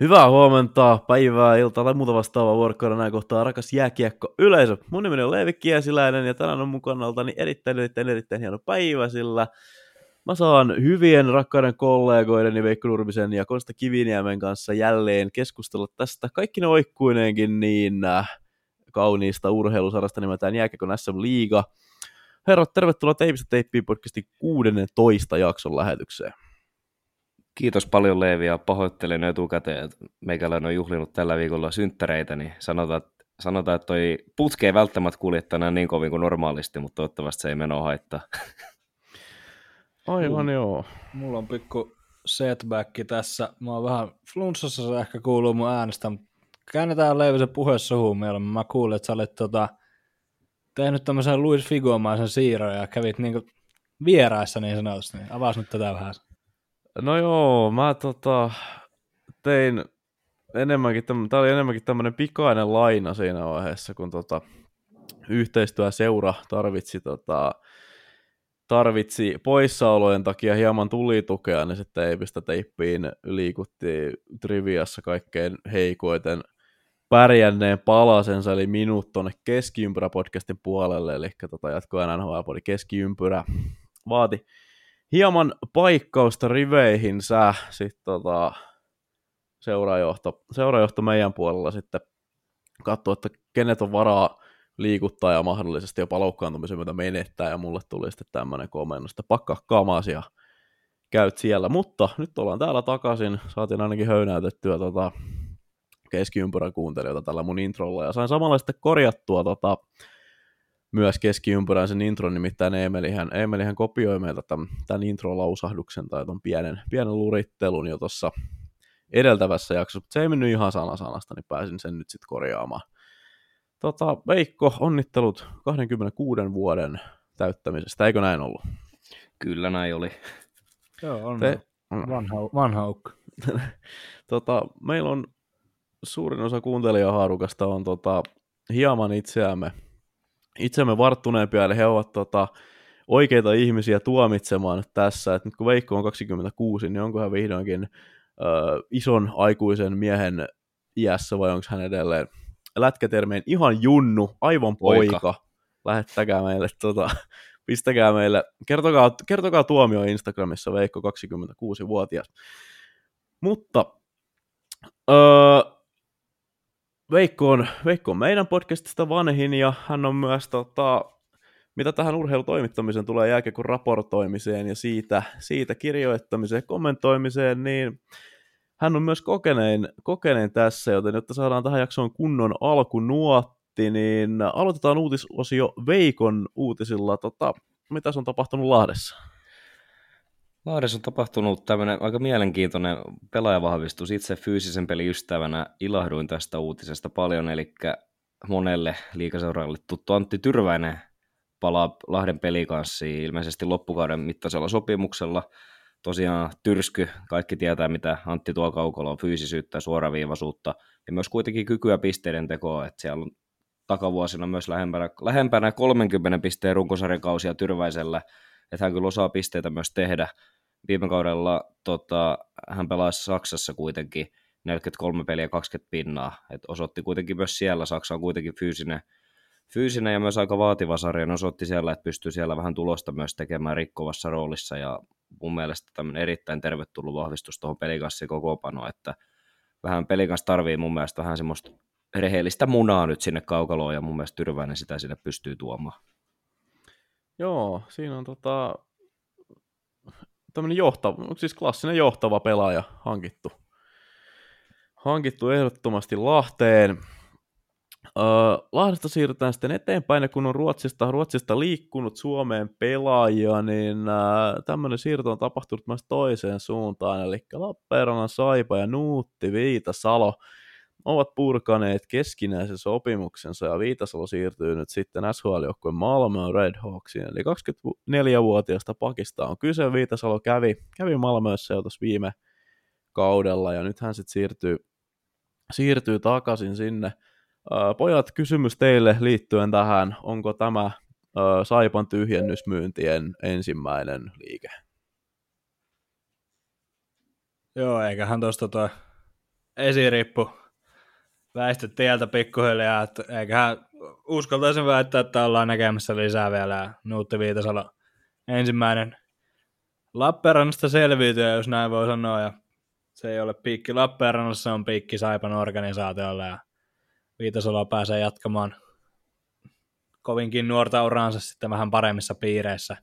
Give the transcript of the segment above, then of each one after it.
Hyvää huomenta, päivää, iltaa tai muuta vastaavaa vuorokauden näin kohtaa rakas jääkiekko yleisö. Mun nimi on Leevi Kiesiläinen ja tänään on mukana oltani erittäin, erittäin, erittäin hieno päivä, sillä mä saan hyvien rakkaiden kollegoiden Veikko Nurmisen ja Konsta Kiviniemen kanssa jälleen keskustella tästä kaikki ne oikkuineenkin niin äh, kauniista urheilusarasta nimeltään Jääkiekon SM Liiga. Herrat, tervetuloa Teipistä Teippiin podcastin 16 jakson lähetykseen. Kiitos paljon Leevi ja pahoittelen etukäteen, että meikäläinen on juhlinut tällä viikolla synttäreitä, niin sanotaan, sanotaan että toi putki ei välttämättä kuljettanut niin kovin kuin normaalisti, mutta toivottavasti se ei menoa haittaa. Aivan mm. joo. Mulla on pikku setback tässä. Mä oon vähän flunssassa, se ehkä kuuluu mun äänestä, mutta käännetään Leivisen puhe suhun mieluummin. Mä kuulin, että sä olet tota, tehnyt tämmöisen Luis Figomaisen siirron ja kävit niinku vieraissa niin sanotusti. Niin avaas nyt tätä vähän. No joo, mä tota, tein enemmänkin, tämä oli enemmänkin tämmöinen pikainen laina siinä vaiheessa, kun tota, yhteistyöseura tarvitsi, tota, tarvitsi poissaolojen takia hieman tulitukea, niin sitten ei pistä teippiin liikutti Triviassa kaikkein heikoiten pärjänneen palasensa, eli minut tuonne keskiympyrä-podcastin puolelle, eli tota, jatkoa NHL-podi keskiympyrä vaati hieman paikkausta riveihinsä. Sitten tota, seurajohto, seurajohto meidän puolella sitten katsoi, että kenet on varaa liikuttaa ja mahdollisesti jopa loukkaantumisen myötä menettää, ja mulle tuli sitten tämmöinen komennus, että pakka kamas ja käyt siellä, mutta nyt ollaan täällä takaisin, saatiin ainakin höynäytettyä tota, keskiympyrän kuuntelijoita tällä mun introlla, ja sain samalla sitten korjattua tota, myös keskiympyrän sen intron, nimittäin Emelihän, Emelihän kopioi meiltä tämän, tämän intro-lausahduksen tai ton pienen, pienen lurittelun jo tuossa edeltävässä jaksossa, mutta se ei mennyt ihan sana sanasta, niin pääsin sen nyt sitten korjaamaan. Tota, Veikko, onnittelut 26 vuoden täyttämisestä, eikö näin ollut? Kyllä näin oli. Joo, on Te... vanha, vanha tota, meillä on suurin osa kuuntelijahaarukasta on tota, hieman itseämme itsemme varttuneempia, eli he ovat tota, oikeita ihmisiä tuomitsemaan tässä, että nyt kun Veikko on 26, niin onko hän vihdoinkin ö, ison aikuisen miehen iässä vai onko hän edelleen lätkätermeen ihan junnu, aivan poika. poika. Lähettäkää meille, tota, pistäkää meille, kertokaa, kertokaa tuomio Instagramissa Veikko 26-vuotias. Mutta öö, Veikko on, Veikko on meidän podcastista vanhin ja hän on myös, tota, mitä tähän urheilutoimittamiseen tulee jälkeen raportoimiseen ja siitä, siitä kirjoittamiseen kommentoimiseen, niin hän on myös kokenein, kokenein tässä, joten jotta saadaan tähän jaksoon kunnon alkunuotti, niin aloitetaan uutisosio Veikon uutisilla. Tota, mitä on tapahtunut Lahdessa? Lahdessa on tapahtunut tämmöinen aika mielenkiintoinen pelaajavahvistus. Itse fyysisen pelin ystävänä ilahduin tästä uutisesta paljon, eli monelle liikaseuraajalle tuttu Antti Tyrväinen palaa Lahden pelikanssiin ilmeisesti loppukauden mittaisella sopimuksella. Tosiaan tyrsky, kaikki tietää mitä Antti tuo kaukalla on fyysisyyttä, suoraviivaisuutta ja myös kuitenkin kykyä pisteiden tekoa, että siellä on takavuosina myös lähempänä, lähempänä 30 pisteen runkosarjakausia Tyrväisellä, että hän kyllä osaa pisteitä myös tehdä. Viime kaudella tota, hän pelasi Saksassa kuitenkin 43 peliä 20 pinnaa, et osoitti kuitenkin myös siellä, Saksa on kuitenkin fyysinen, fyysinen ja myös aika vaativa sarja, ne osoitti siellä, että pystyy siellä vähän tulosta myös tekemään rikkovassa roolissa, ja mun mielestä tämmöinen erittäin tervetullut vahvistus tuohon pelikassiin kokoopanoon, että vähän pelikas tarvii mun mielestä vähän semmoista rehellistä munaa nyt sinne kaukaloon, ja mun mielestä Tyrväinen sitä sinne pystyy tuomaan. Joo, siinä on tota, tämmöinen johtava, siis klassinen johtava pelaaja hankittu. Hankittu ehdottomasti Lahteen. Öö, Lahdesta siirrytään sitten eteenpäin, ja kun on Ruotsista, Ruotsista liikkunut Suomeen pelaajia, niin öö, tämmöinen siirto on tapahtunut myös toiseen suuntaan, eli Lappeenrannan Saipa ja Nuutti Viitasalo ovat purkaneet keskinäisen sopimuksensa ja Viitasalo siirtyy nyt sitten SHL-joukkueen Malmö Redhawksiin. Eli 24-vuotiaasta pakista on kyse. Viitasalo kävi, kävi Malmössä jo tuossa viime kaudella ja nyt hän sitten siirtyy, siirtyy takaisin sinne. pojat, kysymys teille liittyen tähän. Onko tämä Saipan tyhjennysmyyntien ensimmäinen liike? Joo, eiköhän tuosta toi esirippu väisty tieltä pikkuhiljaa, että eiköhän uskaltaisin väittää, että ollaan näkemässä lisää vielä. Nuutti Viitasalo ensimmäinen Lappeenrannasta selviytyä, jos näin voi sanoa. Ja se ei ole piikki Lappeenrannassa, se on piikki Saipan organisaatiolla. Ja Viitasalo pääsee jatkamaan kovinkin nuorta uraansa sitten vähän paremmissa piireissä.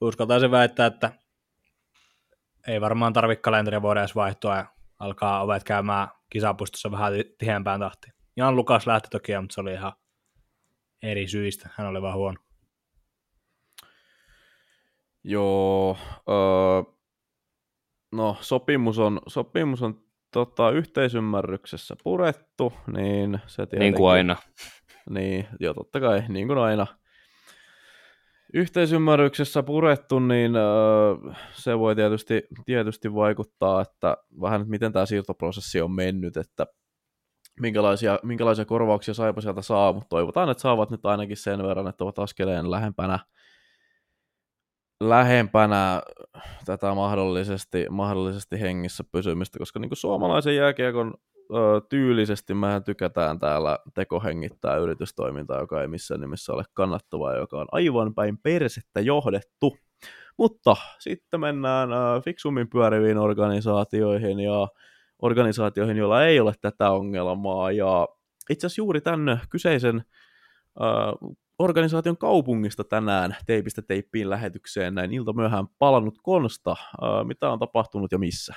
Uskaltaisin väittää, että ei varmaan tarvitse kalenteria voida edes vaihtoa ja alkaa ovet käymään kisapuistossa vähän tiheämpään tahtiin. Jan Lukas lähti toki, mutta se oli ihan eri syistä. Hän oli vaan huono. Joo, öö, no sopimus on, sopimus on tota, yhteisymmärryksessä purettu, niin se tietenkin... Niin kuin aina. Niin, joo totta kai, niin kuin aina. Yhteisymmärryksessä purettu, niin öö, se voi tietysti, tietysti vaikuttaa, että vähän, että miten tämä siirtoprosessi on mennyt, että minkälaisia, minkälaisia korvauksia Saipa sieltä saa, mutta toivotaan, että saavat nyt ainakin sen verran, että ovat askeleen lähempänä, lähempänä tätä mahdollisesti, mahdollisesti hengissä pysymistä, koska niin kuin suomalaisen jääkiekon tyylisesti mehän tykätään täällä tekohengittää yritystoimintaa, joka ei missään nimessä ole kannattavaa, joka on aivan päin persettä johdettu. Mutta sitten mennään fiksummin pyöriviin organisaatioihin ja organisaatioihin, joilla ei ole tätä ongelmaa. Ja itse asiassa juuri tämän kyseisen organisaation kaupungista tänään teipistä teippiin lähetykseen näin ilta myöhään palannut Konsta. Mitä on tapahtunut ja missä?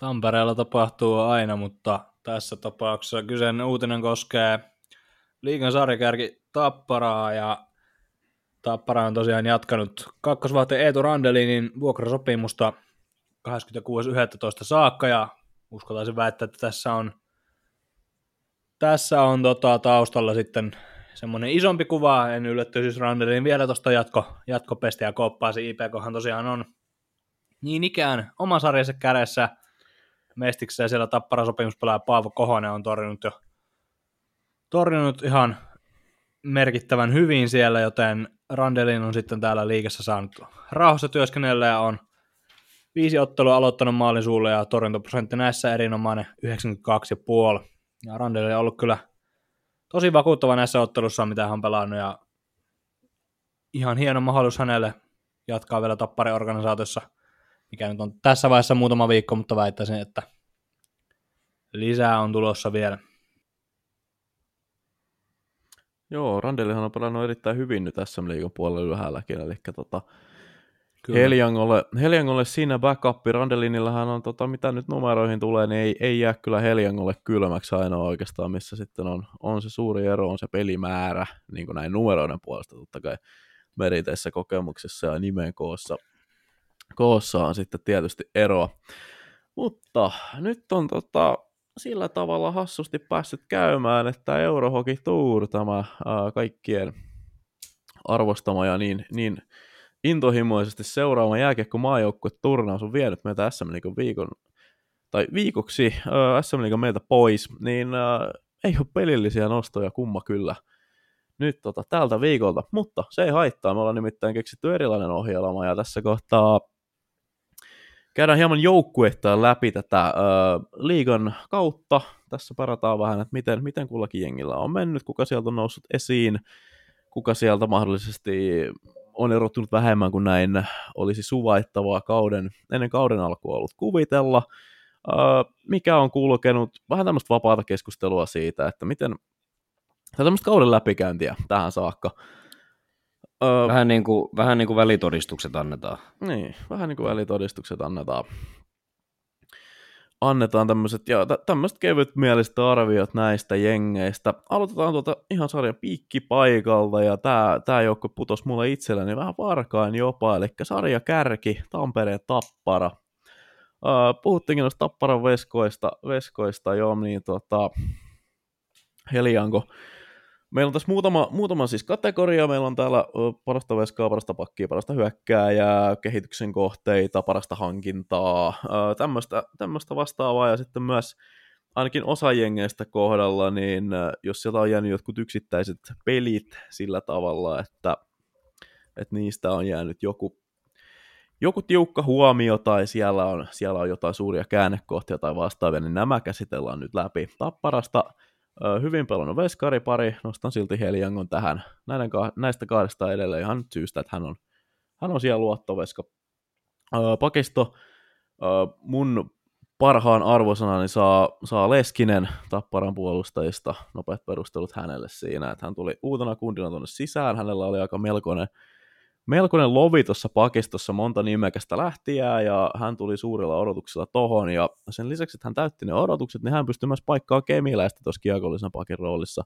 Tampereella tapahtuu aina, mutta tässä tapauksessa kyseinen uutinen koskee liigan sarjakärki Tapparaa ja Tappara on tosiaan jatkanut kakkosvahteen Eetu Randelinin vuokrasopimusta 26.11. saakka ja uskaltaisin väittää, että tässä on, tässä on tota, taustalla sitten semmoinen isompi kuva, en yllätty siis Randelin vielä tuosta jatko, jatkopestiä ja koppaasi, IPKhan tosiaan on niin ikään oma sarjansa kädessä – Mestiksessä ja siellä Tappara sopimuspelaaja Paavo Kohonen on torjunut jo torjunut ihan merkittävän hyvin siellä, joten Randelin on sitten täällä liikessä saanut rauhassa työskennellä ja on viisi ottelua aloittanut maalin suulle ja torjuntaprosentti näissä erinomainen 92,5. Ja Randelin on ollut kyllä tosi vakuuttava näissä ottelussa, mitä hän on pelannut ja ihan hieno mahdollisuus hänelle jatkaa vielä Tapparin organisaatiossa – mikä nyt on tässä vaiheessa muutama viikko, mutta väittäisin, että lisää on tulossa vielä. Joo, Randelihan on pelannut erittäin hyvin nyt SM Liigan puolella ylhäälläkin, eli tota, Heljangolle, Heljangolle siinä backup. Randelinillähän on, tota, mitä nyt numeroihin tulee, niin ei, ei jää kyllä Heljangolle kylmäksi ainoa oikeastaan, missä sitten on, on se suuri ero, on se pelimäärä, niin kuin näin numeroiden puolesta totta kai meriteissä kokemuksessa ja nimen koossa koossa on sitten tietysti eroa. Mutta nyt on tota, sillä tavalla hassusti päässyt käymään, että Eurohockey Tour, tämä ää, kaikkien arvostama ja niin, niin intohimoisesti seuraava jääkiekko maajoukkue turnaus on vienyt meitä SM viikon tai viikoksi ää, SM meiltä pois, niin ää, ei ole pelillisiä nostoja kumma kyllä nyt tota, tältä viikolta, mutta se ei haittaa, me ollaan nimittäin keksitty erilainen ohjelma ja tässä kohtaa käydään hieman joukkuetta läpi tätä ö, liigan kautta. Tässä parataan vähän, että miten, miten kullakin jengillä on mennyt, kuka sieltä on noussut esiin, kuka sieltä mahdollisesti on erottunut vähemmän kuin näin olisi suvaittavaa kauden, ennen kauden alkua ollut kuvitella. Ö, mikä on kulkenut, vähän tämmöistä vapaata keskustelua siitä, että miten, tämmöistä kauden läpikäyntiä tähän saakka. Öö, vähän, niin kuin, vähän niin kuin välitodistukset annetaan. Niin, vähän niin kuin välitodistukset annetaan. Annetaan tämmöiset, ja tämmöiset kevyt mieliset arviot näistä jengeistä. Aloitetaan tuota ihan sarjan piikkipaikalta, ja tämä tää joukko putosi mulle itselleni vähän varkain jopa, eli sarja kärki, Tampereen Tappara. Öö, puhuttiinkin noista Tapparan veskoista, veskoista jo, niin tota, Helianko Meillä on tässä muutama, muutama siis kategoria. Meillä on täällä parasta veskaa, parasta pakkia, parasta hyökkääjää, kehityksen kohteita, parasta hankintaa, tämmöistä, vastaavaa. Ja sitten myös ainakin osa jengeistä kohdalla, niin jos sieltä on jäänyt jotkut yksittäiset pelit sillä tavalla, että, että niistä on jäänyt joku, joku tiukka huomio tai siellä on, siellä on jotain suuria käännekohtia tai vastaavia, niin nämä käsitellään nyt läpi. Tapparasta hyvin pelannut veskaripari, nostan silti Heliangon tähän. Näiden, näistä kahdesta edelleen ihan syystä, että hän on, hän on siellä luottoveska. Pakisto, mun parhaan arvosanani saa, saa Leskinen Tapparan puolustajista, nopeat perustelut hänelle siinä, että hän tuli uutena kundina tuonne sisään, hänellä oli aika melkoinen, melkoinen lovi tuossa pakistossa monta nimekästä lähtiä ja hän tuli suurilla odotuksilla tohon ja sen lisäksi, että hän täytti ne odotukset, niin hän pystyi myös paikkaa Kemiläistä tuossa kiekollisen pakin roolissa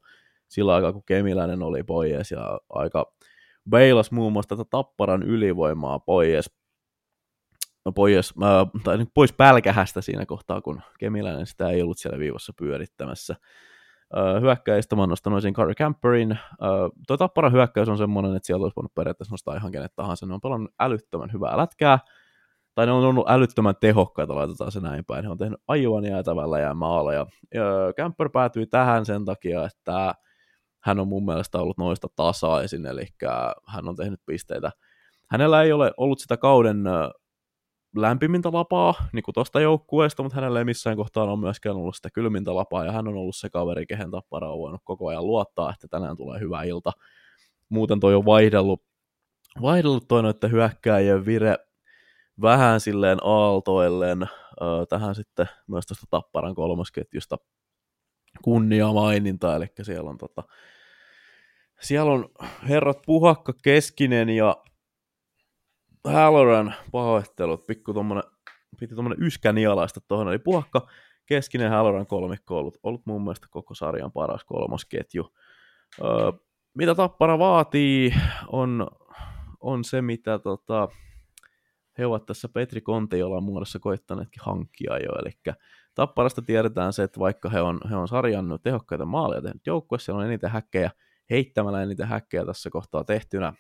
sillä aikaa, kun Kemiläinen oli pois ja aika beilas muun muassa tätä Tapparan ylivoimaa pois pois, äh, tai pois pälkähästä siinä kohtaa, kun Kemiläinen sitä ei ollut siellä viivassa pyörittämässä. Hyökkäistä mä oon nostanut esiin Carter Camperin. Tuo Tapparan hyökkäys on semmoinen, että siellä olisi voinut periaatteessa nostaa ihan kenet tahansa. Ne on pelannut älyttömän hyvää lätkää, tai ne on ollut älyttömän tehokkaita, laitetaan se näin päin. Ne on tehnyt aivan jäätävällä ja maaleja. Camper päätyi tähän sen takia, että hän on mun mielestä ollut noista tasaisin, eli hän on tehnyt pisteitä. Hänellä ei ole ollut sitä kauden lämpimintä lapaa niin kuin tuosta joukkueesta, mutta hänellä ei missään kohtaa ole myöskään ollut sitä kylmintä lapaa, ja hän on ollut se kaveri, kehen tappara on voinut koko ajan luottaa, että tänään tulee hyvä ilta. Muuten toi on vaihdellut, vaihdellut toi noiden hyökkääjien vire vähän silleen aaltoilleen äh, tähän sitten myös tuosta Tapparan kolmosketjusta kunnia maininta, eli siellä on, tota, siellä on herrat Puhakka Keskinen ja Halloran pahoittelut, pikku tommonen, piti tommonen yskä nialaista tuohon, eli puhakka keskinen Halloran kolmikko ollut, ollut mun mielestä koko sarjan paras kolmosketju. Öö, mitä Tappara vaatii, on, on se, mitä tota, he ovat tässä Petri Kontejolan muodossa koittaneetkin hankkia jo, eli Tapparasta tiedetään se, että vaikka he on, he on sarjan tehokkaita maaleja tehnyt joukkue, siellä on eniten häkkejä, heittämällä eniten häkkejä tässä kohtaa tehtynä,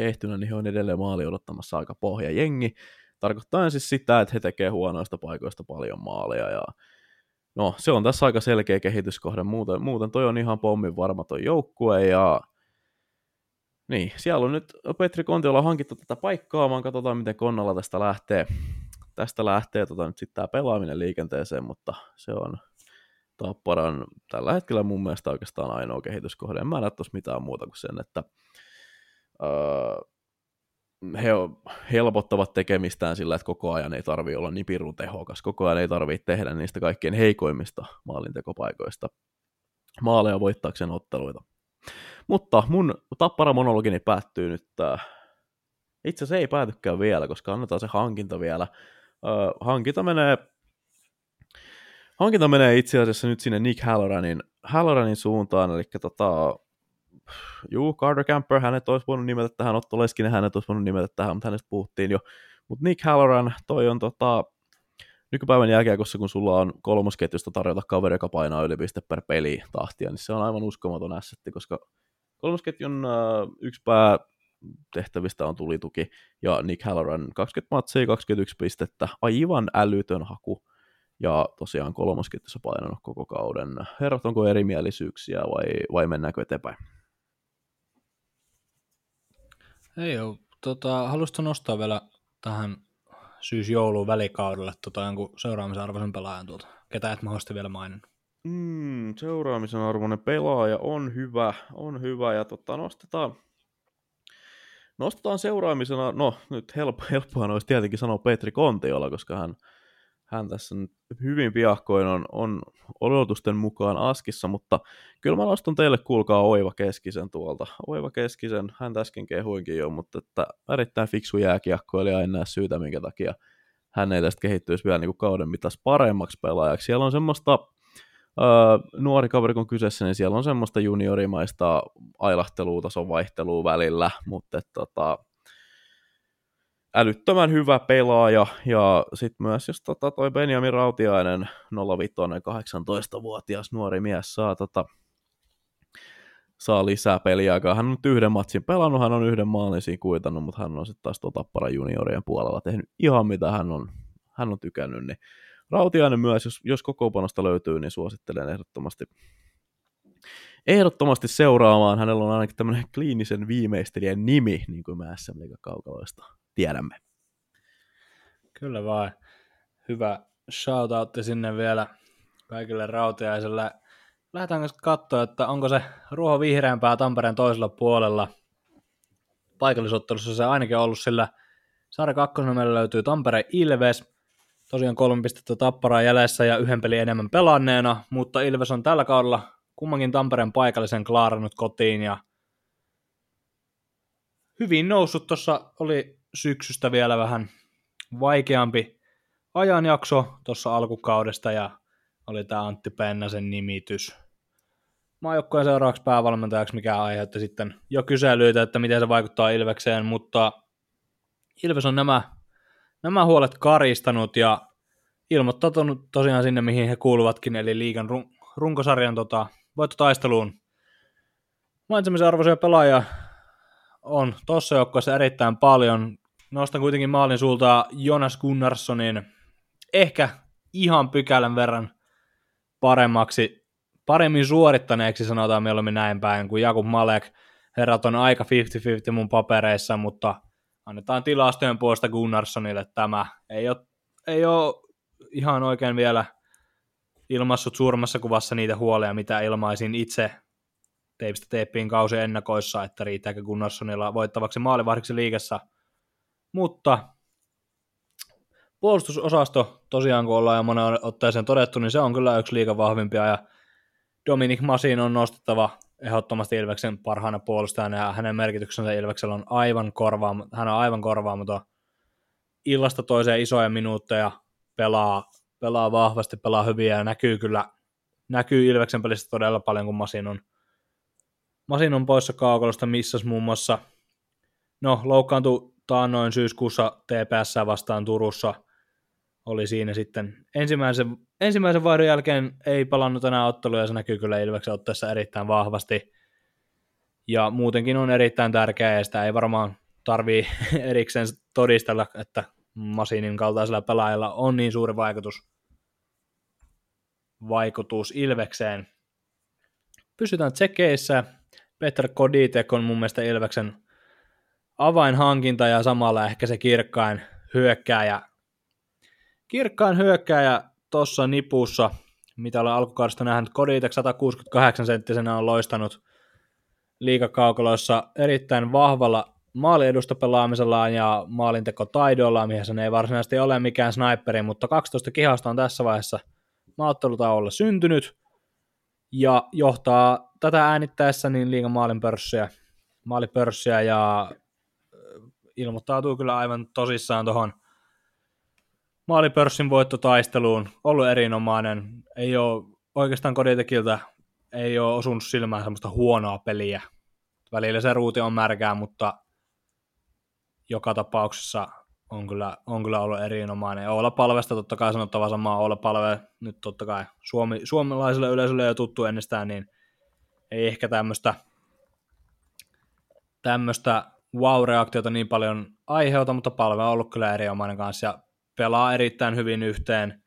tehtynä, niin he on edelleen maali odottamassa aika pohja jengi. Tarkoittaa siis sitä, että he tekee huonoista paikoista paljon maaleja ja no se on tässä aika selkeä kehityskohde. Muuten, muuten toi on ihan pommin varma toi joukkue ja niin, siellä on nyt Petri Kontiolla hankittu tätä paikkaa, vaan katsotaan miten Konnalla tästä lähtee, tästä lähtee tota, nyt sitten tämä pelaaminen liikenteeseen, mutta se on Tapparan tällä hetkellä mun mielestä oikeastaan ainoa kehityskohde. En mä näe mitään muuta kuin sen, että öö, he helpottavat tekemistään sillä, että koko ajan ei tarvi olla niin pirun tehokas, koko ajan ei tarvitse tehdä niistä kaikkein heikoimmista maalintekopaikoista maaleja voittaakseen otteluita. Mutta mun tappara monologini päättyy nyt, itse asiassa ei päätykään vielä, koska annetaan se hankinta vielä. Äh, hankinta menee hankinta menee itse asiassa nyt sinne Nick Halloranin, Halloranin suuntaan, eli tota, juu, Carter Camper, hänet olisi voinut nimetä tähän, Otto Leskinen hänet olisi voinut nimetä tähän, mutta hänestä puhuttiin jo. Mutta Nick Halloran, toi on tota, nykypäivän jälkeenkossa, kun sulla on kolmosketjusta tarjota kaveri, joka painaa yli piste per peli tahtia, niin se on aivan uskomaton assetti, koska kolmosketjun uh, yksi pää tehtävistä on tulituki, ja Nick Halloran 20 matsia, 21 pistettä, aivan älytön haku, ja tosiaan kolmosketjussa painanut koko kauden. Herrat, onko erimielisyyksiä vai, vai mennäänkö eteenpäin? Ei ole. Tota, haluaisitko nostaa vielä tähän syys-jouluun välikaudelle tota, jonkun seuraamisen arvoisen pelaajan tuolta? Ketä et mahdollisesti vielä mainin? Mm, seuraamisen arvoinen pelaaja on hyvä, on hyvä ja tota, nostetaan, nostetaan seuraamisena, no nyt helppo, helppoa olisi tietenkin sanoa Petri Kontiola, koska hän hän tässä nyt hyvin piakkoin on, on odotusten mukaan askissa, mutta kyllä mä nostan teille, kuulkaa Oiva Keskisen tuolta. Oiva Keskisen, hän äsken kehuinkin jo, mutta että erittäin fiksu eli en näe syytä, minkä takia hän ei tästä kehittyisi vielä niin kuin kauden mitas paremmaksi pelaajaksi. Siellä on semmoista, öö, nuori kaveri kun kyseessä, niin siellä on semmoista juniorimaista ailahtelua, tason vaihtelua välillä, mutta että, tota, älyttömän hyvä pelaaja, ja sitten myös jos tota, toi Benjamin Rautiainen 05 18-vuotias nuori mies saa, tota, saa lisää peliaikaa. Hän on nyt yhden matsin pelannut, hän on yhden maalin siinä kuitannut, mutta hän on sitten taas tuota Tappara juniorien puolella tehnyt ihan mitä hän on, hän on tykännyt, niin Rautiainen myös, jos, jos kokoopanosta löytyy, niin suosittelen ehdottomasti ehdottomasti seuraamaan. Hänellä on ainakin tämmöinen kliinisen viimeistelijän nimi, niin kuin mä SM kaukaloista tiedämme. Kyllä vaan. Hyvä shoutoutti sinne vielä kaikille rautiaisille. Lähdetäänkö katsoa, että onko se ruoho vihreämpää Tampereen toisella puolella. Paikallisottelussa se ainakin ollut, sillä Saari kakkosena meillä löytyy Tampere Ilves. Tosiaan kolme pistettä tapparaa jäljessä ja yhden pelin enemmän pelanneena, mutta Ilves on tällä kaudella kummankin Tampereen paikallisen klaarannut kotiin ja hyvin noussut. Tuossa oli syksystä vielä vähän vaikeampi ajanjakso tuossa alkukaudesta ja oli tämä Antti Pennasen nimitys maajoukkojen seuraavaksi päävalmentajaksi, mikä aiheutti sitten jo kyselyitä, että miten se vaikuttaa Ilvekseen, mutta Ilves on nämä, nämä huolet karistanut ja ilmoittautunut tosiaan sinne, mihin he kuuluvatkin, eli liigan run- runkosarjan tota, voittotaisteluun. Mainitsemisen arvoisia pelaajia on tuossa joukkueessa erittäin paljon. Nostan kuitenkin maalin sulta Jonas Gunnarssonin ehkä ihan pykälän verran paremmaksi, paremmin suorittaneeksi sanotaan mieluummin näin päin kuin Jakub Malek. Herrat on aika 50-50 mun papereissa, mutta annetaan tilastojen puolesta Gunnarssonille tämä. Ei ole, ei ole ihan oikein vielä ilmassut suuremmassa kuvassa niitä huolia, mitä ilmaisin itse teipistä teippiin kausi ennakoissa, että riittääkö Gunnarssonilla voittavaksi maalivahdiksi liigassa. Mutta puolustusosasto, tosiaan kun ollaan jo monen otteeseen todettu, niin se on kyllä yksi liikan vahvimpia, ja Dominic Masin on nostettava ehdottomasti Ilveksen parhaana puolustajana, ja hänen merkityksensä Ilveksellä on aivan korvaamaton, hän on aivan korvaamaton illasta toiseen isoja minuutteja, pelaa, pelaa vahvasti, pelaa hyviä, ja näkyy kyllä, näkyy Ilveksen pelissä todella paljon, kun Masin on, Masin on poissa kaukalosta, missas muun muassa, no loukkaantui taannoin syyskuussa TPS vastaan Turussa, oli siinä sitten ensimmäisen, ensimmäisen vaihdon jälkeen ei palannut enää otteluja, se näkyy kyllä Ilveksen otteessa erittäin vahvasti. Ja muutenkin on erittäin tärkeää, ja sitä ei varmaan tarvii erikseen todistella, että Masinin kaltaisella pelaajalla on niin suuri vaikutus, vaikutus Ilvekseen. Pysytään tsekeissä. Peter Koditek on mun mielestä Ilveksen avainhankinta ja samalla ehkä se kirkkain hyökkääjä kirkkaan hyökkääjä tuossa nipussa, mitä olen alkukaudesta nähnyt. Koditek 168 senttisenä on loistanut liikakaukaloissa erittäin vahvalla maaliedusta pelaamisellaan ja maalintekotaidoillaan, mihin se ei varsinaisesti ole mikään sniperi, mutta 12 kihasta on tässä vaiheessa maattelutaululla syntynyt ja johtaa tätä äänittäessä niin liigan maalinpörssiä, maalipörssiä ja ilmoittautuu kyllä aivan tosissaan tuohon maalipörssin voittotaisteluun, ollut erinomainen, ei ole oikeastaan Koditekiltä ei ole osunut silmään semmoista huonoa peliä. Välillä se ruuti on märkää, mutta joka tapauksessa on kyllä, on kyllä ollut erinomainen. Olla palvesta totta kai sanottava samaa, olla palve nyt totta kai Suomi, suomalaiselle yleisölle jo tuttu ennestään, niin ei ehkä tämmöistä tämmöistä wow-reaktiota niin paljon aiheuta, mutta palve on ollut kyllä erinomainen kanssa ja pelaa erittäin hyvin yhteen,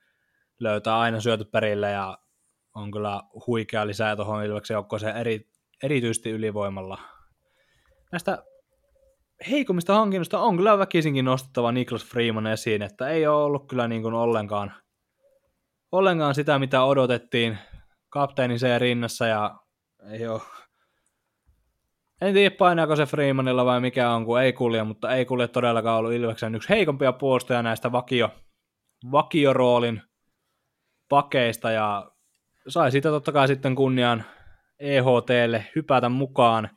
löytää aina syöty perille ja on kyllä huikea lisää tuohon Ilveksen joukkoeseen eri, erityisesti ylivoimalla. Näistä heikommista hankinnoista on kyllä väkisinkin nostettava Niklas Freeman esiin, että ei ole ollut kyllä niin kuin ollenkaan, ollenkaan sitä, mitä odotettiin. Kapteeni se rinnassa ja ei ole en tiedä painaako se Freemanilla vai mikä on, kun ei kulje, mutta ei kulje todellakaan ollut Ilveksen yksi heikompia puolustaja näistä vakio, vakioroolin pakeista ja sai siitä totta kai sitten kunnian EHTlle hypätä mukaan.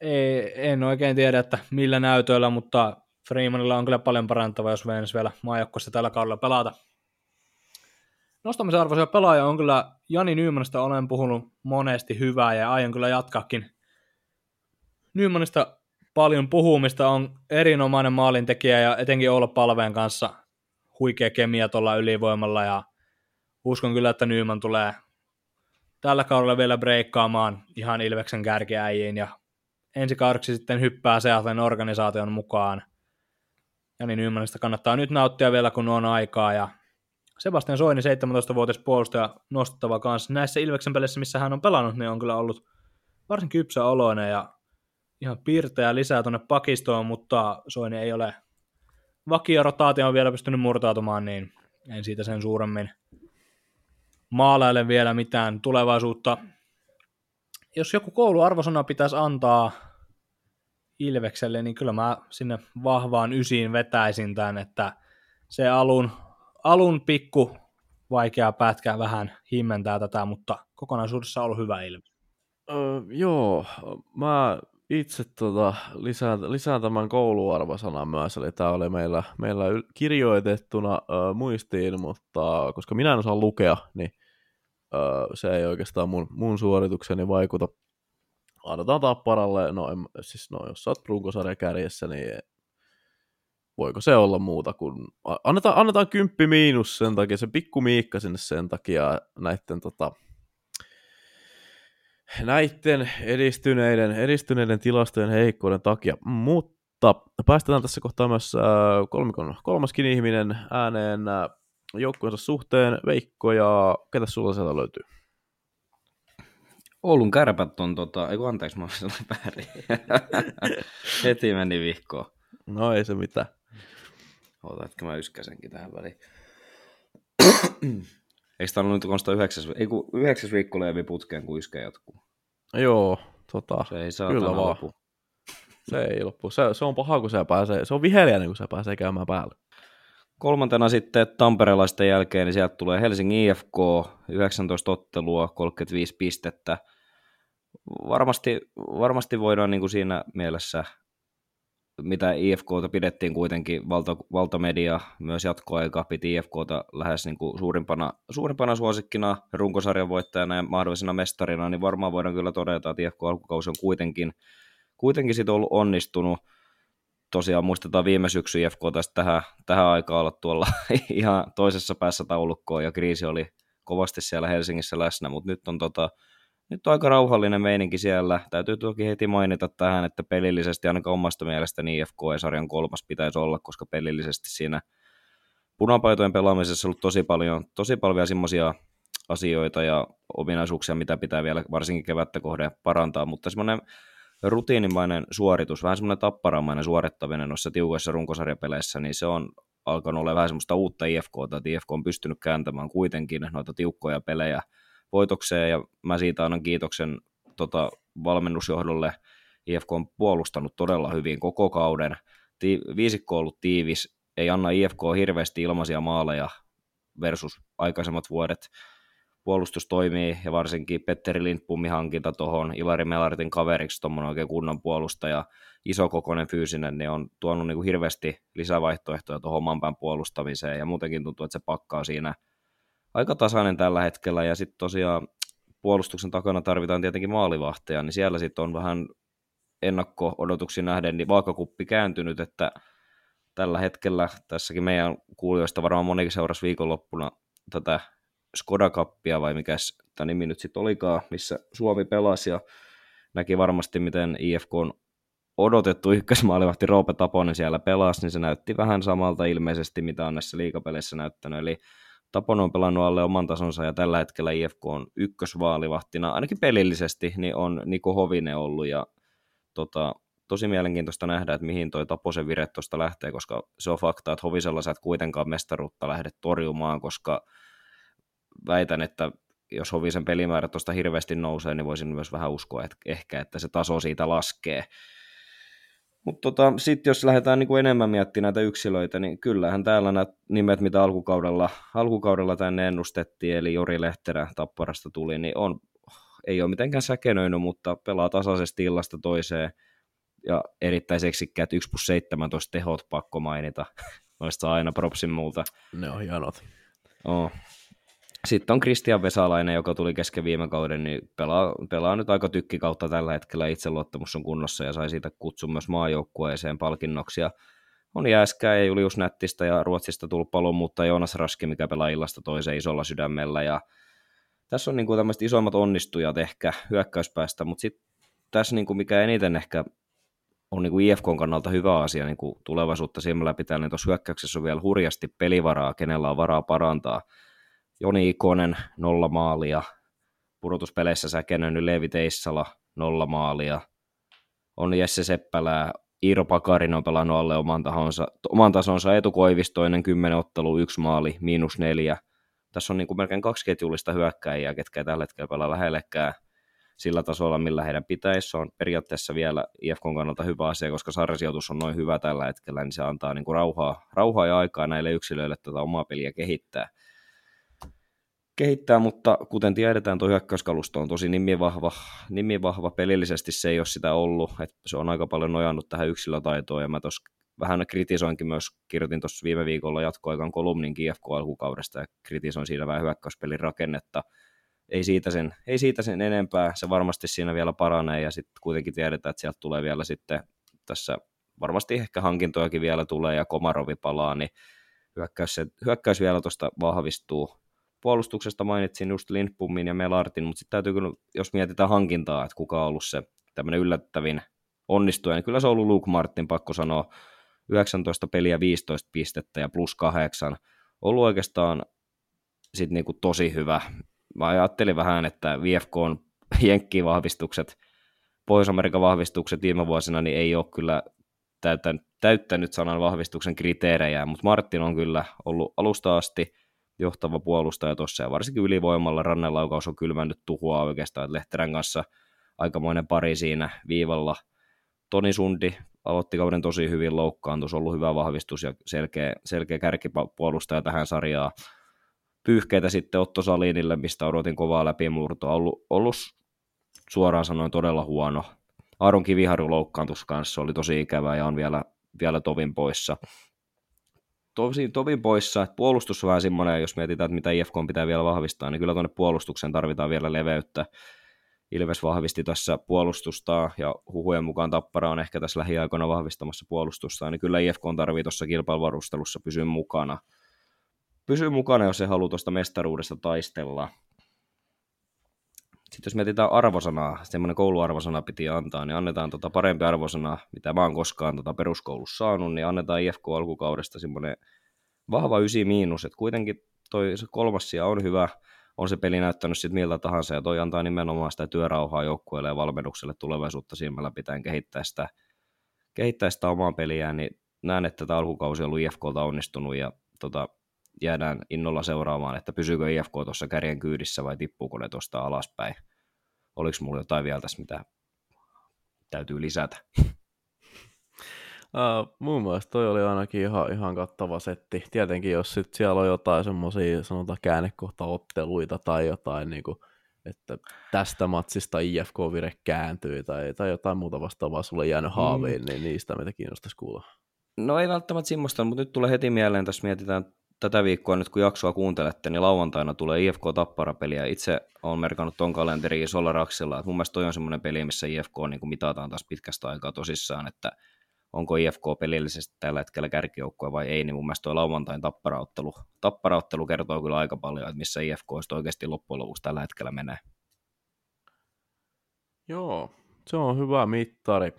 Ei, en oikein tiedä, että millä näytöillä, mutta Freemanilla on kyllä paljon parantava, jos Venäjä vielä maajoukkoissa tällä kaudella pelata. Nostamisen arvoisia pelaajia on kyllä Jani Nymanista olen puhunut monesti hyvää ja aion kyllä jatkaakin Nymanista paljon puhumista, on erinomainen maalintekijä ja etenkin olla Palveen kanssa huikea kemia tuolla ylivoimalla ja uskon kyllä, että Nyman tulee tällä kaudella vielä breikkaamaan ihan Ilveksen kärkiäjiin ja ensi kaudeksi sitten hyppää Seattlen organisaation mukaan. Ja niin Nymanista kannattaa nyt nauttia vielä, kun on aikaa. Ja Sebastian Soini, 17-vuotias puolustaja, nostettava kanssa. Näissä Ilveksen pelissä, missä hän on pelannut, niin on kyllä ollut varsin kypsä oloinen ja ihan piirtejä lisää tuonne pakistoon, mutta Soini ei ole vakiorotaatio on vielä pystynyt murtautumaan, niin en siitä sen suuremmin maalaile vielä mitään tulevaisuutta. Jos joku kouluarvosana pitäisi antaa Ilvekselle, niin kyllä mä sinne vahvaan ysiin vetäisin tämän, että se alun, alun pikku vaikea pätkä vähän himmentää tätä, mutta kokonaisuudessa on ollut hyvä Ilves. Öö, joo, mä itse tota, lisään, lisään tämän kouluarvosanan myös, eli tämä oli meillä, meillä kirjoitettuna ö, muistiin, mutta koska minä en osaa lukea, niin ö, se ei oikeastaan mun, mun suoritukseni vaikuta. Annetaan tapparalle, no, en, siis no jos sä oot runkosarja kärjessä, niin voiko se olla muuta kuin, annetaan, annetaan kymppi miinus sen takia, se pikku miikka sinne sen takia näiden tota, näiden edistyneiden, edistyneiden tilastojen heikkouden takia, mutta päästetään tässä kohtaa myös äh, kolmikon kolmaskin ihminen ääneen äh, joukkueensa suhteen. Veikko ja ketä sulla sieltä löytyy? Oulun kärpät on tota, ei anteeksi, mä väärin. Heti meni vihkoon. No ei se mitään. Ota, että mä yskäsenkin tähän väliin. Eikö tämä ollut nyt konsta yhdeksäs, ei kun yhdeksäs viikko levi putkeen, kun yskä jatkuu? Joo, tota, se ei saa kyllä vaan. Lopu. Se ei loppu. Se, se on paha, kun se pääsee, se on viheliäinen, kun se pääsee käymään päällä. Kolmantena sitten tamperelaisten jälkeen, niin sieltä tulee Helsingin IFK, 19 ottelua, 35 pistettä. Varmasti, varmasti voidaan niin kuin siinä mielessä mitä IFKta pidettiin kuitenkin, valta, valtamedia myös jatkoaika piti IFKta lähes niin kuin suurimpana, suurimpana suosikkina, runkosarjan voittajana ja mahdollisena mestarina, niin varmaan voidaan kyllä todeta, että IFK alkukausi on kuitenkin, kuitenkin sit ollut onnistunut. Tosiaan muistetaan viime syksy IFK tästä tähän, tähän aikaan olla tuolla ihan toisessa päässä taulukkoon ja kriisi oli kovasti siellä Helsingissä läsnä, mutta nyt on tota, nyt on aika rauhallinen meininki siellä. Täytyy toki heti mainita tähän, että pelillisesti ainakaan omasta mielestäni IFK ja sarjan kolmas pitäisi olla, koska pelillisesti siinä punapaitojen pelaamisessa on ollut tosi paljon, tosi paljon semmoisia asioita ja ominaisuuksia, mitä pitää vielä varsinkin kevättä kohden parantaa, mutta semmoinen rutiinimainen suoritus, vähän semmoinen tapparamainen suorittaminen noissa tiukoissa runkosarjapeleissä, niin se on alkanut olla vähän semmoista uutta IFKta, että IFK on pystynyt kääntämään kuitenkin noita tiukkoja pelejä voitokseen ja mä siitä annan kiitoksen tota, valmennusjohdolle. IFK on puolustanut todella hyvin koko kauden. Ti- viisikko on ollut tiivis, ei anna IFK hirveästi ilmaisia maaleja versus aikaisemmat vuodet. Puolustus toimii ja varsinkin Petteri Lindpumin hankinta tuohon Ilari Melartin kaveriksi, tuommoinen oikein kunnon puolustaja, isokokoinen fyysinen, niin on tuonut niin kuin hirveästi lisävaihtoehtoja tuohon oman puolustamiseen ja muutenkin tuntuu, että se pakkaa siinä – aika tasainen tällä hetkellä, ja sitten tosiaan puolustuksen takana tarvitaan tietenkin maalivahteja, niin siellä sitten on vähän ennakko-odotuksiin nähden niin vaakakuppi kääntynyt, että tällä hetkellä tässäkin meidän kuulijoista varmaan monikin seurasi viikonloppuna tätä Skoda Cupia vai mikä tämä nimi nyt sitten olikaan, missä Suomi pelasi ja näki varmasti, miten IFK on odotettu ykkösmaalivahti Roope Taponen siellä pelasi, niin se näytti vähän samalta ilmeisesti, mitä on näissä liikapeleissä näyttänyt, eli Tapon on pelannut alle oman tasonsa ja tällä hetkellä IFK on ykkösvaalivahtina, ainakin pelillisesti, niin on Niko Hovinen ollut ja tota, tosi mielenkiintoista nähdä, että mihin toi Taposen vire tuosta lähtee, koska se on fakta, että Hovisella sä et kuitenkaan mestaruutta lähde torjumaan, koska väitän, että jos Hovisen pelimäärä tuosta hirveästi nousee, niin voisin myös vähän uskoa, että ehkä, että se taso siitä laskee. Mutta tota, sitten jos lähdetään niinku enemmän miettimään näitä yksilöitä, niin kyllähän täällä nämä nimet, mitä alkukaudella, alkukaudella tänne ennustettiin, eli Jori Lehterä Tapparasta tuli, niin on, ei ole mitenkään säkenöinyt, mutta pelaa tasaisesti illasta toiseen ja erittäin seksikkäät 1 plus 17 tehot pakko mainita. Noista aina propsin multa. Ne on hienot. Oh. Sitten on Kristian Vesalainen, joka tuli kesken viime kauden, niin pelaa, pelaa nyt aika tykki kautta tällä hetkellä. Itseluottamus on kunnossa ja sai siitä kutsun myös maajoukkueeseen palkinnoksi. Ja on Jääskää ja Julius Nättistä ja Ruotsista tullut palon, mutta Joonas Raski, mikä pelaa illasta toiseen isolla sydämellä. Ja tässä on niin kuin tämmöiset isommat onnistujat ehkä hyökkäyspäästä, mutta sitten tässä niin kuin mikä eniten ehkä on niin kuin IFKn kannalta hyvä asia niin kuin tulevaisuutta silmällä pitää, niin tuossa hyökkäyksessä on vielä hurjasti pelivaraa, kenellä on varaa parantaa – Joni Ikonen nolla maalia, pudotuspeleissä säkenönyt Leevi Teissala nolla maalia, on Jesse Seppälää Iiro Pakarin on pelannut alle oman, tahonsa, oman tasonsa, Etu Koivistoinen 10 ottelu, yksi maali, miinus neljä. Tässä on niin kuin melkein kaksi ketjullista hyökkäjiä, ketkä ei tällä hetkellä pelaa lähellekään sillä tasolla, millä heidän pitäisi. Se on periaatteessa vielä IFKn kannalta hyvä asia, koska sarjasijoitus on noin hyvä tällä hetkellä, niin se antaa niin kuin rauhaa, rauhaa ja aikaa näille yksilöille tätä omaa peliä kehittää. Kehittää, mutta kuten tiedetään, tuo hyökkäyskalusto on tosi nimivahva, nimivahva. Pelillisesti se ei ole sitä ollut, että se on aika paljon nojannut tähän yksilötaitoon, ja mä tuossa vähän kritisoinkin myös, kirjoitin tuossa viime viikolla jatkoaikan kolumnin IFK alkukaudesta, ja kritisoin siinä vähän hyökkäyspelin rakennetta, ei siitä, sen, ei siitä sen enempää, se varmasti siinä vielä paranee ja sitten kuitenkin tiedetään, että sieltä tulee vielä sitten tässä varmasti ehkä hankintojakin vielä tulee ja Komarovi palaa, niin hyökkäys, hyökkäys vielä tuosta vahvistuu. Puolustuksesta mainitsin just Lindbommin ja Melartin, mutta sitten täytyy kyllä, jos mietitään hankintaa, että kuka on ollut se tämmöinen yllättävin onnistuja, niin kyllä se on ollut Luke Martin, pakko sanoa, 19 peliä 15 pistettä ja plus kahdeksan. Ollut oikeastaan sit niinku tosi hyvä mä ajattelin vähän, että VFK on jenkkivahvistukset, Pohjois-Amerikan vahvistukset viime vuosina, niin ei ole kyllä täyttänyt, täyttänyt sanan vahvistuksen kriteerejä, mutta Martin on kyllä ollut alusta asti johtava puolustaja tuossa, ja varsinkin ylivoimalla rannelaukaus on kylmännyt tuhua oikeastaan, että Lehterän kanssa aikamoinen pari siinä viivalla. Toni Sundi aloitti kauden tosi hyvin loukkaantus, ollut hyvä vahvistus ja selkeä, selkeä kärkipuolustaja tähän sarjaan pyyhkeitä sitten Otto Salinille, mistä odotin kovaa läpimurtoa. Ollut, ollut suoraan sanoen todella huono. Aaron Kiviharju loukkaantus kanssa oli tosi ikävä ja on vielä, vielä tovin poissa. Tosi, tovin poissa, että puolustus on vähän semmoinen, jos mietitään, että mitä IFK pitää vielä vahvistaa, niin kyllä tuonne puolustukseen tarvitaan vielä leveyttä. Ilves vahvisti tässä puolustusta ja huhujen mukaan Tappara on ehkä tässä lähiaikoina vahvistamassa puolustusta, niin kyllä IFK tarvii tuossa kilpailuvarustelussa pysyä mukana – pysyy mukana, jos se haluaa tuosta mestaruudesta taistella. Sitten jos mietitään arvosanaa, semmoinen kouluarvosana piti antaa, niin annetaan tota parempi arvosana, mitä mä oon koskaan tota peruskoulussa saanut, niin annetaan IFK alkukaudesta semmoinen vahva ysi miinus, että kuitenkin toi kolmas sija on hyvä, on se peli näyttänyt sitten miltä tahansa, ja toi antaa nimenomaan sitä työrauhaa joukkueelle ja valmennukselle tulevaisuutta silmällä pitäen kehittää sitä, kehittää sitä omaa peliään, niin näen, että tämä alkukausi on ollut IFKlta onnistunut, ja tota, jäädään innolla seuraamaan, että pysyykö IFK tuossa kärjen kyydissä vai tippuuko ne tuosta alaspäin. Oliko mulla jotain vielä tässä, mitä täytyy lisätä? Uh, mun mielestä toi oli ainakin ihan, ihan kattava setti. Tietenkin jos sit siellä on jotain semmoisia sanotaan käännekohtaotteluita tai jotain, niin kuin, että tästä matsista IFK-vire kääntyy tai, tai jotain muuta vastaavaa sulle jäänyt mm. haaviin, mm. niin niistä mitä kiinnostaisi kuulla. No ei välttämättä semmoista, mutta nyt tulee heti mieleen, tässä mietitään tätä viikkoa nyt kun jaksoa kuuntelette, niin lauantaina tulee IFK Tappara-peliä. Itse olen merkannut ton kalenteriin Solaraksilla, että mun mielestä toi on semmoinen peli, missä IFK niin kuin mitataan taas pitkästä aikaa tosissaan, että onko IFK pelillisesti tällä hetkellä kärkijoukkue vai ei, niin mun mielestä tuo lauantain tapparaottelu, tapparaottelu kertoo kyllä aika paljon, että missä IFK oikeasti loppujen lopuksi tällä hetkellä menee. Joo, se on hyvä mittari.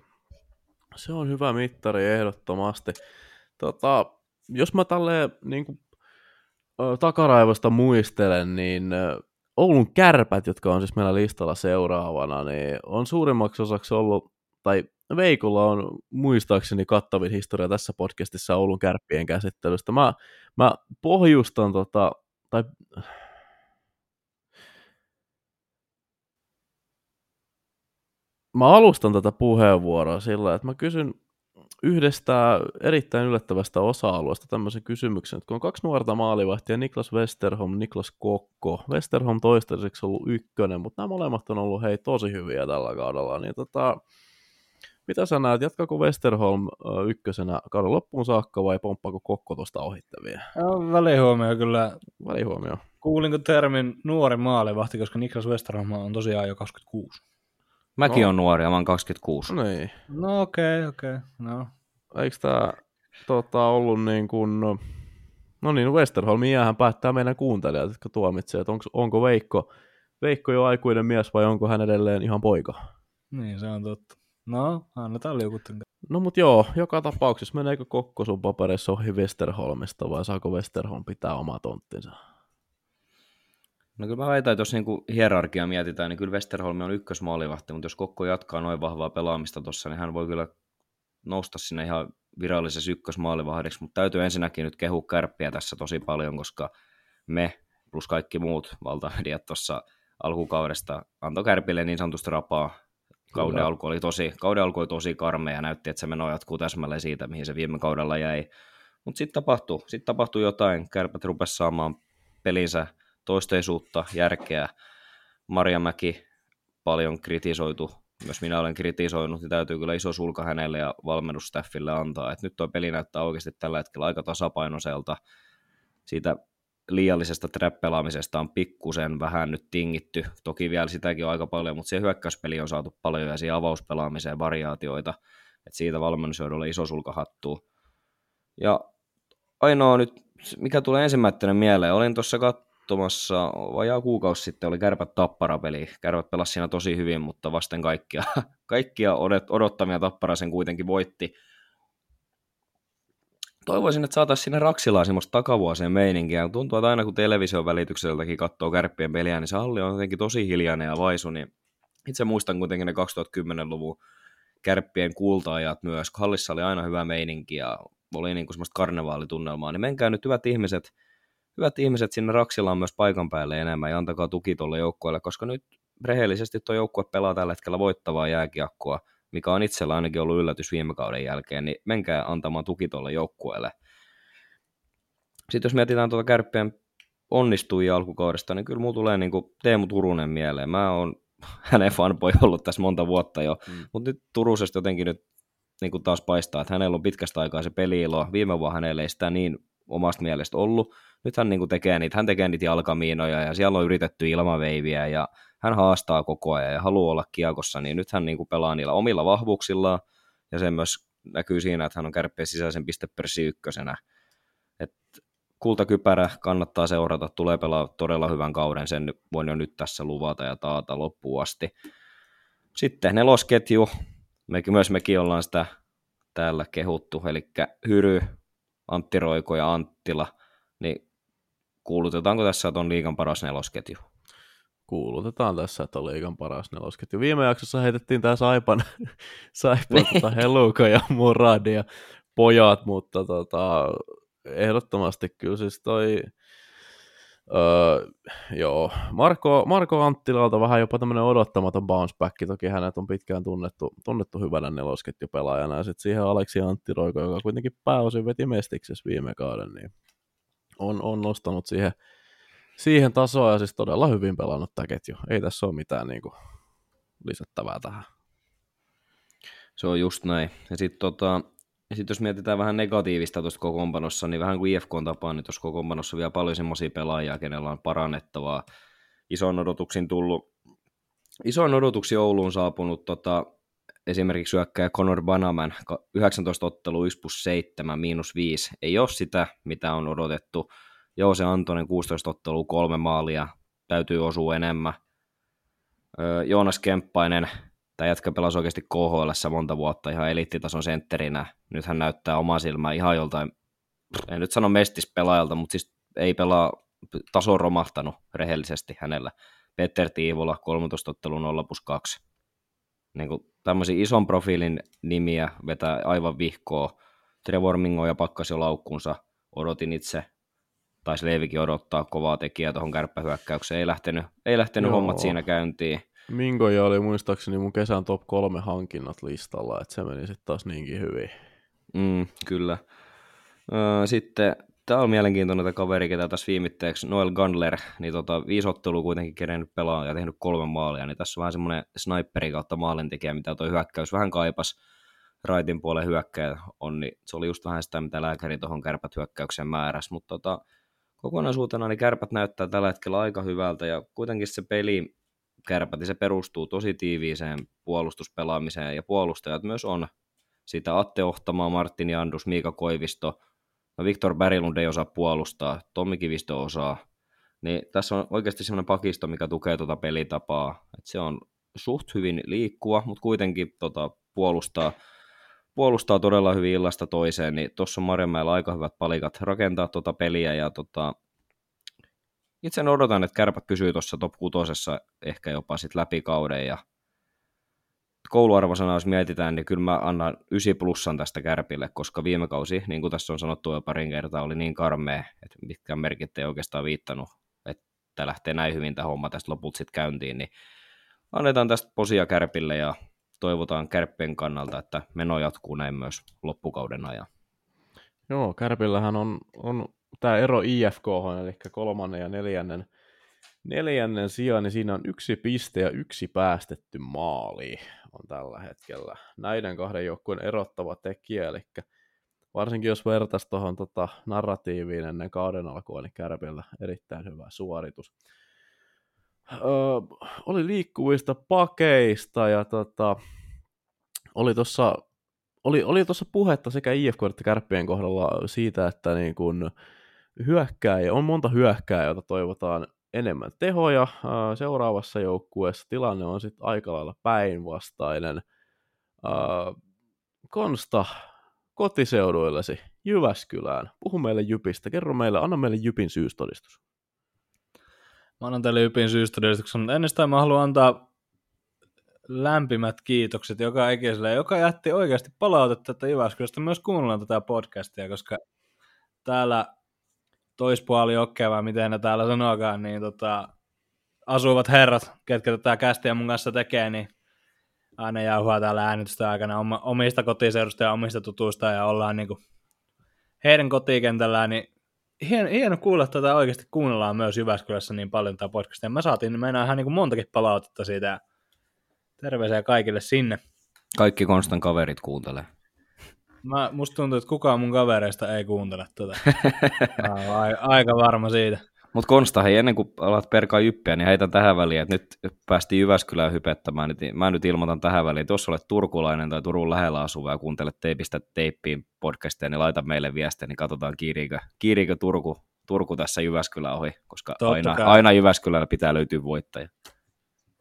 Se on hyvä mittari ehdottomasti. Tota, jos mä tälleen niin kuin takaraivosta muistelen, niin Oulun kärpät, jotka on siis meillä listalla seuraavana, niin on suurimmaksi osaksi ollut, tai Veikolla on muistaakseni kattavin historia tässä podcastissa Oulun kärppien käsittelystä. Mä, mä pohjustan tota, tai mä alustan tätä puheenvuoroa sillä, että mä kysyn yhdestä erittäin yllättävästä osa-alueesta tämmöisen kysymyksen, että kun on kaksi nuorta maalivahtia, Niklas Westerholm, Niklas Kokko, Westerholm toistaiseksi ollut ykkönen, mutta nämä molemmat on ollut hei tosi hyviä tällä kaudella, niin tota, mitä sä näet, jatkaako Westerholm ykkösenä kauden loppuun saakka vai pomppaako Kokko tuosta ohittavia? No, välihuomio kyllä. Välihuomio. Kuulinko termin nuori maalivahti, koska Niklas Westerholm on tosiaan jo 26. Mäkin no. on nuori ja mä oon 26. No niin. No okei, okay, okei. Okay. No. Eikö tää tota, ollut niin kuin, no, no niin, Westerholmin jäähän päättää meidän kuuntelijat, jotka tuomitsee, että onko, onko Veikko, Veikko jo aikuinen mies vai onko hän edelleen ihan poika? Niin, se on totta. No, annetaan liukutten. No mut joo, joka tapauksessa meneekö Kokko sun paperissa ohi Westerholmista vai saako Westerholm pitää oma tonttinsa? No kyllä mä väitän, että jos niinku hierarkia mietitään, niin kyllä Westerholm on ykkösmaalivahti, mutta jos Kokko jatkaa noin vahvaa pelaamista tuossa, niin hän voi kyllä nousta sinne ihan virallisessa ykkösmaalivahdiksi, mutta täytyy ensinnäkin nyt kehua kärppiä tässä tosi paljon, koska me plus kaikki muut valtamediat tuossa alkukaudesta antoi kärpille niin sanotusti rapaa. Kauden alku, oli tosi, kauden alku oli tosi karmea ja näytti, että se meno jatkuu täsmälleen siitä, mihin se viime kaudella jäi. Mutta sitten tapahtui, sit tapahtui jotain. Kärpät rupesi saamaan pelinsä toisteisuutta, järkeä. Maria Mäki paljon kritisoitu, myös minä olen kritisoinut, niin täytyy kyllä iso sulka hänelle ja valmennusstaffille antaa. Et nyt tuo peli näyttää oikeasti tällä hetkellä aika tasapainoiselta. Siitä liiallisesta trap-pelaamisesta on pikkusen vähän nyt tingitty. Toki vielä sitäkin on aika paljon, mutta se hyökkäyspeli on saatu paljon ja siihen avauspelaamiseen variaatioita. Et siitä valmennusjohdolle iso sulka hattuu. Ja ainoa nyt, mikä tulee ensimmäisenä mieleen, olin tuossa katsomassa, vajaa kuukausi sitten oli Kärpät Tappara-peli. Kärpät pelasi siinä tosi hyvin, mutta vasten kaikkia, kaikkia odottamia Tappara sen kuitenkin voitti. Toivoisin, että saataisiin sinne Raksilaan semmoista takavuosien meininkiä. Tuntuu, että aina kun television välitykseltäkin katsoo kärppien peliä, niin se halli on jotenkin tosi hiljainen ja vaisu. Niin itse muistan kuitenkin ne 2010-luvun kärppien kultaajat myös. Hallissa oli aina hyvä meininki ja oli niin kuin semmoista karnevaalitunnelmaa, niin menkää nyt hyvät ihmiset, hyvät ihmiset sinne Raksilaan myös paikan päälle enemmän ja antakaa tuki tuolle joukkueelle, koska nyt rehellisesti tuo joukkue pelaa tällä hetkellä voittavaa jääkiekkoa, mikä on itsellä ainakin ollut yllätys viime kauden jälkeen, niin menkää antamaan tuki tuolle joukkueelle. Sitten jos mietitään tuota kärppien onnistujia alkukaudesta, niin kyllä mulla tulee niin kuin Teemu Turunen mieleen. Mä oon hänen fanboy ollut tässä monta vuotta jo, mm. mutta nyt Turusesta jotenkin nyt niin kuin taas paistaa, että hänellä on pitkästä aikaa se peliilo. Viime vuonna hänellä ei sitä niin omasta mielestä ollut. Nyt hän niin kuin tekee niitä, hän tekee niitä jalkamiinoja ja siellä on yritetty ilmaveiviä ja hän haastaa koko ajan ja haluaa olla kiekossa, niin nyt hän niin kuin pelaa niillä omilla vahvuuksillaan ja se myös näkyy siinä, että hän on kärppien sisäisen pistepörssi ykkösenä. Et kultakypärä kannattaa seurata, tulee pelaa todella hyvän kauden, sen voin jo nyt tässä luvata ja taata loppuun asti. Sitten nelosketju, mekin, myös mekin ollaan sitä täällä kehuttu, eli Hyry, Antti Roiko ja Anttila, niin kuulutetaanko tässä, että on liikan paras nelosketju? Kuulutetaan tässä, että on liikan paras nelosketju. Viime jaksossa heitettiin tämä Saipan, Saipan tota Heluka ja Muradi ja pojat, mutta tota, ehdottomasti kyllä siis toi Öö, joo, Marko, Marko Anttilalta vähän jopa tämmöinen odottamaton bounce back, toki hänet on pitkään tunnettu, tunnettu hyvänä nelosketjupelaajana, ja sitten siihen Aleksi Antti Roiko, joka kuitenkin pääosin veti Mestiksessä viime kauden, niin on, on nostanut siihen, siihen tasoa, ja siis todella hyvin pelannut tämä ketju. Ei tässä ole mitään niin kuin, lisättävää tähän. Se on just näin. Ja sitten tota, ja sitten jos mietitään vähän negatiivista tuosta kokoonpanossa, niin vähän kuin IFK on tapaan, niin tuossa kokoonpanossa vielä paljon semmoisia pelaajia, kenellä on parannettavaa. Isoin odotuksin tullut, isoin odotuksi Ouluun saapunut tota, esimerkiksi syökkäjä Conor Banaman, 19 ottelu 1 plus 7, miinus 5. Ei ole sitä, mitä on odotettu. Joo, se Antonen 16 ottelu, kolme maalia, täytyy osua enemmän. Joonas Kemppainen, Tämä jätkä pelasi oikeasti KHL monta vuotta ihan eliittitason sentterinä. Nyt hän näyttää omaa silmää ihan joltain, en nyt sano mestispelaajalta, mutta siis ei pelaa, taso on romahtanut rehellisesti hänellä. Petter Tiivola, 13 ottelu 0 plus 2. Niin kuin tämmöisiä ison profiilin nimiä vetää aivan vihkoa. Trevor Mingo ja pakkasi jo laukkuunsa. Odotin itse, taisi Leivikin odottaa kovaa tekijää tuohon kärppähyökkäykseen. Ei lähtenyt, ei lähtenyt hommat siinä käyntiin. Mingoja oli muistaakseni mun kesän top kolme hankinnat listalla, että se meni sitten taas niinkin hyvin. Mm, kyllä. Sitten tämä on mielenkiintoinen tämä kaveri, ketä tässä viimitteeksi, Noel Gandler, niin tota, viisi ottelua kuitenkin kerennyt pelaa ja tehnyt kolme maalia, niin tässä on vähän semmoinen sniperi kautta maalintekijä, mitä tuo hyökkäys vähän kaipas raitin puolen hyökkäjä on, niin se oli just vähän sitä, mitä lääkäri tuohon kärpät hyökkäyksen määräs, mutta tota, kokonaisuutena niin kärpät näyttää tällä hetkellä aika hyvältä ja kuitenkin se peli, kärpät, se perustuu tosi tiiviiseen puolustuspelaamiseen, ja puolustajat myös on. Sitä Atte Ohtamaa, Martin Jandus, Miika Koivisto, no Viktor Berilund ei osaa puolustaa, Tommi Kivisto osaa, niin tässä on oikeasti semmoinen pakisto, mikä tukee tuota pelitapaa, että se on suht hyvin liikkua, mutta kuitenkin tota, puolustaa, puolustaa todella hyvin illasta toiseen, niin tuossa on Marjamäellä aika hyvät palikat rakentaa tuota peliä, ja tota, itse odotan, että kärpät pysyy tuossa top 6 ehkä jopa sit läpi kauden ja kouluarvosana, jos mietitään, niin kyllä mä annan 9 plussan tästä kärpille, koska viime kausi, niin kuin tässä on sanottu jo parin kertaa, oli niin karmea, että mitkään merkit ei oikeastaan viittanut, että lähtee näin hyvin tämä homma tästä lopulta sitten käyntiin, niin annetaan tästä posia kärpille ja toivotaan kärppien kannalta, että meno jatkuu näin myös loppukauden ajan. Joo, Kärpillähän on, on tämä ero IFK, eli kolmannen ja neljännen, neljännen sijaan, niin siinä on yksi piste ja yksi päästetty maali on tällä hetkellä. Näiden kahden joukkueen erottava tekijä, eli varsinkin jos vertaisi tuohon tota, narratiiviin ennen kauden alkua, niin Kärpillä erittäin hyvä suoritus. Öö, oli liikkuvista pakeista ja tota, oli tuossa oli, oli tuossa puhetta sekä IFK että Kärppien kohdalla siitä, että niin kun hyökkääjä, on monta hyökkääjää, joita toivotaan enemmän tehoja. Seuraavassa joukkueessa tilanne on sitten aika lailla päinvastainen. Konsta, kotiseuduillesi, Jyväskylään. Puhu meille Jypistä. Kerro meille, anna meille Jypin syystodistus. Mä annan teille Jypin syystodistuksen, sitä mä haluan antaa lämpimät kiitokset joka ikiselle, joka jätti oikeasti palautetta, että Jyväskylästä myös kuunnellaan tätä podcastia, koska täällä toispuoli jokkea, miten ne täällä sanokaan, niin tota, asuvat herrat, ketkä tätä kästiä mun kanssa tekee, niin aina jauhaa täällä äänitystä aikana omista kotiseudusta ja omista tutuista ja ollaan niin kuin heidän kotikentällään, niin hieno, hieno kuulla tätä oikeasti kuunnellaan myös Jyväskylässä niin paljon tätä podcastia. Mä saatiin mennä ihan niin kuin montakin palautetta siitä terveisiä kaikille sinne. Kaikki Konstan kaverit kuuntelee. Mä, musta tuntuu, että kukaan mun kavereista ei kuuntele tätä. Mä olen aika varma siitä. Mutta Konsta, hei, ennen kuin alat perkaa jyppiä, niin heitän tähän väliin, että nyt päästiin Jyväskylään hypettämään. Niin mä nyt ilmoitan tähän väliin, että jos olet turkulainen tai Turun lähellä asuva ja kuuntelet teipistä teippiin podcastia, niin laita meille viestiä, niin katsotaan kiiriikö, kiiriikö Turku, Turku tässä Jyväskylän ohi, koska aina, aina Jyväskylällä pitää löytyä voittaja.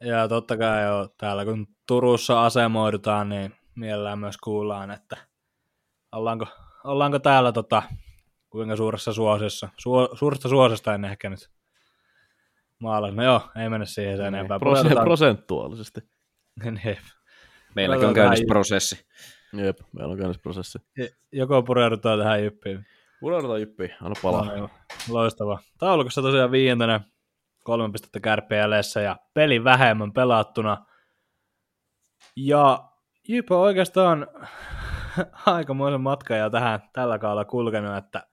Ja totta kai jo, täällä kun Turussa asemoidutaan, niin mielellään myös kuullaan, että ollaanko, ollaanko täällä tota, kuinka suuressa suosiossa, Suo, suuresta suosiosta en ehkä nyt maala. No joo, ei mennä siihen sen niin, enempää. Prosent, prosentuaalisesti. Niin, Meilläkin on käynnissä prosessi. Jep, meillä on käynnissä prosessi. Joko pureudutaan tähän jyppiin. Pureudutaan jyppiin, anna palaa. No, loistava. Taulukossa tosiaan viientenä kolme pistettä kärppiä ja peli vähemmän pelattuna. Ja Jypä oikeastaan aikamoisen matkan ja tähän tällä kaudella kulkenut, että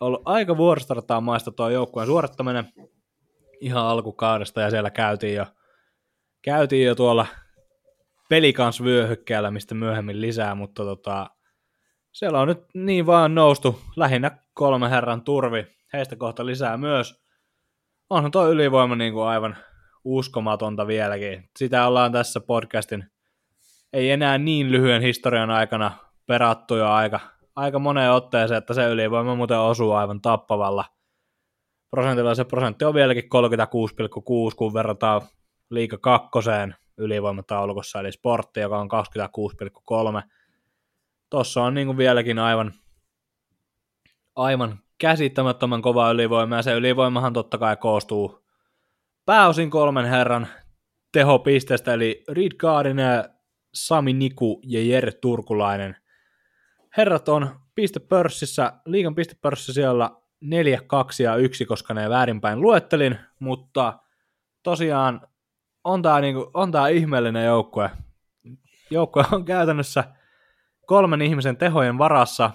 ollut aika vuorostartaa maista tuo joukkueen suorittaminen ihan alkukaudesta ja siellä käytiin jo, käytiin jo tuolla pelikans vyöhykkeellä, mistä myöhemmin lisää, mutta tota, siellä on nyt niin vaan noustu lähinnä kolme herran turvi, heistä kohta lisää myös. Onhan tuo ylivoima niin kuin aivan uskomatonta vieläkin. Sitä ollaan tässä podcastin ei enää niin lyhyen historian aikana perattu jo aika, aika moneen otteeseen, että se ylivoima muuten osuu aivan tappavalla prosentilla. Se prosentti on vieläkin 36,6, kun verrataan liika kakkoseen ylivoimataulukossa, eli sportti, joka on 26,3. Tuossa on niin kuin vieläkin aivan, aivan käsittämättömän kova ylivoima, ja se ylivoimahan totta kai koostuu pääosin kolmen herran tehopisteestä, eli Reed Gardiner, Sami Niku ja Jere Turkulainen. Herrat on pistepörssissä, liigan pistepörssissä siellä 4, 2 ja 1, koska ne väärinpäin luettelin, mutta tosiaan on tämä niinku, ihmeellinen joukkue. Joukkue on käytännössä kolmen ihmisen tehojen varassa,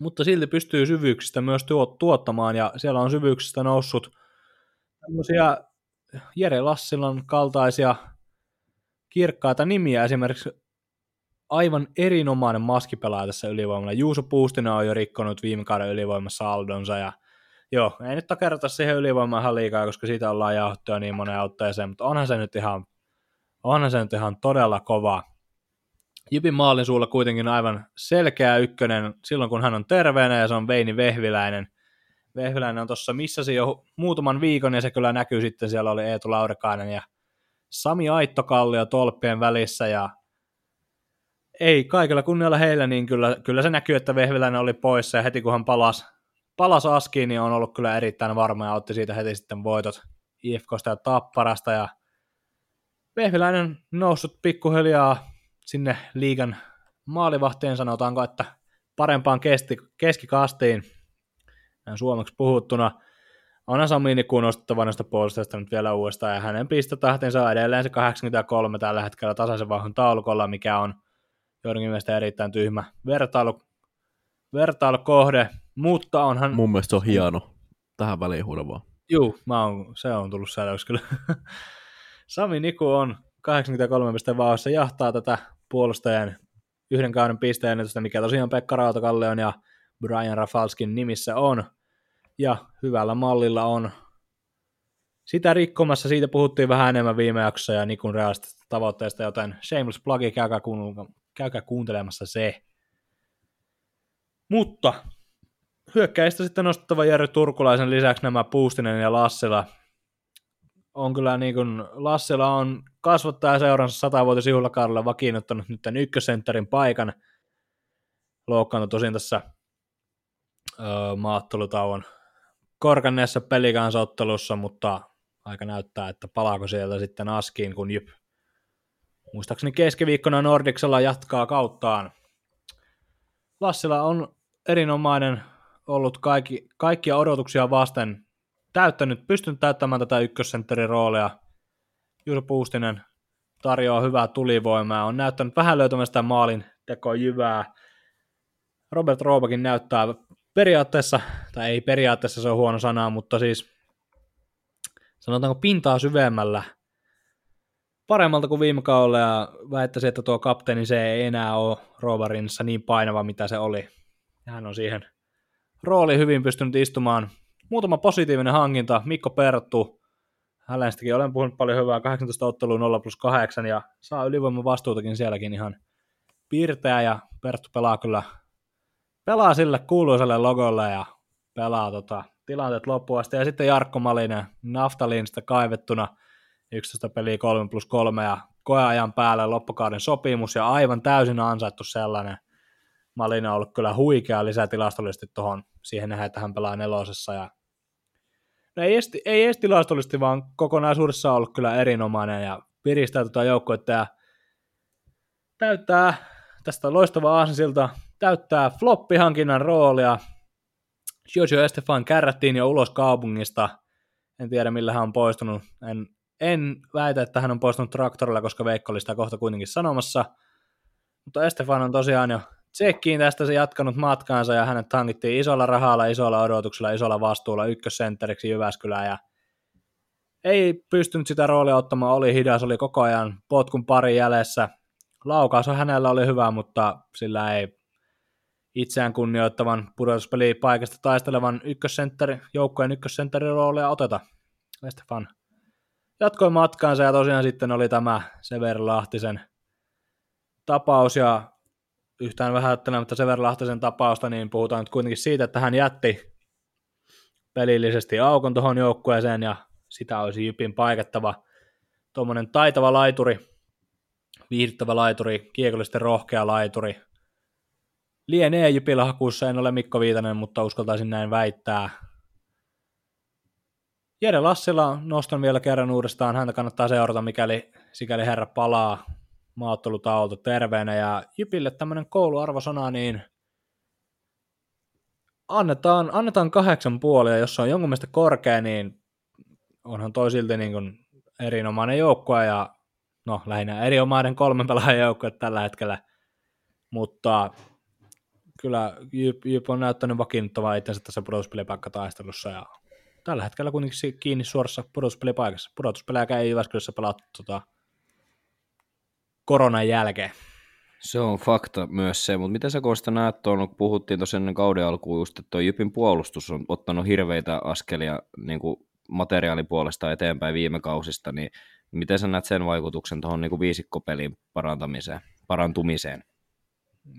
mutta silti pystyy syvyyksistä myös tuottamaan, ja siellä on syvyyksistä noussut tämmöisiä Jere Lassilan kaltaisia kirkkaita nimiä, esimerkiksi aivan erinomainen maskipelaaja tässä ylivoimalla. Juuso Puustinen on jo rikkonut viime kauden ylivoimassa Aldonsa, ja joo, ei nyt takerrata siihen ylivoimaan ihan liikaa, koska siitä ollaan jauhtoja niin moneen otteeseen, mutta onhan se nyt ihan, onhan se nyt ihan todella kova. Jipin maalin suulla kuitenkin aivan selkeä ykkönen silloin, kun hän on terveenä, ja se on Veini Vehviläinen. Vehviläinen on tuossa missasi jo muutaman viikon, ja se kyllä näkyy sitten, siellä oli Eetu Laurikainen ja Sami Aittokallio tolppien välissä, ja ei kaikilla kunnialla heillä, niin kyllä, kyllä se näkyy, että Vehviläinen oli poissa, ja heti kun hän palasi, palasi askiin, niin on ollut kyllä erittäin varma, ja otti siitä heti sitten voitot IFKsta ja Tapparasta, ja Vehviläinen noussut pikkuhiljaa sinne liigan maalivahteen, sanotaanko, että parempaan kesti, keskikastiin, näin suomeksi puhuttuna. On Sami Niku nostettava noista puolustajista nyt vielä uudestaan, ja hänen pistotahtinsa on edelleen se 83 tällä hetkellä tasaisen vauhon taulukolla, mikä on joidenkin mielestä erittäin tyhmä vertailu, vertailukohde, mutta onhan... Mun mielestä se on hieno. Tähän väliin vaan. Juu, mä oon, se on tullut säädöksi kyllä. Sami Niku on 83 pisteen vauhassa, jahtaa tätä puolustajan yhden kauden pisteen mikä tosiaan Pekka Rautakalleon ja Brian Rafalskin nimissä on. Ja hyvällä mallilla on sitä rikkomassa. Siitä puhuttiin vähän enemmän viime jaksossa ja Nikun realistisesta tavoitteesta, joten shameless plugi, käykää, käykää kuuntelemassa se. Mutta hyökkäistä sitten nostettava Jere Turkulaisen lisäksi nämä Puustinen ja Lassila. On kyllä niin kuin, Lassila on kasvattaja seuransa satavuotisjuhlakaudella vakiinnuttanut nyt tämän ykkösentterin paikan. Loukkaantui tosin tässä öö, maattelutauon korkanneessa pelikansottelussa, mutta aika näyttää, että palaako sieltä sitten askiin, kun Jyp muistaakseni keskiviikkona Nordiksella jatkaa kauttaan. Lassila on erinomainen ollut kaikki, kaikkia odotuksia vasten täyttänyt, pystynyt täyttämään tätä ykkössentterin roolia. Juuso Puustinen tarjoaa hyvää tulivoimaa, on näyttänyt vähän löytämään sitä maalin tekoa jyvää. Robert Roobakin näyttää periaatteessa, tai ei periaatteessa se on huono sana, mutta siis sanotaanko pintaa syvemmällä paremmalta kuin viime kaudella ja väittäisin, että tuo kapteeni se ei enää ole Rovarinissa niin painava, mitä se oli. Hän on siihen rooli hyvin pystynyt istumaan. Muutama positiivinen hankinta, Mikko Perttu, hänestäkin olen puhunut paljon hyvää, 18 ottelua 0 plus 8 ja saa ylivoiman vastuutakin sielläkin ihan piirteä ja Perttu pelaa kyllä pelaa sille kuuluiselle logolle ja pelaa tota, tilanteet loppuun asti. Ja sitten Jarkko Malinen Naftalinista kaivettuna 11 peliä 3 plus 3 ja koeajan päälle loppukauden sopimus ja aivan täysin ansaittu sellainen. Malina on ollut kyllä huikea lisää tilastollisesti tuohon siihen nähdään, että hän pelaa nelosessa. Ja... No ei, esti, ei edes tilastollisesti, vaan kokonaisuudessa on ollut kyllä erinomainen ja piristää tuota joukkoa ja täyttää tästä loistavaa aasinsilta, täyttää floppihankinnan roolia. Jojo Estefan kärrättiin jo ulos kaupungista. En tiedä, millä hän on poistunut. En, en väitä, että hän on poistunut traktorilla, koska Veikko oli sitä kohta kuitenkin sanomassa. Mutta Estefan on tosiaan jo Tsekkiin tästä se jatkanut matkaansa ja hänet hankittiin isolla rahalla, isolla odotuksella, isolla vastuulla ykkössentteriksi Jyväskylään ja ei pystynyt sitä roolia ottamaan, oli hidas, oli koko ajan potkun pari jäljessä. Laukaus hänellä oli hyvä, mutta sillä ei itseään kunnioittavan paikasta taistelevan ykkössentteri, joukkojen ykkössentterin roolia oteta. Estefan jatkoi matkaansa ja tosiaan sitten oli tämä Sever Lahtisen tapaus ja yhtään vähättelemättä Sever Lahtisen tapausta, niin puhutaan nyt kuitenkin siitä, että hän jätti pelillisesti aukon tuohon joukkueeseen ja sitä olisi Jypin paikattava tuommoinen taitava laituri, viihdyttävä laituri, kiekollisesti rohkea laituri. Lienee Jypillä hakussa, en ole Mikko Viitanen, mutta uskaltaisin näin väittää. Jere Lassila nostan vielä kerran uudestaan, häntä kannattaa seurata, mikäli sikäli herra palaa maattelutaulta terveenä. Ja Jypille tämmöinen kouluarvosana, niin annetaan, annetaan kahdeksan puolia, jos se on jonkun mielestä korkea, niin onhan toi silti niin kuin erinomainen joukkue ja no lähinnä erinomainen kolmen pelaajan joukkue tällä hetkellä, mutta kyllä Jyp, Jyp on näyttänyt vakiinnuttavaa itsensä tässä pudotuspelipaikkataistelussa ja tällä hetkellä kuitenkin kiinni suorassa pudotuspelipaikassa. Pudotuspelejäkään ei Jyväskylässä pelattu tota, koronan jälkeen. Se on fakta myös se, mutta miten sä Kosta näet tuon, kun puhuttiin tuossa ennen kauden alkuun just, että tuo Jypin puolustus on ottanut hirveitä askelia niin kuin materiaalipuolesta eteenpäin viime kausista, niin miten sä näet sen vaikutuksen tuohon niin viisikkopelin parantamiseen, parantumiseen?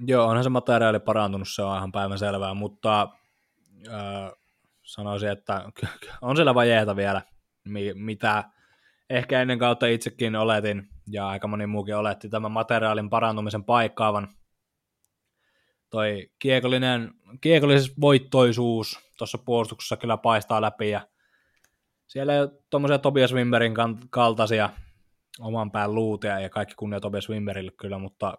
Joo, onhan se materiaali parantunut, se on ihan päivän selvää, mutta äh, sanoisin, että on siellä vajeita vielä, mitä ehkä ennen kautta itsekin oletin, ja aika moni muukin oletti tämän materiaalin parantumisen paikkaavan. Toi kiekollinen, kiekollinen voittoisuus tuossa puolustuksessa kyllä paistaa läpi, ja siellä ei ole tuommoisia Tobias Wimberin kaltaisia oman pään luutea ja kaikki kunnia Tobias Wimberille kyllä, mutta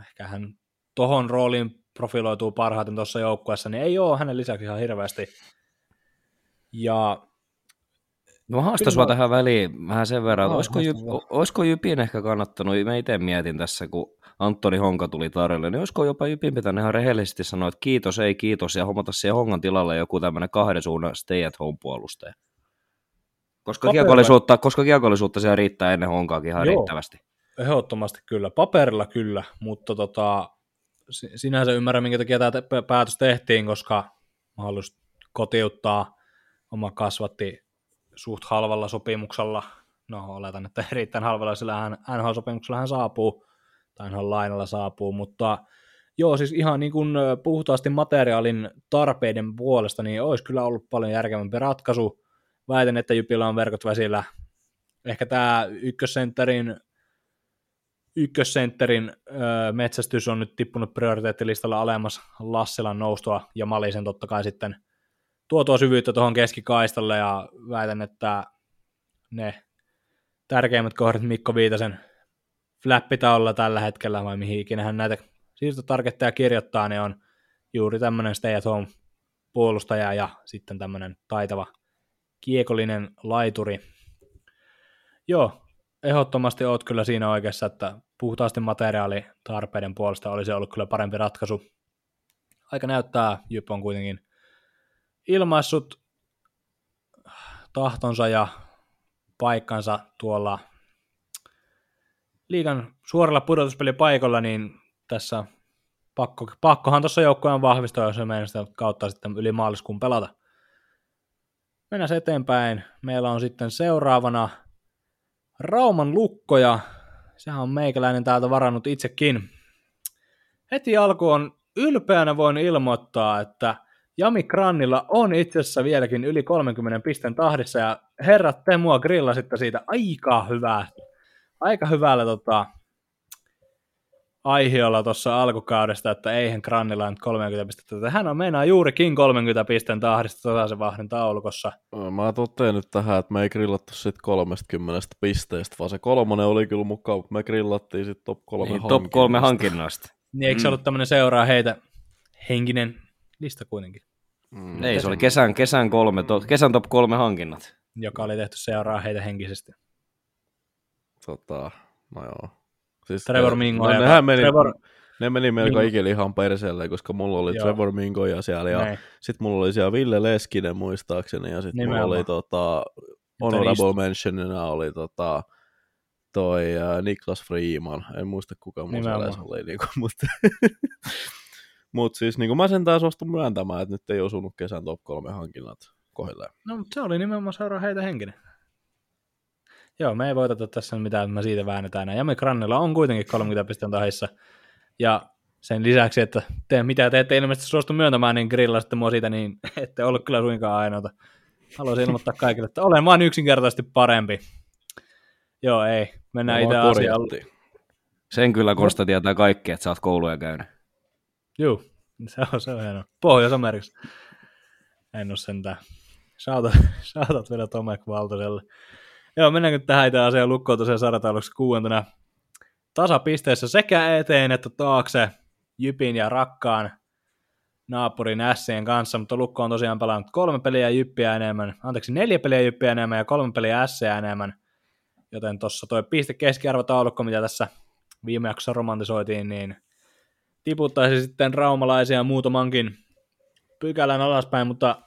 ehkä hän tohon rooliin profiloituu parhaiten tuossa joukkueessa, niin ei ole hänen lisäksi ihan hirveästi. Ja No Kyllä vaan tähän väliin vähän sen verran, Joo, olisiko, Jyp, haastan vaan. olisiko Jypin ehkä kannattanut, mä itse mietin tässä, kun Antoni Honka tuli tarjolle, niin olisiko jopa Jypin pitänyt ihan rehellisesti sanoa, että kiitos, ei kiitos, ja hommata siihen Hongan tilalle joku tämmöinen kahden suunnan stay at home puolustaja. Koska Paperilla- kiekollisuutta, koska kiekollisuutta siellä riittää ennen Honkaakin ihan Joo. riittävästi. Ehdottomasti kyllä, paperilla kyllä, mutta tota, sinänsä ymmärrän, minkä takia tämä päätös tehtiin, koska mahdollisuus kotiuttaa oma kasvatti suht halvalla sopimuksella, no oletan, että erittäin halvalla, sillä hän NHL-sopimuksella hän saapuu, tai NHL lainalla saapuu, mutta joo, siis ihan niin kuin puhtaasti materiaalin tarpeiden puolesta, niin olisi kyllä ollut paljon järkevämpi ratkaisu. Väitän, että Jypillä on verkot vesillä. Ehkä tämä ykkössentterin ykkössentterin öö, metsästys on nyt tippunut prioriteettilistalla alemmas Lassilan noustua ja Malisen totta kai sitten tuotua syvyyttä tuohon keskikaistalle ja väitän, että ne tärkeimmät kohdat Mikko Viitasen flappitaululla tällä hetkellä vai mihin ikinä hän näitä siirtotargetteja kirjoittaa, ne on juuri tämmöinen stay at home puolustaja ja sitten tämmöinen taitava kiekollinen laituri. Joo, ehdottomasti oot kyllä siinä oikeassa, että puhtaasti materiaalitarpeiden puolesta olisi ollut kyllä parempi ratkaisu. Aika näyttää, Jyp on kuitenkin ilmaissut tahtonsa ja paikkansa tuolla liigan suoralla pudotuspelipaikalla, niin tässä pakko, pakkohan tuossa joukkojen vahvistaa, jos meidän sitä kautta sitten yli maaliskuun pelata. Mennään eteenpäin. Meillä on sitten seuraavana Rauman lukkoja. Sehän on meikäläinen täältä varannut itsekin. Heti alkuun ylpeänä voin ilmoittaa, että Jami Krannilla on itse asiassa vieläkin yli 30 pisteen tahdissa, ja herrat, te mua grillasitte siitä aika hyvää, aika hyvällä tota, aihiolla tuossa alkukaudesta, että eihän Krannilla nyt 30 pistettä. Hän on meinaa juurikin 30 pisteen tahdista tasaisen vahden taulukossa. Mä totean nyt tähän, että me ei grillattu sit 30 pisteestä, vaan se kolmonen oli kyllä mukaan, mutta me grillattiin sit top kolme Niin, top kolme hankinnasta. hankinnasta. Niin eikö se Mm. ollut tämmöinen seuraa heitä henkinen lista kuitenkin, Mm. Ei, se oli kesän, kesän, kolme, to, kesän top kolme hankinnat. joka oli tehty seuraa heitä henkisesti. Tota, no joo. Siis, Trevor Mingo no, nehän meni, Trevor- ne meni Mingo. kaikille ihan perseelle, koska mulla oli Joo. Trevor Mingoja siellä ja sitten mulla oli siellä Ville Leskinen muistaakseni ja sitten mulla oli tota, honorable mentionina oli tota, toi uh, Niklas Freeman, en muista kuka mun siellä oli, niinku, mutta mut siis niinku mä sen taas suostun myöntämään, että nyt ei osunut kesän top kolme hankinnat kohdilleen. No, mutta se oli nimenomaan seuraa heitä henkinen. Joo, me ei voiteta tässä mitään, että me siitä väännetään. enää. Jami Grannilla on kuitenkin 30 pisteen tahissa. Ja sen lisäksi, että te, mitä te ette ilmeisesti suostu myöntämään, niin grillasitte mua siitä, niin ette ollut kyllä suinkaan ainoata. Haluaisin ilmoittaa kaikille, että olen vain yksinkertaisesti parempi. Joo, ei. Mennään Me itse vaan korjattiin. Sen kyllä Konsta tietää kaikki, että sä oot kouluja käynyt. Joo, se on, se on hienoa. Pohjois-Amerikassa. En ole sentään. Shoutout, shoutout vielä Tomek Valtoselle. Joo, mennäänkö tähän itse asiaan lukkoon tosiaan sarjatauluksi kuuentena tasapisteissä sekä eteen että taakse Jypin ja rakkaan naapurin Ässien kanssa, mutta Lukko on tosiaan pelannut kolme peliä Jyppiä enemmän, anteeksi neljä peliä Jyppiä enemmän ja kolme peliä Ässejä enemmän, joten tuossa toi piste keskiarvotaulukko, mitä tässä viime jaksossa romantisoitiin, niin tiputtaisi sitten raumalaisia muutamankin pykälän alaspäin, mutta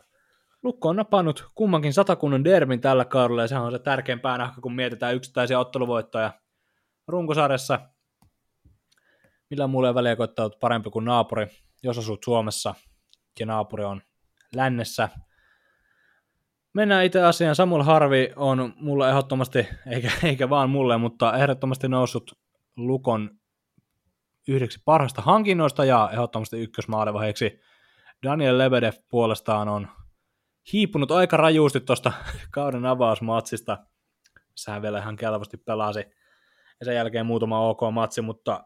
Lukko on napannut kummankin satakunnan derbin tällä kaudella, ja se on se tärkein päänahka, kun mietitään yksittäisiä otteluvoittoja runkosarjassa. Millä muulla ei väliä koittaa parempi kuin naapuri, jos asut Suomessa ja naapuri on lännessä. Mennään itse asiaan. Samuel Harvi on mulle ehdottomasti, eikä, eikä vaan mulle, mutta ehdottomasti noussut Lukon yhdeksi parhaista hankinnoista ja ehdottomasti ykkösmaalivaiheeksi. Daniel Lebedev puolestaan on hiipunut aika rajuusti tuosta kauden avausmatsista, missä vielä ihan kelpoisesti pelasi. Ja sen jälkeen muutama ok matsi, mutta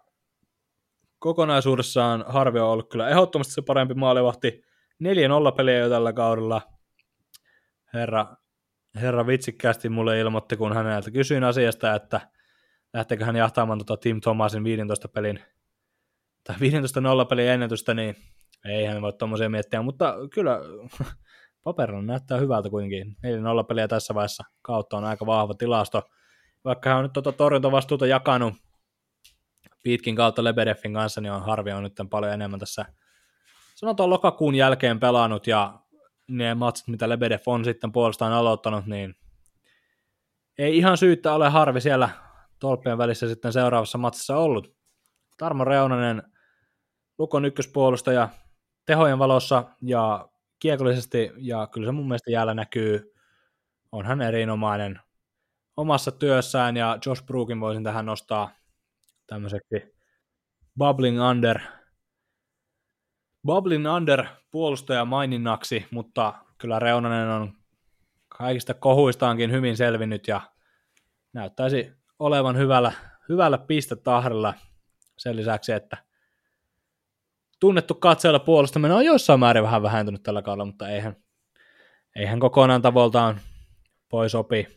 kokonaisuudessaan Harvi on ollut kyllä ehdottomasti se parempi maalivahti. 4-0 peliä jo tällä kaudella. Herra, herra vitsikkäästi mulle ilmoitti, kun häneltä kysyin asiasta, että lähteekö hän jahtaamaan tota Tim Thomasin 15 pelin tai 15 nolla pelin ennätystä, niin ei hän voi tuommoisia miettiä, mutta kyllä paperilla näyttää hyvältä kuitenkin. 4-0 peliä tässä vaiheessa kautta on aika vahva tilasto. Vaikka hän on nyt tuota torjuntavastuuta jakanut pitkin kautta Lebedeffin kanssa, niin on Harvi on nyt paljon enemmän tässä sanotaan lokakuun jälkeen pelannut ja ne matsit, mitä Lebedev on sitten puolestaan aloittanut, niin ei ihan syyttä ole Harvi siellä tolppien välissä sitten seuraavassa matsissa ollut. Tarmo Reunanen, Lukon ykköspuolustaja tehojen valossa ja kiekollisesti, ja kyllä se mun mielestä jäällä näkyy, on hän erinomainen omassa työssään, ja Josh Brookin voisin tähän nostaa tämmöiseksi bubbling under, bubbling under puolustaja maininnaksi, mutta kyllä Reunanen on kaikista kohuistaankin hyvin selvinnyt ja näyttäisi olevan hyvällä, hyvällä pistetahdella sen lisäksi, että tunnettu katseella puolustaminen on jossain määrin vähän vähentynyt tällä kaudella, mutta eihän, eihän kokonaan tavoltaan pois opi.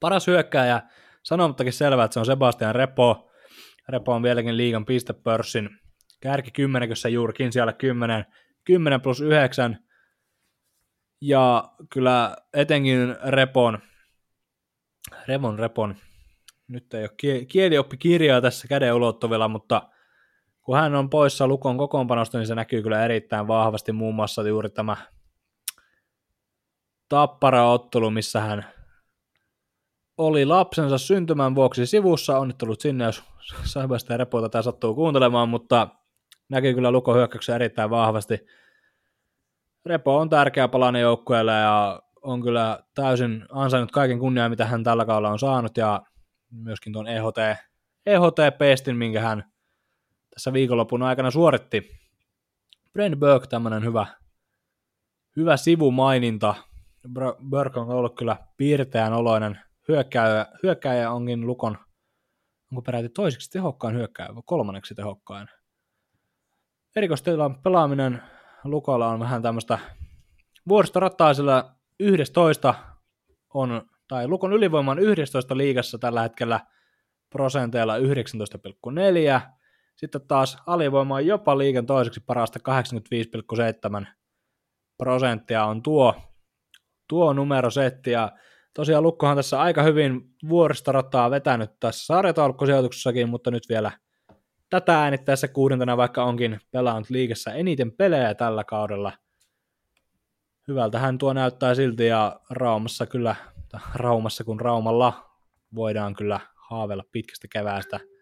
Paras hyökkääjä, sanomattakin selvää, että se on Sebastian Repo. Repo on vieläkin liigan pistepörssin kärki kymmenekössä juurikin siellä 10, 10 plus 9. Ja kyllä etenkin Repon, Repon, Repon, nyt ei ole kielioppikirjaa tässä käden ulottuvilla, mutta kun hän on poissa Lukon kokoonpanosta, niin se näkyy kyllä erittäin vahvasti muun muassa juuri tämä tappara-ottelu, missä hän oli lapsensa syntymän vuoksi sivussa. Onnittelut sinne, jos Sebastian Repo tätä sattuu kuuntelemaan, mutta näkyy kyllä Lukon hyökkäyksen erittäin vahvasti. Repo on tärkeä palanen joukkueelle ja on kyllä täysin ansainnut kaiken kunniaa, mitä hän tällä kaudella on saanut ja myöskin tuon EHT, EHT-pestin, minkä hän tässä viikonlopun aikana suoritti. Brent Burke, tämmöinen hyvä, hyvä sivumaininta. Burke on ollut kyllä piirteän oloinen hyökkääjä, hyökkääjä onkin Lukon, onko peräti toiseksi tehokkaan hyökkääjä vai kolmanneksi tehokkaan. Erikoistilan pelaaminen Lukolla on vähän tämmöistä vuoristorattaisella 11 on, tai Lukon ylivoima on 11 liigassa tällä hetkellä prosenteilla 19,4, sitten taas alivoima on jopa liikan toiseksi parasta 85,7 prosenttia on tuo, tuo numerosetti. Ja tosiaan Lukkohan tässä aika hyvin vuoristorataa vetänyt tässä sarjataulukkosijoituksessakin, mutta nyt vielä tätä äänittäessä kuudentena, vaikka onkin pelannut liigassa eniten pelejä tällä kaudella. Hyvältä hän tuo näyttää silti ja Raumassa kyllä, Raumassa kun Raumalla voidaan kyllä haaveilla pitkästä keväästä –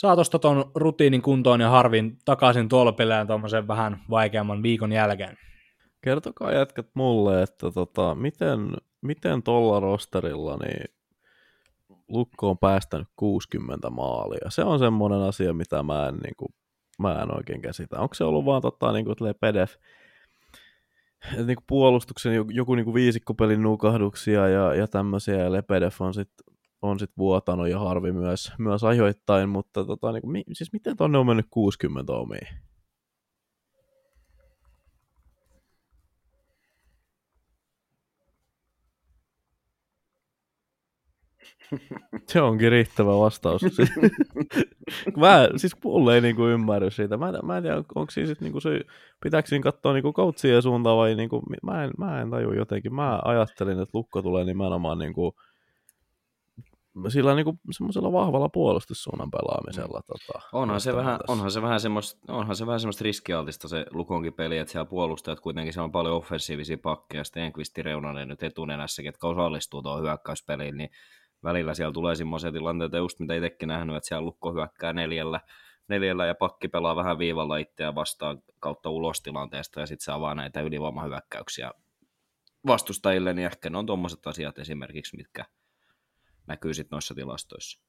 saa tuosta ton rutiinin kuntoon ja Harvin takaisin tolpilleen tuommoisen vähän vaikeamman viikon jälkeen. Kertokaa jätkät mulle, että tota, miten, miten tuolla rosterilla niin Lukko on päästänyt 60 maalia. Se on semmoinen asia, mitä mä en, niin kuin, mä en oikein käsitä. Onko se ollut vaan tota, niin kuin, pedef, niin puolustuksen joku, joku niin kuin viisikkopelin nukahduksia ja, ja tämmöisiä, ja Lepedef on sitten on sit vuotanut ja Harvi myös, myös ajoittain, mutta tota, niin kuin, mi, siis miten tonne on mennyt 60 omiin? Se onkin riittävä vastaus. mä, siis mulle ei niinku ymmärry siitä. Mä, mä en tiedä, onko siis niinku se, pitääkö siinä katsoa niinku coachien suuntaan vai niinku, mä, en, mä en taju jotenkin. Mä ajattelin, että Lukko tulee nimenomaan niinku, sillä niinku semmoisella vahvalla puolustussuunnan pelaamisella. Tota, onhan, se vähän, onhan, se vähän semmoista, onhan se vähän semmoista riskialtista se Lukonkin peli, että siellä puolustajat kuitenkin se on paljon offensiivisia pakkeja, Stenqvisti Reunanen nyt etunenässä, ketkä osallistuu tuohon hyökkäyspeliin, niin välillä siellä tulee semmoisia tilanteita, just mitä itsekin nähnyt, että siellä Lukko hyökkää neljällä, neljällä ja pakki pelaa vähän viivalla itseä vastaan kautta ulos tilanteesta ja sitten saa vaan näitä ylivoimahyökkäyksiä vastustajille, niin ehkä ne on tuommoiset asiat esimerkiksi, mitkä näkyy sitten noissa tilastoissa.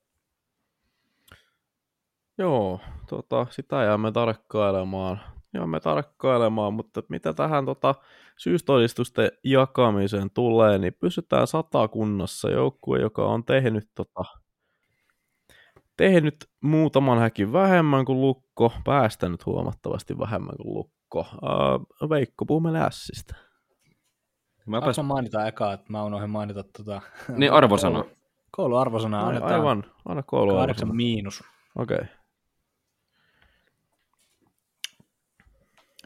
Joo, tota, sitä jäämme tarkkailemaan. Jäämme tarkkailemaan, mutta mitä tähän tota, syystodistusten jakamiseen tulee, niin pysytään satakunnassa joukkue, joka on tehnyt, tota, tehnyt muutaman häkin vähemmän kuin Lukko, päästänyt huomattavasti vähemmän kuin Lukko. Uh, Veikko, puhumme Lässistä. Mä Saanko mainita eka, että mä unohdin mainita tota... Niin arvosana. Kouluarvosana annetaan Aivan, anna koulu kahdeksan miinus. Okei. Okay.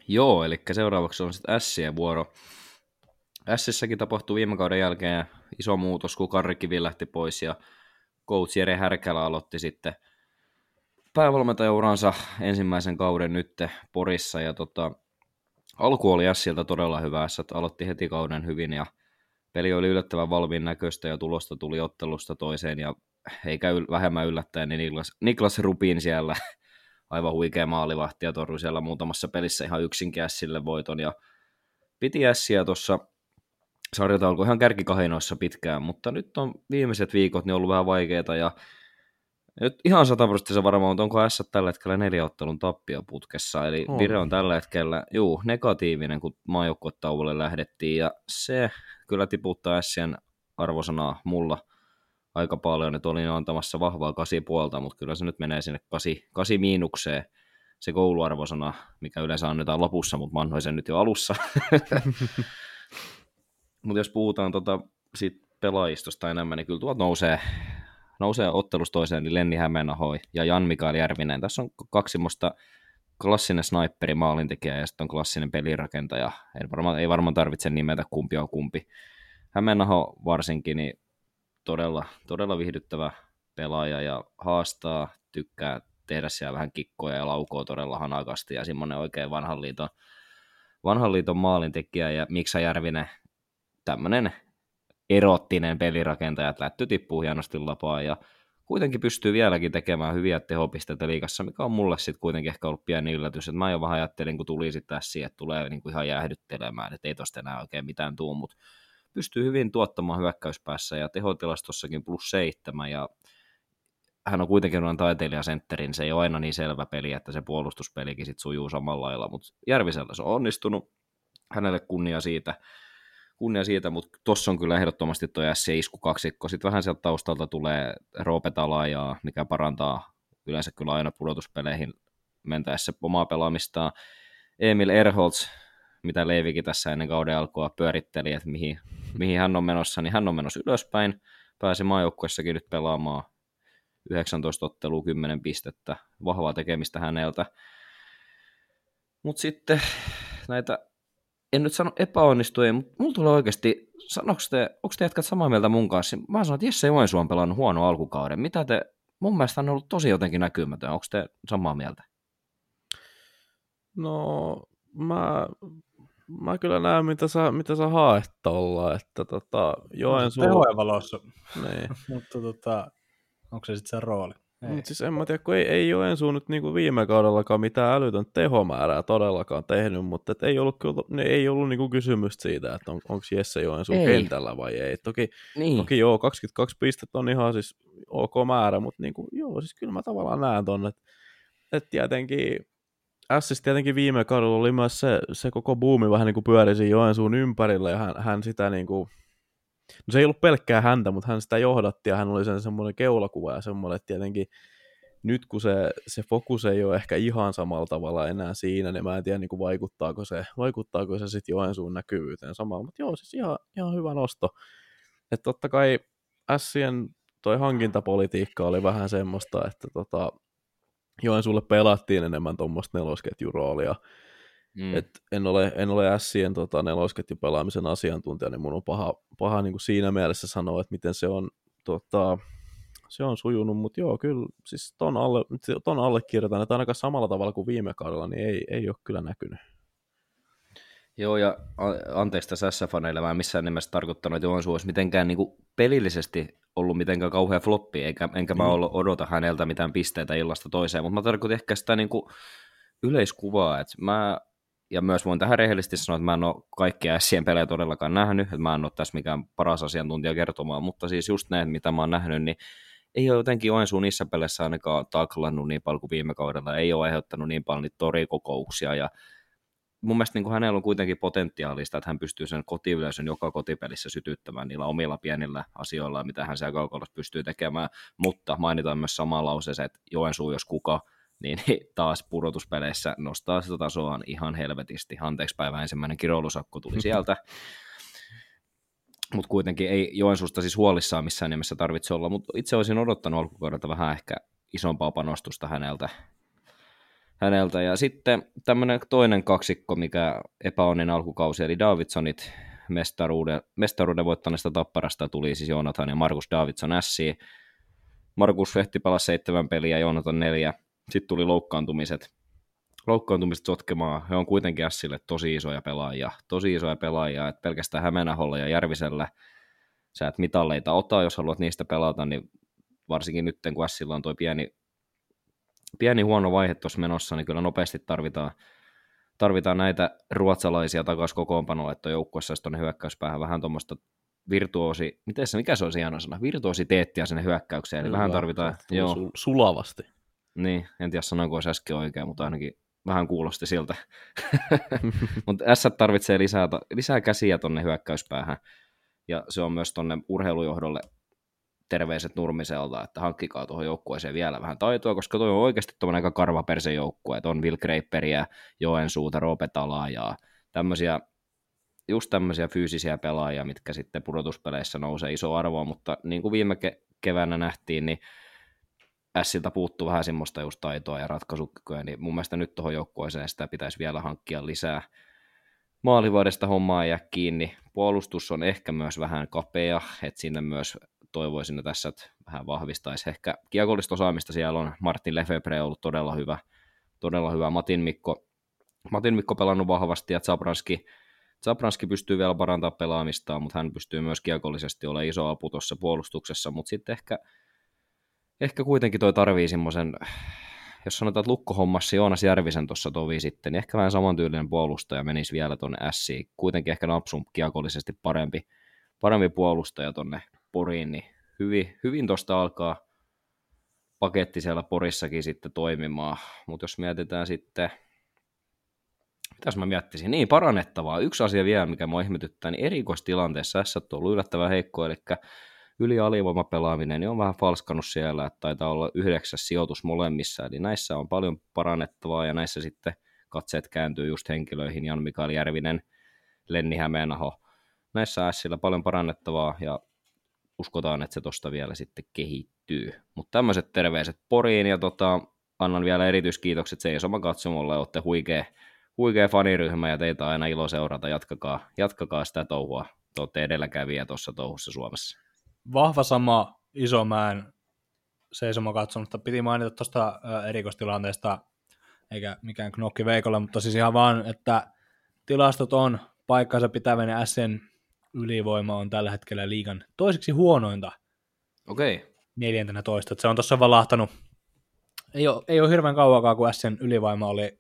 Joo, eli seuraavaksi on sitten Sien vuoro. Sissäkin tapahtui viime kauden jälkeen iso muutos, kun Karri lähti pois ja coach Jere Härkälä aloitti sitten päävalmentajauransa ensimmäisen kauden nyt Porissa ja tota, alku oli Siltä todella hyvä, S aloitti heti kauden hyvin ja peli oli yllättävän valmiin näköistä ja tulosta tuli ottelusta toiseen ja eikä yl- vähemmän yllättäen, niin Niklas, Niklas Rupin siellä aivan huikea maalivahti ja torjui siellä muutamassa pelissä ihan yksinkin Sille voiton ja piti Ässiä tuossa sarjataulko ihan kärkikahinoissa pitkään, mutta nyt on viimeiset viikot niin ollut vähän vaikeita ja nyt ihan sataprosenttisen varmaan, mutta onko S tällä hetkellä neljä ottelun tappioputkessa, eli on. Vire on tällä hetkellä, juu, negatiivinen, kun maajoukkuetauolle lähdettiin, ja se kyllä tiputtaa Sien arvosanaa mulla aika paljon, että olin antamassa vahvaa kasi puolta, mutta kyllä se nyt menee sinne kasi, kasi miinukseen, se kouluarvosana, mikä yleensä annetaan lopussa, mutta mä annoin sen nyt jo alussa. mutta jos puhutaan tota, sit pelaajistosta enemmän, niin kyllä tuot nousee nousee ottelusta toiseen, niin Lenni Hämeenaho ja Jan Mikael Järvinen. Tässä on kaksi semmoista klassinen sniperi maalintekijä ja sitten on klassinen pelirakentaja. Ei varmaan, ei varmaan tarvitse nimetä kumpi on kumpi. Hämeenaho varsinkin niin todella, todella viihdyttävä pelaaja ja haastaa, tykkää tehdä siellä vähän kikkoja ja laukoo todella hanakasti ja semmoinen oikein vanhan liiton, vanhan liiton maalintekijä ja Miksa Järvinen tämmöinen erottinen pelirakentaja, että lätty tippuu hienosti lapaa ja kuitenkin pystyy vieläkin tekemään hyviä tehopisteitä liikassa, mikä on mulle sitten kuitenkin ehkä ollut pieni yllätys, että mä jo vähän ajattelin, kun tuli sitten tässä, että tulee niin kuin ihan jäähdyttelemään, että ei tosta enää oikein mitään tuu, mutta pystyy hyvin tuottamaan hyökkäyspäässä ja tehotilastossakin plus seitsemän ja hän on kuitenkin noin taiteilijasentterin, se ei ole aina niin selvä peli, että se puolustuspelikin sit sujuu samalla lailla, mutta Järvisellä se on onnistunut, hänelle kunnia siitä, kunnia siitä, mutta tuossa on kyllä ehdottomasti tuo S-isku kaksikko. Sitten vähän sieltä taustalta tulee Roope Talajaa, mikä parantaa yleensä kyllä aina pudotuspeleihin mentäessä omaa pelaamistaan. Emil Erholz, mitä Leivikin tässä ennen kauden alkua pyöritteli, että mihin, mihin hän on menossa, niin hän on menossa ylöspäin. Pääsi maajoukkuessakin nyt pelaamaan 19 ottelua 10 pistettä, vahvaa tekemistä häneltä. Mutta sitten näitä en nyt sano epäonnistui, mutta mulla tulee oikeasti, sanoks te, onko te jatkat samaa mieltä mun kanssa? Mä sanon, että Jesse Joensuu on pelannut huono alkukauden. Mitä te, mun mielestä on ollut tosi jotenkin näkymätön. Onko te samaa mieltä? No, mä, mä kyllä näen, mitä sä, mitä sä haet tuolla, että tota, Joensuu... Tehojen valossa, niin. mutta tota, onko se sitten se rooli? Mutta siis en mä tiedä, kun ei, ei Joensuu nyt niin kuin viime kaudellakaan mitään älytön tehomäärää todellakaan tehnyt, mutta et ei ollut, kyllä, ei ollut niin kuin kysymystä siitä, että on, onko Jesse Joensuu ei. kentällä vai ei. Toki, niin. toki joo, 22 pistettä on ihan siis ok määrä, mutta niin kuin, joo, siis kyllä mä tavallaan näen ton, että, että tietenkin S's tietenkin viime kaudella oli myös se, se koko buumi vähän niin kuin pyörisi Joensuun ympärillä ja hän, hän sitä niin kuin, no se ei ollut pelkkää häntä, mutta hän sitä johdatti ja hän oli sen semmoinen keulakuva ja semmoinen, että tietenkin nyt kun se, se fokus ei ole ehkä ihan samalla tavalla enää siinä, niin mä en tiedä niin kuin vaikuttaako se, vaikuttaako se sitten Joensuun näkyvyyteen samalla, mutta joo, siis ihan, ihan hyvä nosto. Että totta kai Sien toi hankintapolitiikka oli vähän semmoista, että tota, Joensuulle pelattiin enemmän tuommoista nelosketjuroolia, Mm. Et en ole, en ole Sien tota, nelosketjupelaamisen asiantuntija, niin mun on paha, paha niin kuin siinä mielessä sanoa, että miten se on, tota, se on sujunut, mutta joo, kyllä siis ton, alle, ton allekirjoitan, että ainakaan samalla tavalla kuin viime kaudella, niin ei, ei ole kyllä näkynyt. Joo, ja anteeksi tässä S-faneille, mä en missään nimessä tarkoittanut, että Joensuu olisi mitenkään niin kuin pelillisesti ollut mitenkään kauhean floppi, eikä, enkä mä mm. ollut odota häneltä mitään pisteitä illasta toiseen, mutta mä tarkoitin ehkä sitä niin kuin yleiskuvaa, että mä ja myös voin tähän rehellisesti sanoa, että mä en ole kaikkia Sien pelejä todellakaan nähnyt, että mä en ole tässä mikään paras asiantuntija kertomaan, mutta siis just ne, mitä mä oon nähnyt, niin ei ole jotenkin Joensuun niissä peleissä ainakaan taklannut niin paljon kuin viime kaudella, ei ole aiheuttanut niin paljon niitä torikokouksia, ja mun mielestä niin kuin hänellä on kuitenkin potentiaalista, että hän pystyy sen kotiyleisön joka kotipelissä sytyttämään niillä omilla pienillä asioilla, mitä hän siellä kaukalossa pystyy tekemään, mutta mainitaan myös sama lause, että Joensuu, jos kuka, niin taas pudotuspeleissä nostaa sitä tasoaan ihan helvetisti. Anteeksi päivä ensimmäinen kiroulusakko tuli sieltä. mutta kuitenkin ei Joensuusta siis huolissaan missään nimessä tarvitse olla, mutta itse olisin odottanut alkukaudelta vähän ehkä isompaa panostusta häneltä. häneltä. Ja sitten tämmöinen toinen kaksikko, mikä epäonnin alkukausi, eli Davidsonit mestaruuden, mestaruuden voittaneesta tapparasta tuli siis Joonatan ja Markus Davidson S. Markus Vehti palasi seitsemän peliä, Joonatan neljä. Sitten tuli loukkaantumiset. Loukkaantumiset sotkemaan. He on kuitenkin Sille tosi isoja pelaajia. Tosi isoja pelaajia, että pelkästään Hämeenaholla ja Järvisellä sä et mitalleita ota, jos haluat niistä pelata, niin varsinkin nyt, kun Sillä on tuo pieni, pieni huono vaihe tuossa menossa, niin kyllä nopeasti tarvitaan, tarvitaan näitä ruotsalaisia takaisin kokoonpanoa, että joukkueessa olisi tuonne hyökkäyspäähän vähän tuommoista virtuosi, miten se, mikä se on se hieno sana, virtuositeettia sinne hyökkäykseen, eli Hyvä, vähän tarvitaan, joo. Sulavasti. Niin, en tiedä sanoinko olisi äsken oikein, mutta ainakin vähän kuulosti siltä. mutta S tarvitsee lisää, lisää käsiä tuonne hyökkäyspäähän, ja se on myös tuonne urheilujohdolle terveiset Nurmiselta, että hankkikaa tuohon joukkueeseen vielä vähän taitoa, koska tuo on oikeasti tuommoinen aika karva joukkue, että on Will Graperiä, Joensuuta, Ropetalaa ja tämmöisiä, just tämmöisiä fyysisiä pelaajia, mitkä sitten pudotuspeleissä nousee iso arvoa, mutta niin kuin viime ke- keväänä nähtiin, niin Siltä puuttuu vähän semmoista just taitoa ja ratkaisukykyä, niin mun mielestä nyt tuohon joukkueeseen sitä pitäisi vielä hankkia lisää. Maalivuodesta hommaa jää kiinni. Puolustus on ehkä myös vähän kapea, että sinne myös toivoisin tässä, että vähän vahvistaisi. Ehkä kiekollista osaamista siellä on. Martin Lefebvre ollut todella hyvä. Todella hyvä. Matin Mikko, Matin Mikko pelannut vahvasti ja Zabranski, Zabranski pystyy vielä parantamaan pelaamistaan, mutta hän pystyy myös kiekollisesti olemaan iso apu tuossa puolustuksessa, mutta sitten ehkä, ehkä kuitenkin toi tarvii semmoisen, jos sanotaan, että lukkohommassa Joonas Järvisen tuossa tovi sitten, niin ehkä vähän samantyylinen puolustaja menisi vielä tuonne Siin. Kuitenkin ehkä Napsum kiekollisesti parempi, parempi puolustaja tuonne Poriin, niin hyvin, hyvin tuosta alkaa paketti siellä Porissakin sitten toimimaan. Mutta jos mietitään sitten, mitäs mä miettisin, niin parannettavaa. Yksi asia vielä, mikä mua ihmetyttää, niin erikoistilanteessa S on ollut yllättävän heikko, eli yli alivoimapelaaminen niin on vähän falskannut siellä, että taitaa olla yhdeksäs sijoitus molemmissa, eli näissä on paljon parannettavaa, ja näissä sitten katseet kääntyy just henkilöihin, Jan Mikael Järvinen, Lenni Hämeenaho, näissä Sillä paljon parannettavaa, ja uskotaan, että se tuosta vielä sitten kehittyy. Mutta tämmöiset terveiset Poriin ja tota, annan vielä erityiskiitokset Seisoma katsomolle, olette huikea, huikea faniryhmä ja teitä aina ilo seurata, jatkakaa, jatkakaa sitä touhua, te olette edelläkävijä tuossa touhussa Suomessa. Vahva sama Isomäen seisoma katsonutta. Piti mainita tuosta erikoistilanteesta, eikä mikään knokki veikolla, mutta siis ihan vaan, että tilastot on paikkansa pitävänä SN ylivoima on tällä hetkellä liigan toiseksi huonointa. Okei. Okay. Neljäntenä toista. Että se on tuossa valahtanut. Ei ole, ei ole hirveän kauakaan, kun Sn ylivoima oli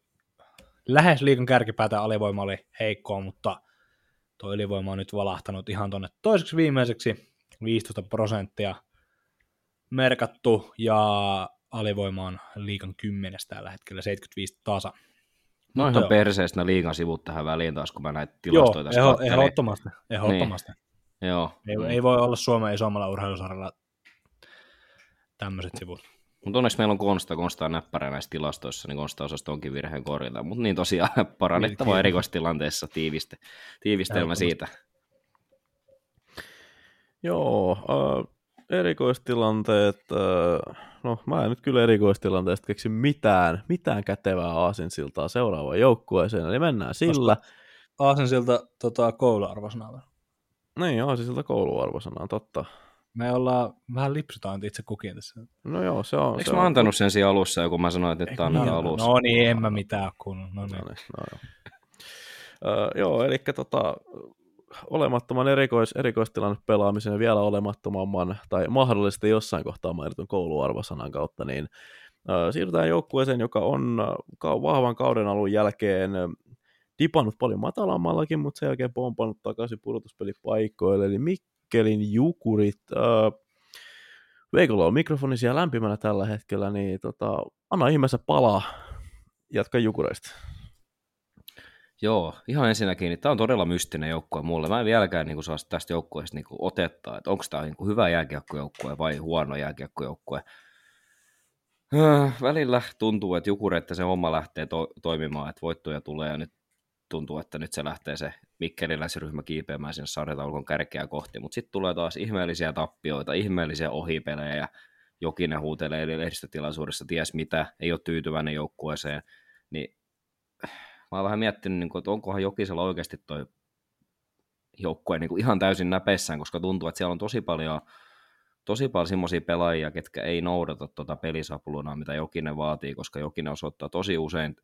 lähes liigan kärkipäätä alivoima oli heikkoa, mutta tuo ylivoima on nyt valahtanut ihan tuonne toiseksi viimeiseksi 15 prosenttia merkattu ja alivoima on liikan kymmenestä tällä hetkellä 75 tasa. No ihan perseestä liigan sivut tähän väliin taas, kun mä näitä tilastoja tässä Joo, ehdottomasti. ehdottomasti. Niin. Joo. Ei, mm. ei, voi olla Suomen isommalla urheilusarjalla tämmöiset sivut. Mutta onneksi meillä on Konsta, Konsta on näppärä näissä tilastoissa, niin Konsta osasi tonkin virheen korjata. Mutta niin tosiaan parannettava niin, erikoistilanteessa tiiviste, tiivistelmä siitä. Joo, äh, erikoistilanteet, äh, no mä en nyt kyllä erikoistilanteesta keksi mitään, mitään kätevää aasinsiltaa seuraavaan joukkueeseen, eli mennään sillä. Aasinsilta tota, kouluarvosanaa. Niin, aasinsilta kouluarvosanaa, totta. Me ollaan vähän lipsutaan itse kukin tässä. No joo, se on. Eikö se mä on... antanut sen siinä alussa, kun mä sanoin, että nyt annetaan niin, alussa? No niin, en mä mitään kun. No niin. No, niin, no joo. Uh, joo, eli tota, olemattoman erikois, erikoistilanne pelaamisen ja vielä olemattomamman, tai mahdollisesti jossain kohtaa mainitun kouluarvosanan kautta, niin siirrytään joukkueeseen, joka on vahvan kauden alun jälkeen dipannut paljon matalammallakin, mutta sen jälkeen pompannut takaisin pudotuspelipaikoille, eli Mikkelin Jukurit. Veikolla on mikrofoni siellä lämpimänä tällä hetkellä, niin tota, anna ihmeessä palaa, jatka Jukureista. Joo, ihan ensinnäkin, niin tämä on todella mystinen joukkue mulle. Mä en vieläkään niin saa tästä joukkueesta niin kuin, otetta, että onko tämä niin hyvä jääkiekkojoukkue vai huono jääkiekkojoukkue. Äh, välillä tuntuu, että Jukure, että se homma lähtee to- toimimaan, että voittoja tulee ja nyt tuntuu, että nyt se lähtee se mikkeliläisryhmä kiipeämään sinne sarjataulukon kärkeä kohti, mutta sitten tulee taas ihmeellisiä tappioita, ihmeellisiä ohipelejä, Jokinen huutelee lehdistötilaisuudessa ties mitä, ei ole tyytyväinen joukkueeseen, niin mä oon vähän miettinyt, niin kuin, että onkohan Jokisella oikeasti toi joukkue niin ihan täysin näpessään, koska tuntuu, että siellä on tosi paljon tosi paljon semmoisia pelaajia, ketkä ei noudata tuota pelisapulunaa, mitä Jokinen vaatii, koska Jokinen osoittaa tosi usein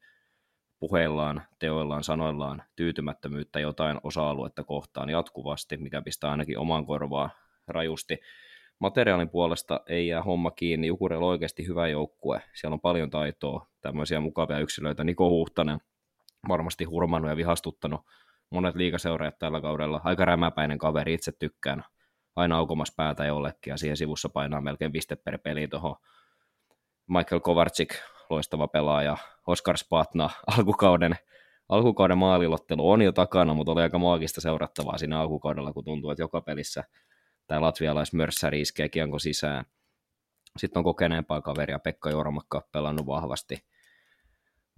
puheillaan, teoillaan, sanoillaan tyytymättömyyttä jotain osa-aluetta kohtaan jatkuvasti, mikä pistää ainakin oman korvaa rajusti. Materiaalin puolesta ei jää homma kiinni, Jukurella on oikeasti hyvä joukkue, siellä on paljon taitoa, tämmöisiä mukavia yksilöitä, Niko Huhtanen, varmasti hurmannut ja vihastuttanut monet liikaseuraajat tällä kaudella, aika rämäpäinen kaveri, itse tykkään, aina aukomassa päätä jollekin, ja siihen sivussa painaa melkein piste per peli tuohon Michael Kovarczyk, loistava pelaaja, Oskar Spatna, alkukauden, alkukauden maalilottelu on jo takana, mutta oli aika maagista seurattavaa siinä alkukaudella, kun tuntuu, että joka pelissä tämä latvialaismörssäri iskee kianko sisään. Sitten on kokeneempaa kaveria, Pekka Jormakka pelannut vahvasti,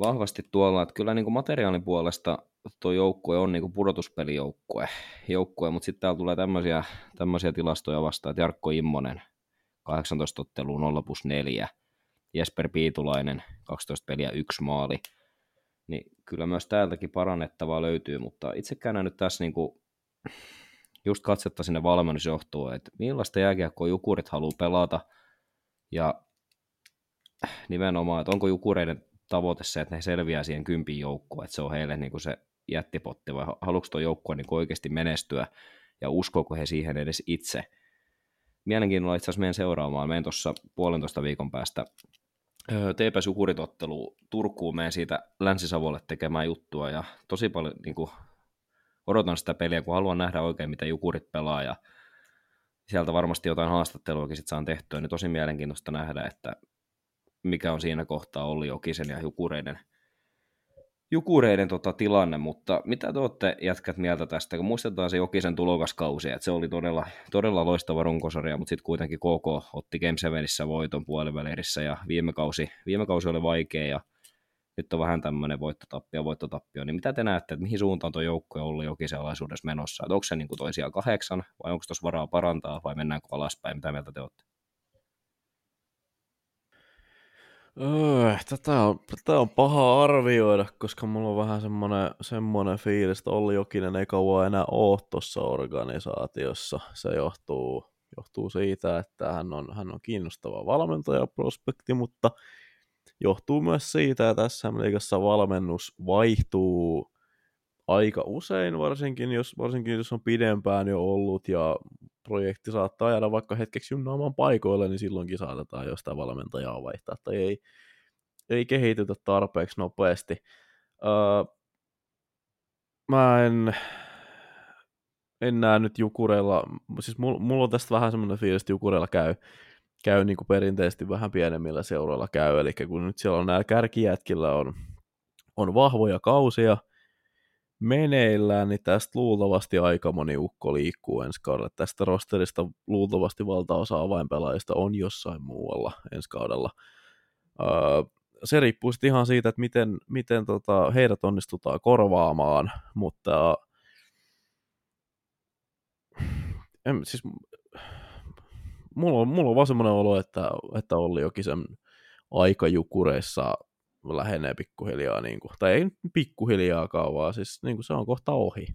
vahvasti tuolla, että kyllä niin kuin materiaalin puolesta tuo joukkue on niin kuin pudotuspelijoukkue, joukkue, mutta sitten täällä tulee tämmöisiä, tämmöisiä tilastoja vastaan, että Jarkko Immonen 18 otteluun 0 plus 4, Jesper Piitulainen 12 peliä, yksi maali, niin kyllä myös täältäkin parannettavaa löytyy, mutta itsekään nyt tässä niin kuin just katsetta sinne valmennusjohtoon, että millaista jääkiekkoa Jukurit haluaa pelata, ja nimenomaan, että onko Jukureiden tavoite se, että ne selviää siihen kympin joukkoon, että se on heille niin kuin se jättipotti, vai haluatko tuo joukkue niin oikeasti menestyä, ja uskoako he siihen edes itse. Mielenkiinnolla itse asiassa meidän seuraamaan. Meidän tuossa puolentoista viikon päästä TPS Jukuritottelu Turkuun meidän siitä Länsi-Savolle tekemään juttua, ja tosi paljon niin kuin, odotan sitä peliä, kun haluan nähdä oikein, mitä Jukurit pelaa, ja sieltä varmasti jotain haastatteluakin sitten saan tehtyä, niin tosi mielenkiintoista nähdä, että mikä on siinä kohtaa Olli Jokisen ja Jukureiden, Jukureiden tota, tilanne, mutta mitä te olette jätkät mieltä tästä, kun muistetaan se Jokisen tulokaskausi, että se oli todella, todella loistava runkosarja, mutta sitten kuitenkin KK otti Game 7 voiton puolivälierissä ja viime kausi, viime kausi oli vaikea ja nyt on vähän tämmöinen voittotappio, voittotappio, niin mitä te näette, että mihin suuntaan tuo joukko on ollut Jokisen alaisuudessa menossa, että onko se niin kuin toisia kahdeksan vai onko tuossa varaa parantaa vai mennäänkö alaspäin, mitä mieltä te olette? Öö, tätä, on, tätä on paha arvioida, koska mulla on vähän semmoinen, semmoinen fiilis, että Olli Jokinen ei kauan enää ole tuossa organisaatiossa. Se johtuu, johtuu siitä, että hän on, hän on kiinnostava valmentajaprospekti, mutta johtuu myös siitä, että SM-liigassa valmennus vaihtuu aika usein, varsinkin jos, varsinkin jos on pidempään jo ollut ja projekti saattaa jäädä vaikka hetkeksi junnaamaan paikoille, niin silloinkin saatetaan jostain valmentajaa vaihtaa tai ei, ei kehitytä tarpeeksi nopeasti. Öö, mä en, en näe nyt Jukureilla, siis mulla, mulla on tästä vähän semmoinen fiilis, että Jukureilla käy, käy niin kuin perinteisesti vähän pienemmillä seuroilla käy, eli kun nyt siellä on näillä kärkijätkillä on, on vahvoja kausia, meneillään, niin tästä luultavasti aika moni ukko liikkuu ensi kaudella. Tästä rosterista luultavasti valtaosa avainpelaajista on jossain muualla ensi kaudella. Öö, se riippuu sitten ihan siitä, että miten, miten tota, heidät onnistutaan korvaamaan, mutta en, siis, mulla on, mulla on vaan semmoinen olo, että, että Olli Jokisen aika jukureissa lähenee pikkuhiljaa, niin kuin, tai ei pikkuhiljaakaan, vaan siis niin kuin se on kohta ohi.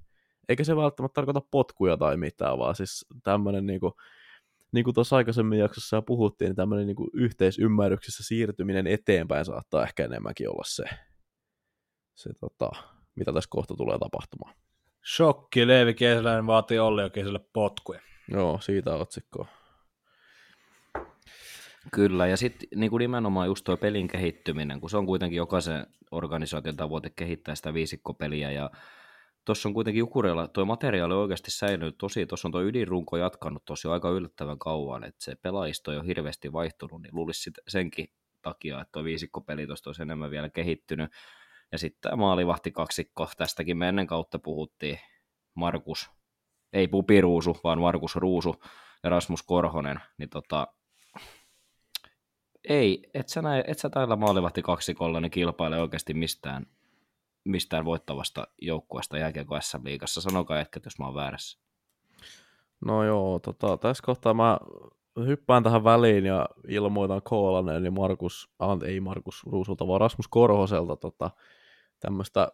Eikä se välttämättä tarkoita potkuja tai mitään, vaan siis tämmöinen niin kuin, niin kuin tuossa aikaisemmin jaksossa puhuttiin, niin tämmöinen niin kuin yhteisymmärryksessä siirtyminen eteenpäin saattaa ehkä enemmänkin olla se, se tota, mitä tässä kohta tulee tapahtumaan. Shokki, Leevi Kesäläinen vaatii Olli Jokiselle potkuja. Joo, siitä otsikkoa. Kyllä, ja sitten niin kuin nimenomaan just tuo pelin kehittyminen, kun se on kuitenkin jokaisen organisaation tavoite kehittää sitä viisikkopeliä, ja tuossa on kuitenkin Jukurella, tuo materiaali oikeasti säilynyt tosi, tuossa on tuo ydinrunko jatkanut tosi aika yllättävän kauan, että se pelaajisto on hirveästi vaihtunut, niin luulisi senkin takia, että tuo viisikkopeli tuosta olisi enemmän vielä kehittynyt, ja sitten tämä maalivahti kaksikko, tästäkin me ennen kautta puhuttiin, Markus, ei Pupi Ruusu, vaan Markus Ruusu ja Rasmus Korhonen, niin tota, ei, et sä, näe, et sä täällä maalivahti kaksikolla niin kilpaile oikeasti mistään, mistään voittavasta joukkueesta jääkiekko SM-liigassa. Sanokaa ehkä, jos mä oon väärässä. No joo, tota, tässä kohtaa mä hyppään tähän väliin ja ilmoitan Koolan, eli Markus, ah, ei Markus Ruusulta, vaan Rasmus Korhoselta tota, tämmöistä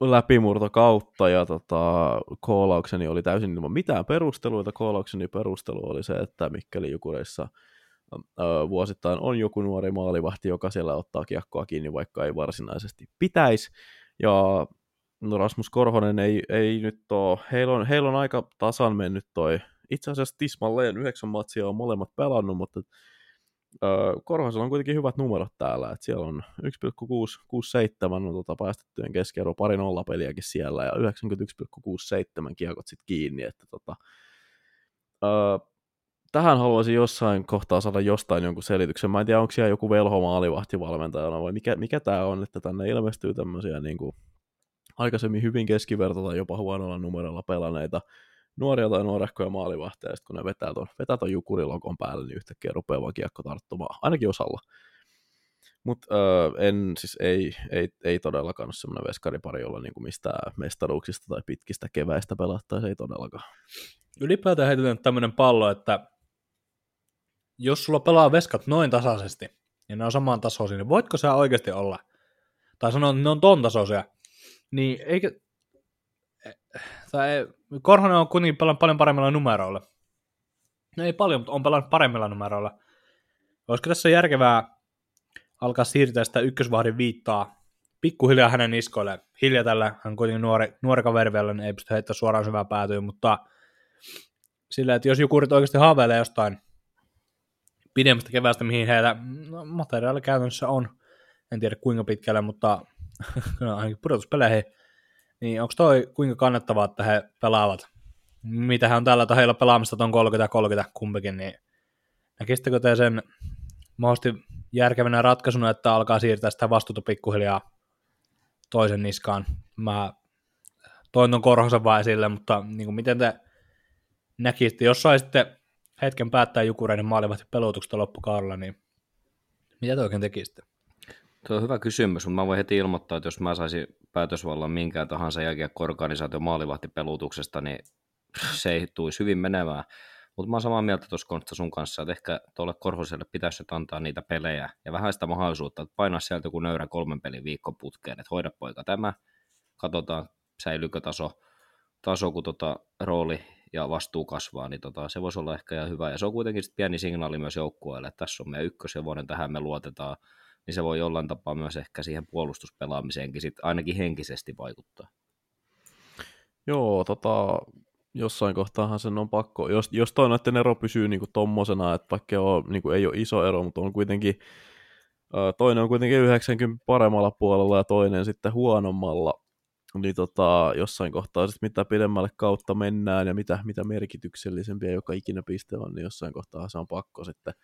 läpimurtokautta ja tota, koolaukseni oli täysin ilman mitään perusteluita. Koolaukseni perustelu oli se, että Mikkeli Jukureissa vuosittain on joku nuori maalivahti, joka siellä ottaa kiekkoa kiinni, vaikka ei varsinaisesti pitäisi. Ja no Rasmus Korhonen ei, ei nyt ole, heillä on, heillä on aika tasan mennyt toi, itse asiassa tismalleen yhdeksän matsia on molemmat pelannut, mutta Korhosella on kuitenkin hyvät numerot täällä, että siellä on 1,667 on tota päästettyjen keskiarvo, pari nollapeliäkin siellä ja 91,67 kiekot sitten kiinni, että tota, tähän haluaisin jossain kohtaa saada jostain jonkun selityksen. Mä en tiedä, onko siellä joku velho maalivahtivalmentajana vai mikä, mikä tämä on, että tänne ilmestyy tämmöisiä niin kuin aikaisemmin hyvin keskiverto tai jopa huonolla numerolla pelaneita nuoria tai nuorehkoja maalivahteja, kun ne vetää ton, vetää ton jukurilokon päälle, niin yhtäkkiä rupeaa vaan kiekko tarttumaan, ainakin osalla. Mutta öö, en, siis ei, ei, ei todellakaan ole semmoinen veskaripari, jolla niinku mistään mestaruuksista tai pitkistä keväistä pelattaisi, ei todellakaan. Ylipäätään heitetään tämmöinen pallo, että jos sulla pelaa veskat noin tasaisesti, ja ne on samaan tasoisia, niin voitko sä oikeasti olla, tai sanoa, että ne on ton tasoisia, niin eikö, tai Korhonen on kuitenkin pelannut paljon paremmilla numeroilla. No ei paljon, mutta on pelannut paremmilla numeroilla. Olisiko tässä järkevää alkaa siirtää sitä ykkösvahdin viittaa pikkuhiljaa hänen niskoille. Hiljaa tällä, hän kuitenkin nuori, nuori kaveri vielä, niin ei pysty heittämään suoraan syvään päätyyn, mutta sillä, että jos jukurit oikeasti haaveilee jostain pidemmästä keväästä, mihin heillä no, materiaali käytännössä on, en tiedä kuinka pitkälle, mutta ainakin pudotuspeleihin, niin onko toi kuinka kannattavaa, että he pelaavat? Mitä he on tällä heillä pelaamista on 30-30 kumpikin, niin näkisittekö te sen mahdollisesti järkevänä ratkaisuna, että alkaa siirtää sitä vastuuta pikkuhiljaa toisen niskaan? Mä toin ton Korhosen vaan esille, mutta niin kuin miten te näkisitte, jos saisitte hetken päättää Jukureiden maalivahti pelutuksesta loppukaudella, niin mitä te oikein tekisitte? Tuo on hyvä kysymys, mutta mä voin heti ilmoittaa, että jos mä saisin päätösvallan minkään tahansa jälkiekko-organisaation maalivahtipelutuksesta, niin se ei tuisi hyvin menemään. Mutta mä oon samaa mieltä tuossa Konsta sun kanssa, että ehkä tuolle Korhoselle pitäisi nyt antaa niitä pelejä ja vähän sitä mahdollisuutta, että painaa sieltä joku nöyrä kolmen pelin viikko putkeen, että hoida poika tämä, katsotaan säilyykö taso, taso kun tota rooli ja vastuu kasvaa, niin tota, se voisi olla ehkä ihan hyvä. Ja se on kuitenkin pieni signaali myös joukkueelle, että tässä on meidän ykköshevonen, tähän me luotetaan, niin se voi jollain tapaa myös ehkä siihen puolustuspelaamiseenkin sit ainakin henkisesti vaikuttaa. Joo, tota, jossain kohtaahan sen on pakko, jos, jos toi noiden ero pysyy niin kuin tommosena, että vaikka on, niin kuin ei ole iso ero, mutta on kuitenkin, toinen on kuitenkin 90 paremmalla puolella ja toinen sitten huonommalla, niin tota, jossain kohtaa sitten mitä pidemmälle kautta mennään ja mitä, mitä merkityksellisempiä joka ikinä piste on, niin jossain kohtaa se on pakko sitten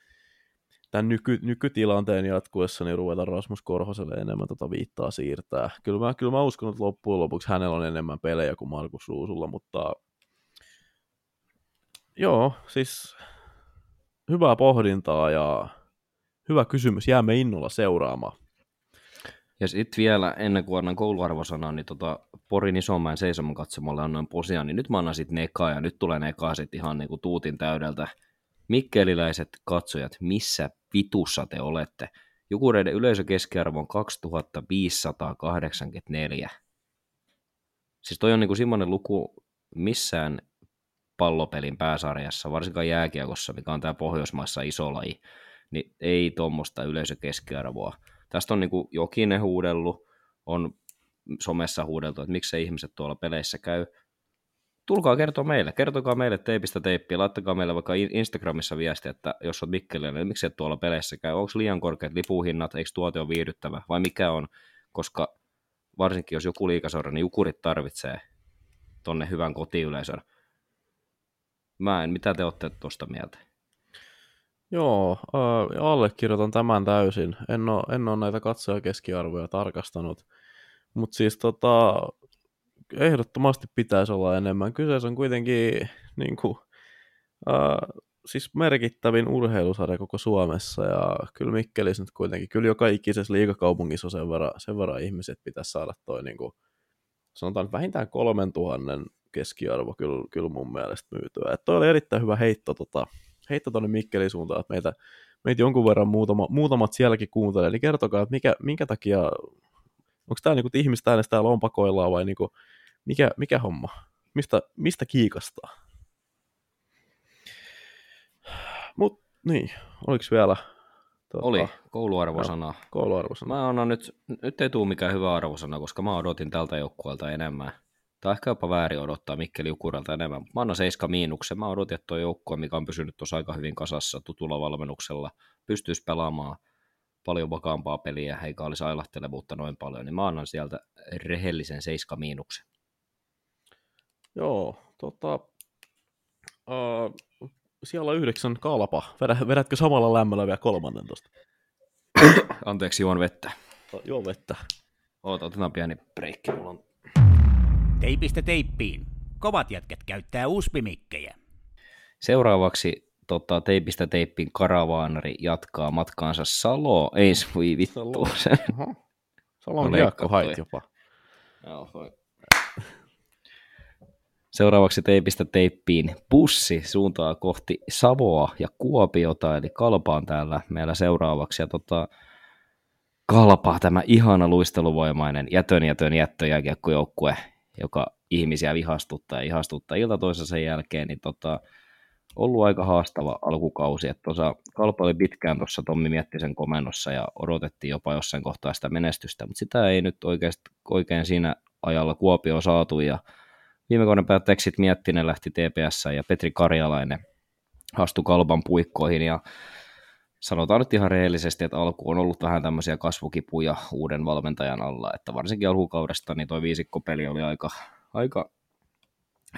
tämän nyky, nykytilanteen jatkuessa niin ruveta Rasmus Korhoselle enemmän tota viittaa siirtää. Kyllä mä, kyllä mä uskon, että loppujen lopuksi hänellä on enemmän pelejä kuin Markus Ruusulla, mutta joo, siis hyvää pohdintaa ja hyvä kysymys. Jäämme innolla seuraamaan. Ja sitten vielä ennen kuin annan kouluarvosanaa, niin tota, Porin Isomäen seisomon katsomalle annoin posiaan, niin nyt mä annan sitten nekaa, ja nyt tulee nekaa sitten ihan niinku tuutin täydeltä. Mikkeliläiset katsojat, missä vitussa te olette? Jukureiden yleisökeskiarvo on 2584. Siis toi on niinku semmoinen luku missään pallopelin pääsarjassa, varsinkaan jääkiekossa, mikä on tämä Pohjoismaissa iso laji, niin ei tuommoista yleisökeskiarvoa. Tästä on niinku Jokinen huudellut, on somessa huudeltu, että miksei ihmiset tuolla peleissä käy tulkaa kertoa meille. Kertokaa meille teipistä teippiä. Laittakaa meille vaikka Instagramissa viestiä, että jos olet Mikkelillä, niin miksi et tuolla peleissä käy? Onko liian korkeat lipuhinnat? Eikö tuote ole viihdyttävä? Vai mikä on? Koska varsinkin jos joku liikaseura, niin jukurit tarvitsee tonne hyvän kotiyleisön. Mä en, mitä te olette tuosta mieltä? Joo, äh, allekirjoitan tämän täysin. En ole, en ole näitä katsojakeskiarvoja tarkastanut. Mutta siis tota, ehdottomasti pitäisi olla enemmän. Kyseessä on kuitenkin niin kuin, äh, siis merkittävin urheilusarja koko Suomessa ja kyllä Mikkelis nyt kuitenkin, kyllä joka ikisessä liigakaupungissa on sen verran, sen verran ihmiset pitäisi saada toi niin kuin, sanotaan vähintään kolmen tuhannen keskiarvo kyllä, kyllä mun mielestä myytyä. Että toi oli erittäin hyvä heitto, tota, heitto tuonne Mikkelin suuntaan, että meitä, meitä jonkun verran muutama, muutamat sielläkin kuuntelee, niin kertokaa, että mikä, minkä takia, onko tämä niinku, ihmistä äänestää lompakoillaan vai niinku, mikä, mikä homma, mistä, mistä kiikastaa? Mut niin, oliko vielä? Tuota, Oli, kouluarvosana. kouluarvosana. Mä annan nyt, nyt ei tule mikään hyvä arvosana, koska mä odotin tältä joukkueelta enemmän. Tai ehkä jopa väärin odottaa Mikkeli Ukuralta enemmän. Mä annan 7 miinuksen. Mä odotin, että tuo joukkue, mikä on pysynyt tuossa aika hyvin kasassa tutulla valmennuksella, pystyisi pelaamaan paljon vakaampaa peliä, eikä olisi ailahtelevuutta noin paljon, niin mä annan sieltä rehellisen 7 miinuksen. Joo, tota, uh, siellä on yhdeksän kalpa. Vedä, vedätkö samalla lämmöllä vielä kolmannen tosta? Anteeksi, juon vettä. Juo vettä. Oota, otetaan pieni breikki. Mulla on... Teipistä teippiin. Kovat jätket käyttää uspimikkejä. Seuraavaksi tota, teipistä teippiin karavaanari jatkaa matkaansa Salo. Ei, voi vittu. Salo. Salon hait jopa. Joo, Seuraavaksi teipistä teippiin bussi suuntaa kohti Savoa ja Kuopiota, eli Kalpa on täällä meillä seuraavaksi. Ja tota, Kalpa, tämä ihana luisteluvoimainen jätön jätön jättöjääkiekkojoukkue, joka ihmisiä vihastuttaa ja ihastuttaa ilta toisensa sen jälkeen, niin tota, ollut aika haastava alkukausi. Että tuossa Kalpa oli pitkään tuossa Tommi Miettisen komennossa ja odotettiin jopa jossain kohtaa sitä menestystä, mutta sitä ei nyt oikeasti, oikein siinä ajalla Kuopio saatu ja Viime kauden päätteeksi Miettinen lähti TPS ja Petri Karjalainen astui kalpan puikkoihin ja sanotaan nyt ihan rehellisesti, että alku on ollut vähän tämmöisiä kasvukipuja uuden valmentajan alla, että varsinkin alkukaudesta niin toi viisikkopeli oli aika, aika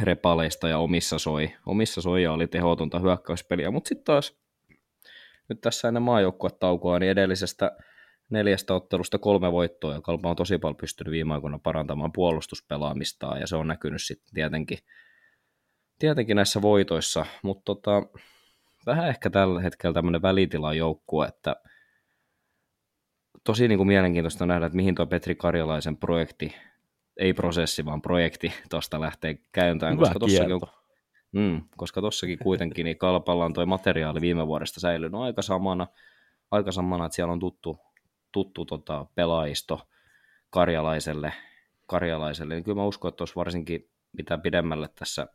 repaleista ja omissa soi. Omissa soi ja oli tehotonta hyökkäyspeliä, mutta sitten taas nyt tässä ennen maajoukkuetaukoa, niin edellisestä neljästä ottelusta kolme voittoa, ja Kalpa on tosi paljon pystynyt viime aikoina parantamaan puolustuspelaamistaan, ja se on näkynyt sitten tietenkin, tietenkin näissä voitoissa, mutta tota, vähän ehkä tällä hetkellä tämmöinen välitilan joukkue, että tosi niin kuin mielenkiintoista nähdä, että mihin tuo Petri Karjalaisen projekti, ei prosessi, vaan projekti tuosta lähtee käyntään, Hyvä koska tossakin mm, koska tossakin kuitenkin niin Kalpalla on tuo materiaali viime vuodesta säilynyt aika samana, aika samana, että siellä on tuttu, tuttu tota, pelaajisto karjalaiselle, karjalaiselle, niin kyllä mä uskon, että olisi varsinkin mitä pidemmälle tässä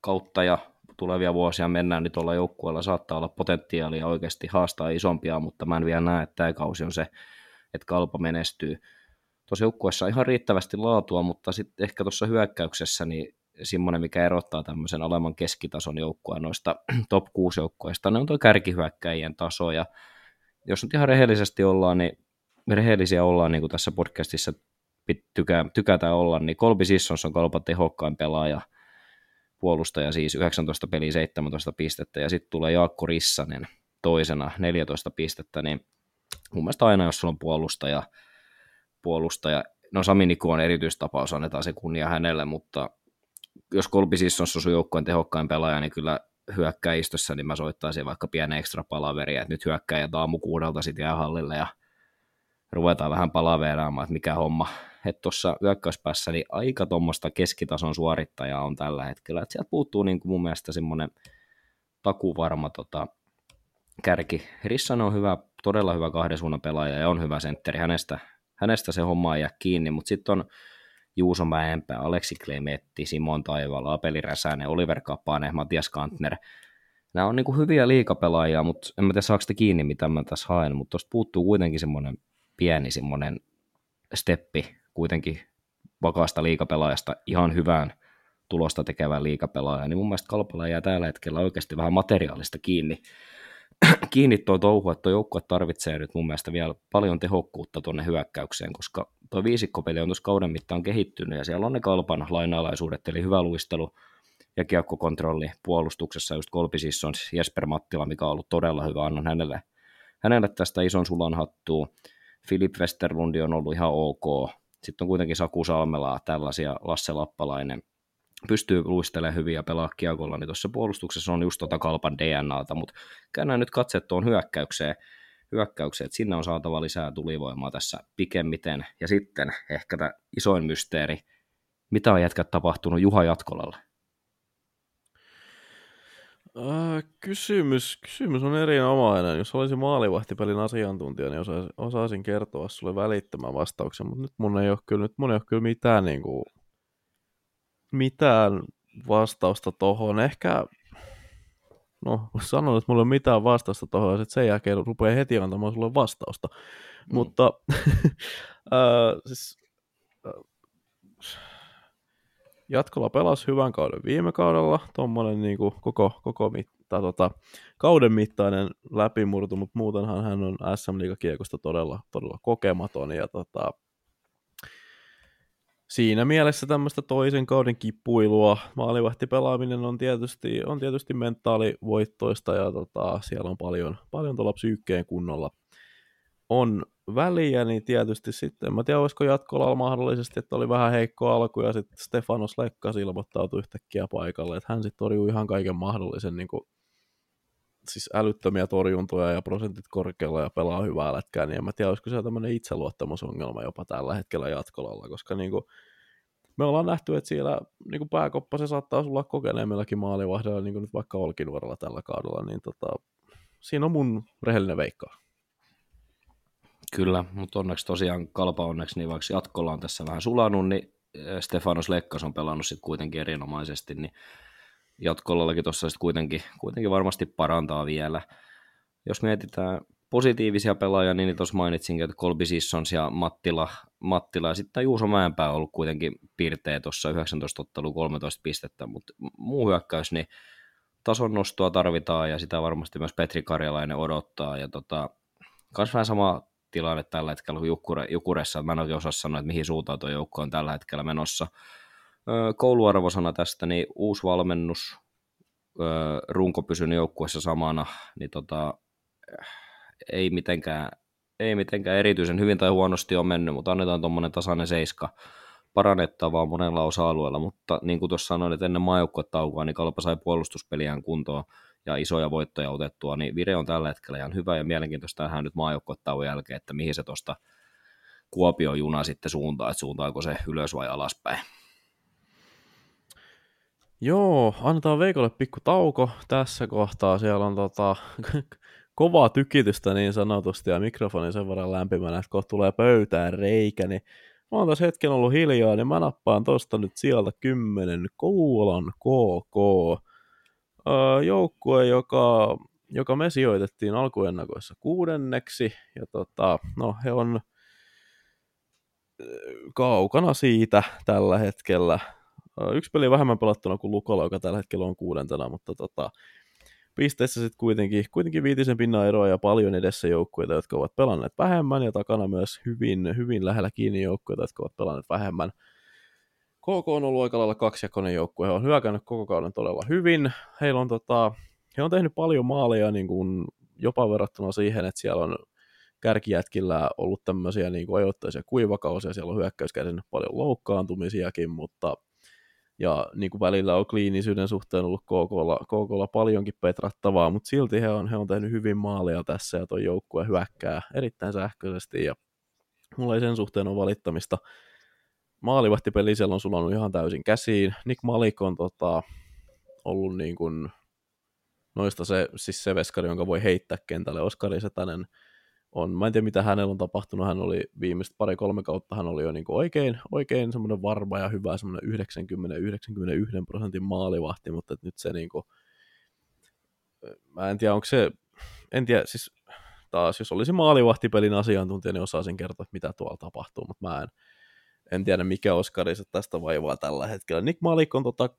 kautta ja tulevia vuosia mennään, niin tuolla joukkueella saattaa olla potentiaalia oikeasti haastaa isompia, mutta mä en vielä näe, että tämä kausi on se, että kalpa menestyy. Tuossa joukkueessa on ihan riittävästi laatua, mutta sitten ehkä tuossa hyökkäyksessä niin semmoinen, mikä erottaa tämmöisen alemman keskitason joukkueen noista top 6 joukkueista, ne on tuo kärkihyökkäjien taso, ja jos nyt ihan rehellisesti ollaan, niin rehellisiä ollaan, niin kuin tässä podcastissa tykä, tykätään olla, niin Kolbi Sissons on kolpan tehokkain pelaaja, puolustaja siis 19 peliä 17 pistettä, ja sitten tulee Jaakko Rissanen toisena 14 pistettä, niin mun mielestä aina, jos sulla on puolustaja, puolustaja no Sami Niku on erityistapaus, annetaan se kunnia hänelle, mutta jos Kolbi Sissons on sun joukkueen tehokkain pelaaja, niin kyllä hyökkäistössä, niin mä soittaisin vaikka pienen ekstra palaveria, että nyt hyökkäjät aamu kuudelta sitten jäähallille ja ruvetaan vähän palaveraamaan, että mikä homma. Tuossa hyökkäyspäässä niin aika tuommoista keskitason suorittajaa on tällä hetkellä. Että sieltä puuttuu niin kuin mun mielestä semmoinen takuvarma tota, kärki. Rissan on hyvä, todella hyvä kahden suunnan pelaaja ja on hyvä sentteri. Hänestä, hänestä se homma ei jää kiinni, mutta sitten on Juuso Mäenpää, Aleksi Klemetti, Simon Taivala, Apeli Räsänen, Oliver Kapane, Matias Kantner. Nämä on niin kuin hyviä liikapelaajia, mutta en mä tiedä saako kiinni, mitä mä tässä haen, mutta tuosta puuttuu kuitenkin semmoinen pieni semmoinen steppi kuitenkin vakaasta liikapelaajasta ihan hyvään tulosta tekevään liikapelaajaan, niin mun mielestä Kalpala jää tällä hetkellä oikeasti vähän materiaalista kiinni. kiinni tuo touhu, että tuo joukkue tarvitsee nyt mun mielestä vielä paljon tehokkuutta tuonne hyökkäykseen, koska tuo viisikkopeli on tuossa kauden mittaan kehittynyt ja siellä on ne kalpan lainalaisuudet, eli hyvä luistelu ja kiekkokontrolli puolustuksessa, just Kolpi Sissons, Jesper Mattila, mikä on ollut todella hyvä, annan hänelle, hänelle tästä ison sulan hattua. Filip Westerlundi on ollut ihan ok. Sitten on kuitenkin Saku Salmelaa, tällaisia Lasse Lappalainen, pystyy luistelemaan hyvin ja pelaa kiekolla, niin tuossa puolustuksessa on just tota kalpan DNAta, mutta käännään nyt katseet tuon hyökkäykseen, hyökkäykseen, että sinne on saatava lisää tulivoimaa tässä pikemmiten. Ja sitten ehkä tämä isoin mysteeri, mitä on jätkät tapahtunut Juha Jatkolalle? Äh, kysymys, kysymys on erinomainen. Jos olisin maalivahtipelin asiantuntija, niin osaisin, osaisin kertoa sulle välittömän vastauksen, mutta nyt mun ei ole kyllä, nyt mun ei ole kyllä mitään, niin kuin, mitään vastausta tohon. Ehkä, no sanon, että mulla ei ole mitään vastausta tohon, ja sen jälkeen rupeaa heti antamaan sulle vastausta. Mm. Mutta äh, siis, äh, Jatkolla pelasi hyvän kauden viime kaudella, tuommoinen niin kuin koko, koko mitta, tota, kauden mittainen läpimurtu, mutta muutenhan hän on SM Liigakiekosta todella, todella kokematon ja tota, siinä mielessä tämmöistä toisen kauden kipuilua. Maalivahtipelaaminen on tietysti, on tietysti mentaalivoittoista ja tota, siellä on paljon, paljon tuolla psyykkeen kunnolla on väliä, niin tietysti sitten, en mä tiedä olisiko jatkolla mahdollisesti, että oli vähän heikko alku ja sitten Stefanos Lekkas ilmoittautui yhtäkkiä paikalle, että hän sitten torjuu ihan kaiken mahdollisen niin kuin, siis älyttömiä torjuntoja ja prosentit korkealla ja pelaa hyvää lätkää, niin en mä tiedä, olisiko se tämmöinen itseluottamusongelma jopa tällä hetkellä jatkolalla, koska niin kuin, me ollaan nähty, että siellä niin kuin pääkoppa se saattaa olla kokeneemmillakin maalivahdella, niin kuin nyt vaikka Olkinuorella tällä kaudella, niin tota, siinä on mun rehellinen veikkaa. Kyllä, mutta onneksi tosiaan kalpa onneksi, niin vaikka jatkolla on tässä vähän sulanut, niin eh, Stefanos Lekkas on pelannut sitten kuitenkin erinomaisesti, niin jatkollakin tuossa sitten kuitenkin, kuitenkin varmasti parantaa vielä. Jos mietitään positiivisia pelaajia, niin tuossa mainitsin, että Kolbi Sissons ja Mattila, Mattila ja sitten Juuso Mäenpää on ollut kuitenkin piirteä tuossa 19 ottelu 13 pistettä, mutta muu hyökkäys, niin tason nostoa tarvitaan ja sitä varmasti myös Petri Karjalainen odottaa ja tota, kans vähän sama tilanne tällä hetkellä kuin Jukure, Jukuressa. Mä en oikein osaa sanoa, että mihin suuntaan tuo joukko on tällä hetkellä menossa. Kouluarvosana tästä, niin uusi valmennus, runko pysynyt joukkueessa samana, niin tota, ei mitenkään, ei mitenkään erityisen hyvin tai huonosti on mennyt, mutta annetaan tuommoinen tasainen seiska parannettavaa monella osa-alueella, mutta niin kuin tuossa sanoin, että ennen maajoukkuetaukoa, niin Kalpa sai puolustuspeliään kuntoon ja isoja voittoja otettua, niin vire on tällä hetkellä ihan hyvä ja mielenkiintoista tähän nyt maajoukkuetauon jälkeen, että mihin se tuosta Kuopion juna sitten suuntaa, että suuntaako se ylös vai alaspäin. Joo, annetaan Veikolle pikku tauko tässä kohtaa. Siellä on tota, kovaa tykitystä niin sanotusti ja mikrofoni sen verran lämpimänä, että kohta tulee pöytään reikä, niin mä oon tässä hetken ollut hiljaa, niin mä nappaan tosta nyt sieltä 10 Kouvolan KK joukkue, joka, joka me sijoitettiin alkuennakoissa kuudenneksi, ja tota, no he on kaukana siitä tällä hetkellä. Yksi peli vähemmän pelattuna kuin Lukola, joka tällä hetkellä on kuudentena, mutta tota, pisteissä sitten kuitenkin, kuitenkin viitisen pinnan eroa ja paljon edessä joukkueita, jotka ovat pelanneet vähemmän, ja takana myös hyvin, hyvin lähellä kiinni joukkueita, jotka ovat pelanneet vähemmän. KK on ollut aika lailla kaksijakoinen joukkue. He on hyökännyt koko kauden todella hyvin. Heillä on, tota, he on tehnyt paljon maaleja niin kuin jopa verrattuna siihen, että siellä on kärkijätkillä ollut tämmöisiä niin kuin ajoittaisia kuivakausia, siellä on hyökkäys paljon loukkaantumisiakin, mutta ja niin kuin välillä on kliinisyyden suhteen ollut KKlla, KKlla paljonkin petrattavaa, mutta silti he on, he on tehnyt hyvin maaleja tässä ja tuo joukkue hyökkää erittäin sähköisesti ja mulla ei sen suhteen ole valittamista maalivahtipeli siellä on sulanut ihan täysin käsiin. Nick Malik on tota, ollut niin kuin, noista se, siis se veskari, jonka voi heittää kentälle. Oskari Setänen on, mä en tiedä mitä hänellä on tapahtunut, hän oli viimeistä pari-kolme kautta, hän oli jo niin kuin oikein, oikein semmoinen varma ja hyvä, semmoinen 90-91 prosentin maalivahti, mutta nyt se niin kuin, mä en tiedä, onko se, en tiedä, siis taas, jos olisi maalivahtipelin asiantuntija, niin osaisin kertoa, mitä tuolla tapahtuu, mutta mä en, en tiedä mikä Oskari se tästä vaivaa tällä hetkellä. Nick Malik on tota,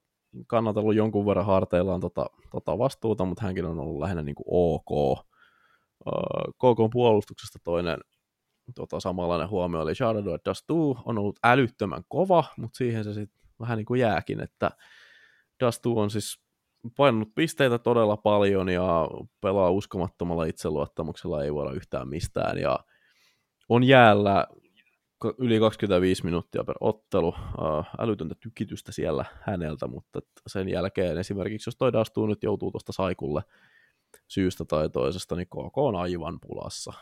kannatellut jonkun verran harteillaan tota, tota vastuuta, mutta hänkin on ollut lähinnä niin kuin ok. Uh, KK puolustuksesta toinen tota, samanlainen huomio oli Charlotte Dastu on ollut älyttömän kova, mutta siihen se sitten vähän niin kuin jääkin, että Dastu on siis painanut pisteitä todella paljon ja pelaa uskomattomalla itseluottamuksella, ei voida yhtään mistään ja on jäällä yli 25 minuuttia per ottelu, älytöntä tykitystä siellä häneltä, mutta sen jälkeen esimerkiksi jos toi astuu nyt joutuu tuosta saikulle syystä tai toisesta, niin KK on aivan pulassa.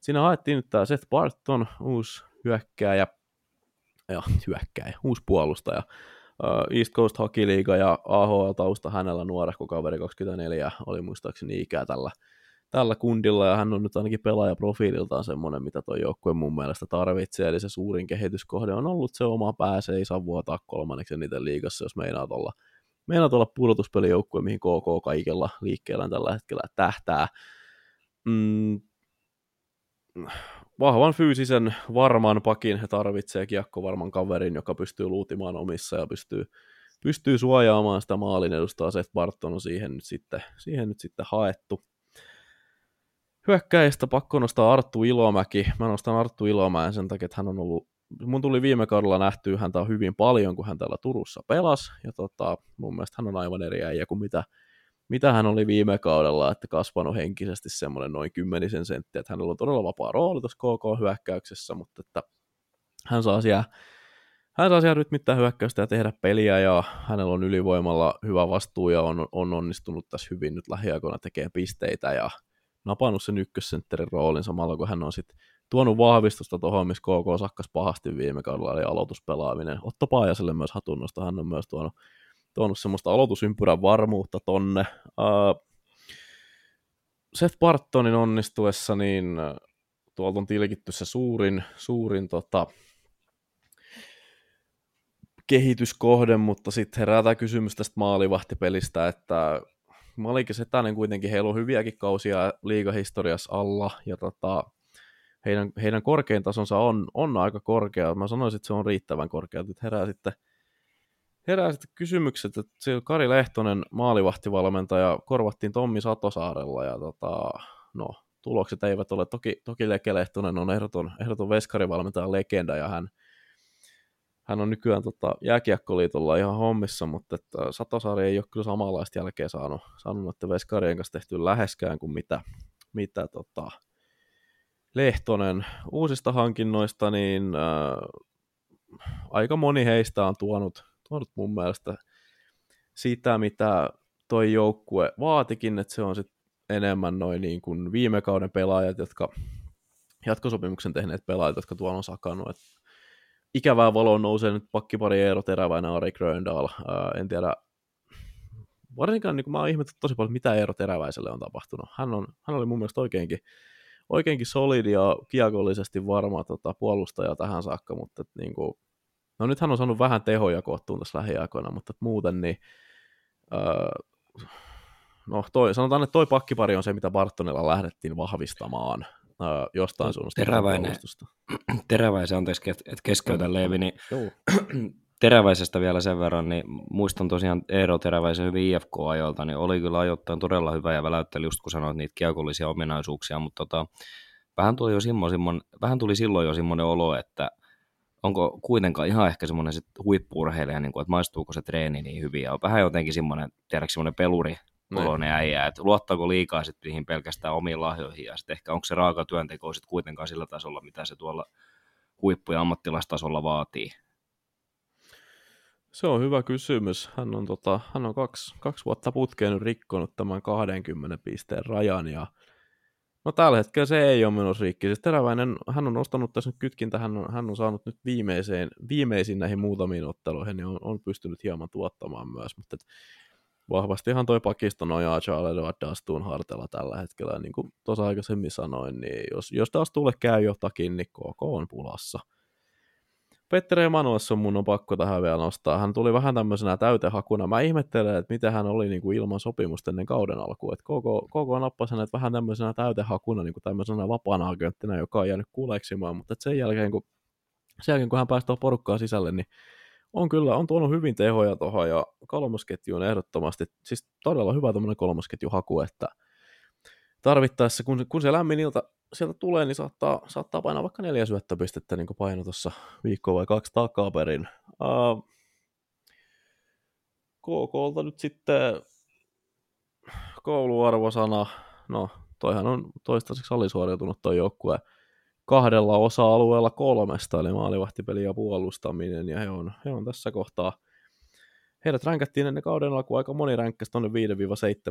Siinä haettiin nyt tämä Seth Barton, uusi hyökkääjä, ja hyökkääjä, uusi puolustaja, East Coast Hockey League ja AHL-tausta hänellä nuorehko kaveri 24 oli muistaakseni ikää tällä, tällä kundilla, ja hän on nyt ainakin pelaajaprofiililtaan semmoinen, mitä tuo joukkue mun mielestä tarvitsee, eli se suurin kehityskohde on ollut se oma pääse, ei saa vuotaa kolmanneksi eniten liigassa, jos meinaa olla, meinaa olla pudotuspelijoukkue, mihin KK kaikella liikkeellä tällä hetkellä tähtää. Mm, vahvan fyysisen varman pakin he tarvitsee varman kaverin, joka pystyy luutimaan omissa ja pystyy, pystyy suojaamaan sitä maalin edustaa. Seth Barton on siihen nyt sitten, siihen nyt sitten haettu. Hyökkäistä pakko nostaa Arttu Ilomäki. Mä nostan Arttu Ilomäen sen takia, että hän on ollut mun tuli viime kaudella nähtyä häntä hyvin paljon, kun hän täällä Turussa pelasi, ja tota, mun mielestä hän on aivan eri äijä kuin mitä, mitä hän oli viime kaudella, että kasvanut henkisesti semmoinen noin kymmenisen senttiä, että hänellä on todella vapaa rooli tuossa KK-hyökkäyksessä, mutta että hän saa siellä, hän saa siellä rytmittää hyökkäystä ja tehdä peliä, ja hänellä on ylivoimalla hyvä vastuu, ja on, on onnistunut tässä hyvin nyt lähiaikoina tekee pisteitä, ja napannut sen ykkössentterin roolin samalla, kun hän on sitten tuonut vahvistusta tuohon, missä KK sakkas pahasti viime kaudella, eli aloituspelaaminen. Otto Paajaselle myös hatunnosta, hän on myös tuonut tuonut semmoista aloitusympyrän varmuutta tonne. Uh, Seth Bartonin onnistuessa, niin tuolta on tilkitty se suurin, suurin tota, kehityskohde, mutta sitten herää tämä kysymys tästä maalivahtipelistä, että Malik Setänen kuitenkin, heillä on hyviäkin kausia liigahistoriassa alla, ja tota, heidän, heidän korkein tasonsa on, on aika korkea. Mä sanoisin, että se on riittävän korkea. Nyt herää sitten herää sitten kysymykset, että se Kari Lehtonen maalivahtivalmentaja korvattiin Tommi Satosaarella ja tota, no, tulokset eivät ole. Toki, toki Leke Lehtonen on ehdoton, ehdoton veskarivalmentajan legenda ja hän, hän on nykyään tota, jääkiekkoliitolla ihan hommissa, mutta että Satosaari ei ole kyllä samanlaista jälkeä saanut, saanut että veskarien kanssa tehty läheskään kuin mitä, mitä tota, Lehtonen uusista hankinnoista, niin äh, aika moni heistä on tuonut tuonut mun mielestä sitä, mitä toi joukkue vaatikin, että se on sitten enemmän noin niin kuin viime kauden pelaajat, jotka jatkosopimuksen tehneet pelaajat, jotka tuolla on sakannut. Et ikävää valoa nousee nyt pakkipari Eero Teräväinen Ari Gröndal. en tiedä, varsinkaan niin mä oon ihmetellyt tosi paljon, mitä Eero Teräväiselle on tapahtunut. Hän, on, hän oli mun mielestä oikeinkin, oikeinkin solidi ja kiekollisesti varma tota, puolustaja tähän saakka, mutta et, niin kuin, No nyt hän on saanut vähän tehoja koottuun tässä lähiaikoina, mutta muuten niin, öö, no toi, sanotaan, että toi pakkipari on se, mitä Bartonella lähdettiin vahvistamaan öö, jostain suunnasta. Teräväinen, teräväisen, anteeksi, että keskeytän Leevi, niin Teräväisestä vielä sen verran, niin muistan tosiaan Eero Teräväisen hyvin IFK-ajoilta, niin oli kyllä ajoittain todella hyvä ja väläytteli just kun sanoit niitä kiekollisia ominaisuuksia, mutta tota, vähän, tuli jo simmo, vähän tuli silloin jo semmoinen olo, että – onko kuitenkaan ihan ehkä semmoinen sit huippuurheilija, niin kuin, että maistuuko se treeni niin hyvin, ja on vähän jotenkin semmoinen, tiedätkö, semmoinen peluri, oloinen äijä, että luottaako liikaa sitten niihin pelkästään omiin lahjoihin, ja sitten ehkä onko se raaka työnteko sitten kuitenkaan sillä tasolla, mitä se tuolla huippu- ja ammattilaistasolla vaatii. Se on hyvä kysymys. Hän on, tota, hän on kaksi, kaksi vuotta putkeen rikkonut tämän 20 pisteen rajan, ja No tällä hetkellä se ei ole menossa rikki. Siis Teräväinen, hän on nostanut tässä nyt kytkintä, hän on, hän on saanut nyt viimeiseen, viimeisiin näihin muutamiin otteluihin, niin on, on pystynyt hieman tuottamaan myös, mutta et vahvastihan toi pakisto nojaa Edward Dastuun hartella tällä hetkellä, niin kuin tuossa aikaisemmin sanoin, niin jos, jos taas tulle käy jotakin, niin KK on pulassa – Petteri Emanuelson mun on pakko tähän vielä nostaa. Hän tuli vähän tämmöisenä täytehakuna. Mä ihmettelen, että miten hän oli niin kuin ilman sopimusta ennen kauden alkuun. Että koko, koko nappasi hänet vähän tämmöisenä täytehakuna, niin kuin tämmöisenä vapaana agenttina, joka on jäänyt kuuleksimaan. Mutta sen jälkeen, kun, sen jälkeen, kun hän pääsi porukkaa sisälle, niin on kyllä, on tuonut hyvin tehoja tuohon ja kolmosketju on ehdottomasti, siis todella hyvä tämmöinen kolmosketjuhaku, että tarvittaessa, kun, kun se lämmin ilta sieltä tulee, niin saattaa, saattaa painaa vaikka neljä syöttöpistettä, niin kuin paino tuossa viikko vai kaksi takaperin. Uh, KKlta nyt sitten kouluarvosana, no toihan on toistaiseksi alisuoriutunut tuo joukkue. Kahdella osa-alueella kolmesta, eli maalivahtipeli ja puolustaminen, ja he on, he on tässä kohtaa Heidät ränkättiin ennen kauden alkua aika moni ränkkäsi tuonne 5-7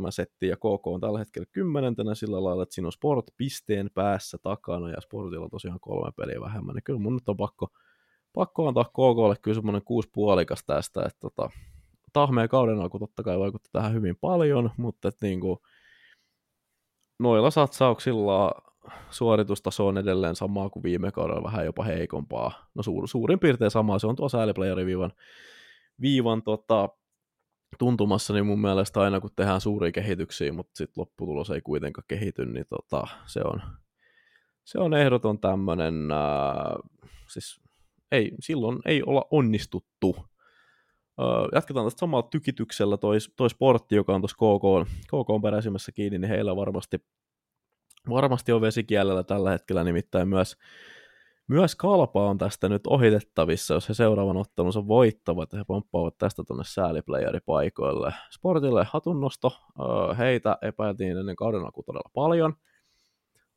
settiä ja KK on tällä hetkellä kymmenentenä sillä lailla, että siinä on Sport pisteen päässä takana ja Sportilla tosiaan kolme peliä vähemmän, niin kyllä mun nyt on pakko, pakko antaa KKlle kyllä semmoinen kuusi puolikas tästä, että tota, tahmeen kauden alku totta kai vaikutti tähän hyvin paljon, mutta että niin kuin, noilla satsauksilla suoritustaso on edelleen samaa kuin viime kaudella, vähän jopa heikompaa. No suur, suurin piirtein sama, se on tuo sääliplayeriviivan viivan tota, tuntumassa, niin mun mielestä aina kun tehdään suuria kehityksiä, mutta sitten lopputulos ei kuitenkaan kehity, niin tota, se, on, se on ehdoton tämmöinen, siis ei, silloin ei olla onnistuttu. Äh, jatketaan tästä samalla tykityksellä toi, toi sportti, joka on tuossa KK, KK peräisimmässä kiinni, niin heillä varmasti, varmasti on vesikielellä tällä hetkellä, nimittäin myös myös Kalpa on tästä nyt ohitettavissa, jos he seuraavan ottelunsa voittavat ja he pomppaavat tästä tuonne sääliplayeripaikoille. Sportille hatunnosto, heitä epäiltiin ennen kauden alku todella paljon.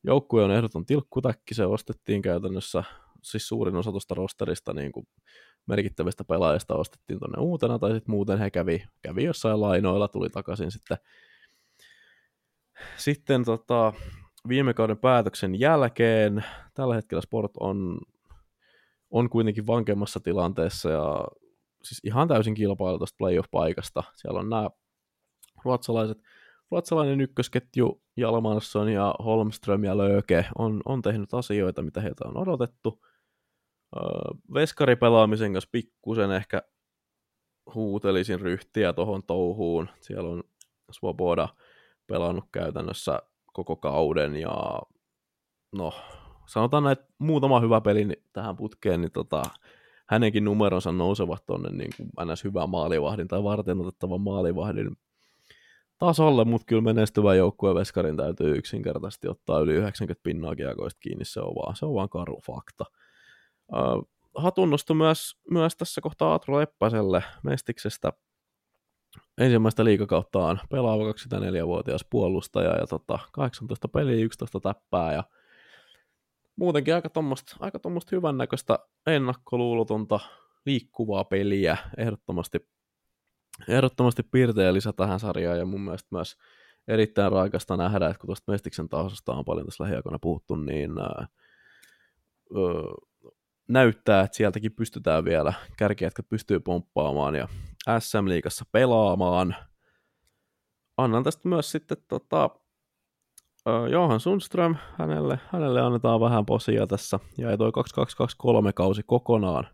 Joukkue on ehdoton tilkkutäkki, se ostettiin käytännössä, siis suurin osa tuosta rosterista niin kuin merkittävistä pelaajista ostettiin tuonne uutena, tai sitten muuten he kävi, kävi jossain lainoilla, tuli takaisin sitten sitten tota, viime kauden päätöksen jälkeen. Tällä hetkellä Sport on, on kuitenkin vankemmassa tilanteessa ja siis ihan täysin kilpailu tuosta playoff-paikasta. Siellä on nämä ruotsalaiset, ruotsalainen ykkösketju Jalmansson ja Holmström ja Löke on, on tehnyt asioita, mitä heiltä on odotettu. veskaripelaamisen kanssa pikkusen ehkä huutelisin ryhtiä tuohon touhuun. Siellä on Svoboda pelannut käytännössä koko kauden ja no, sanotaan näin, että muutama hyvä peli tähän putkeen, niin tota, hänenkin numeronsa nousevat tuonne niin kuin ns. hyvä maalivahdin tai varten otettavan maalivahdin tasolle, mutta kyllä menestyvä joukkue Veskarin täytyy yksinkertaisesti ottaa yli 90 pinnaa kiekoista kiinni, se on vaan, se on vaan karu fakta. Hatunnosto myös, myös tässä kohtaa Atro Leppäselle Mestiksestä ensimmäistä liikakauttaan pelaava 24-vuotias puolustaja ja tota, 18 peliä, 11 täppää ja muutenkin aika tuommoista aika tommoista hyvännäköistä ennakkoluulotonta liikkuvaa peliä. Ehdottomasti, ehdottomasti piirteä lisä tähän sarjaan ja mun mielestä myös erittäin raikasta nähdä, että kun tuosta Mestiksen tasosta on paljon tässä lähiaikoina puhuttu, niin ää, öö, näyttää, että sieltäkin pystytään vielä, kärkijätkät pystyy pomppaamaan ja SM-liigassa pelaamaan. Annan tästä myös sitten tota, Johan Sundström, hänelle, hänelle annetaan vähän posia tässä, ja toi 2223 kausi kokonaan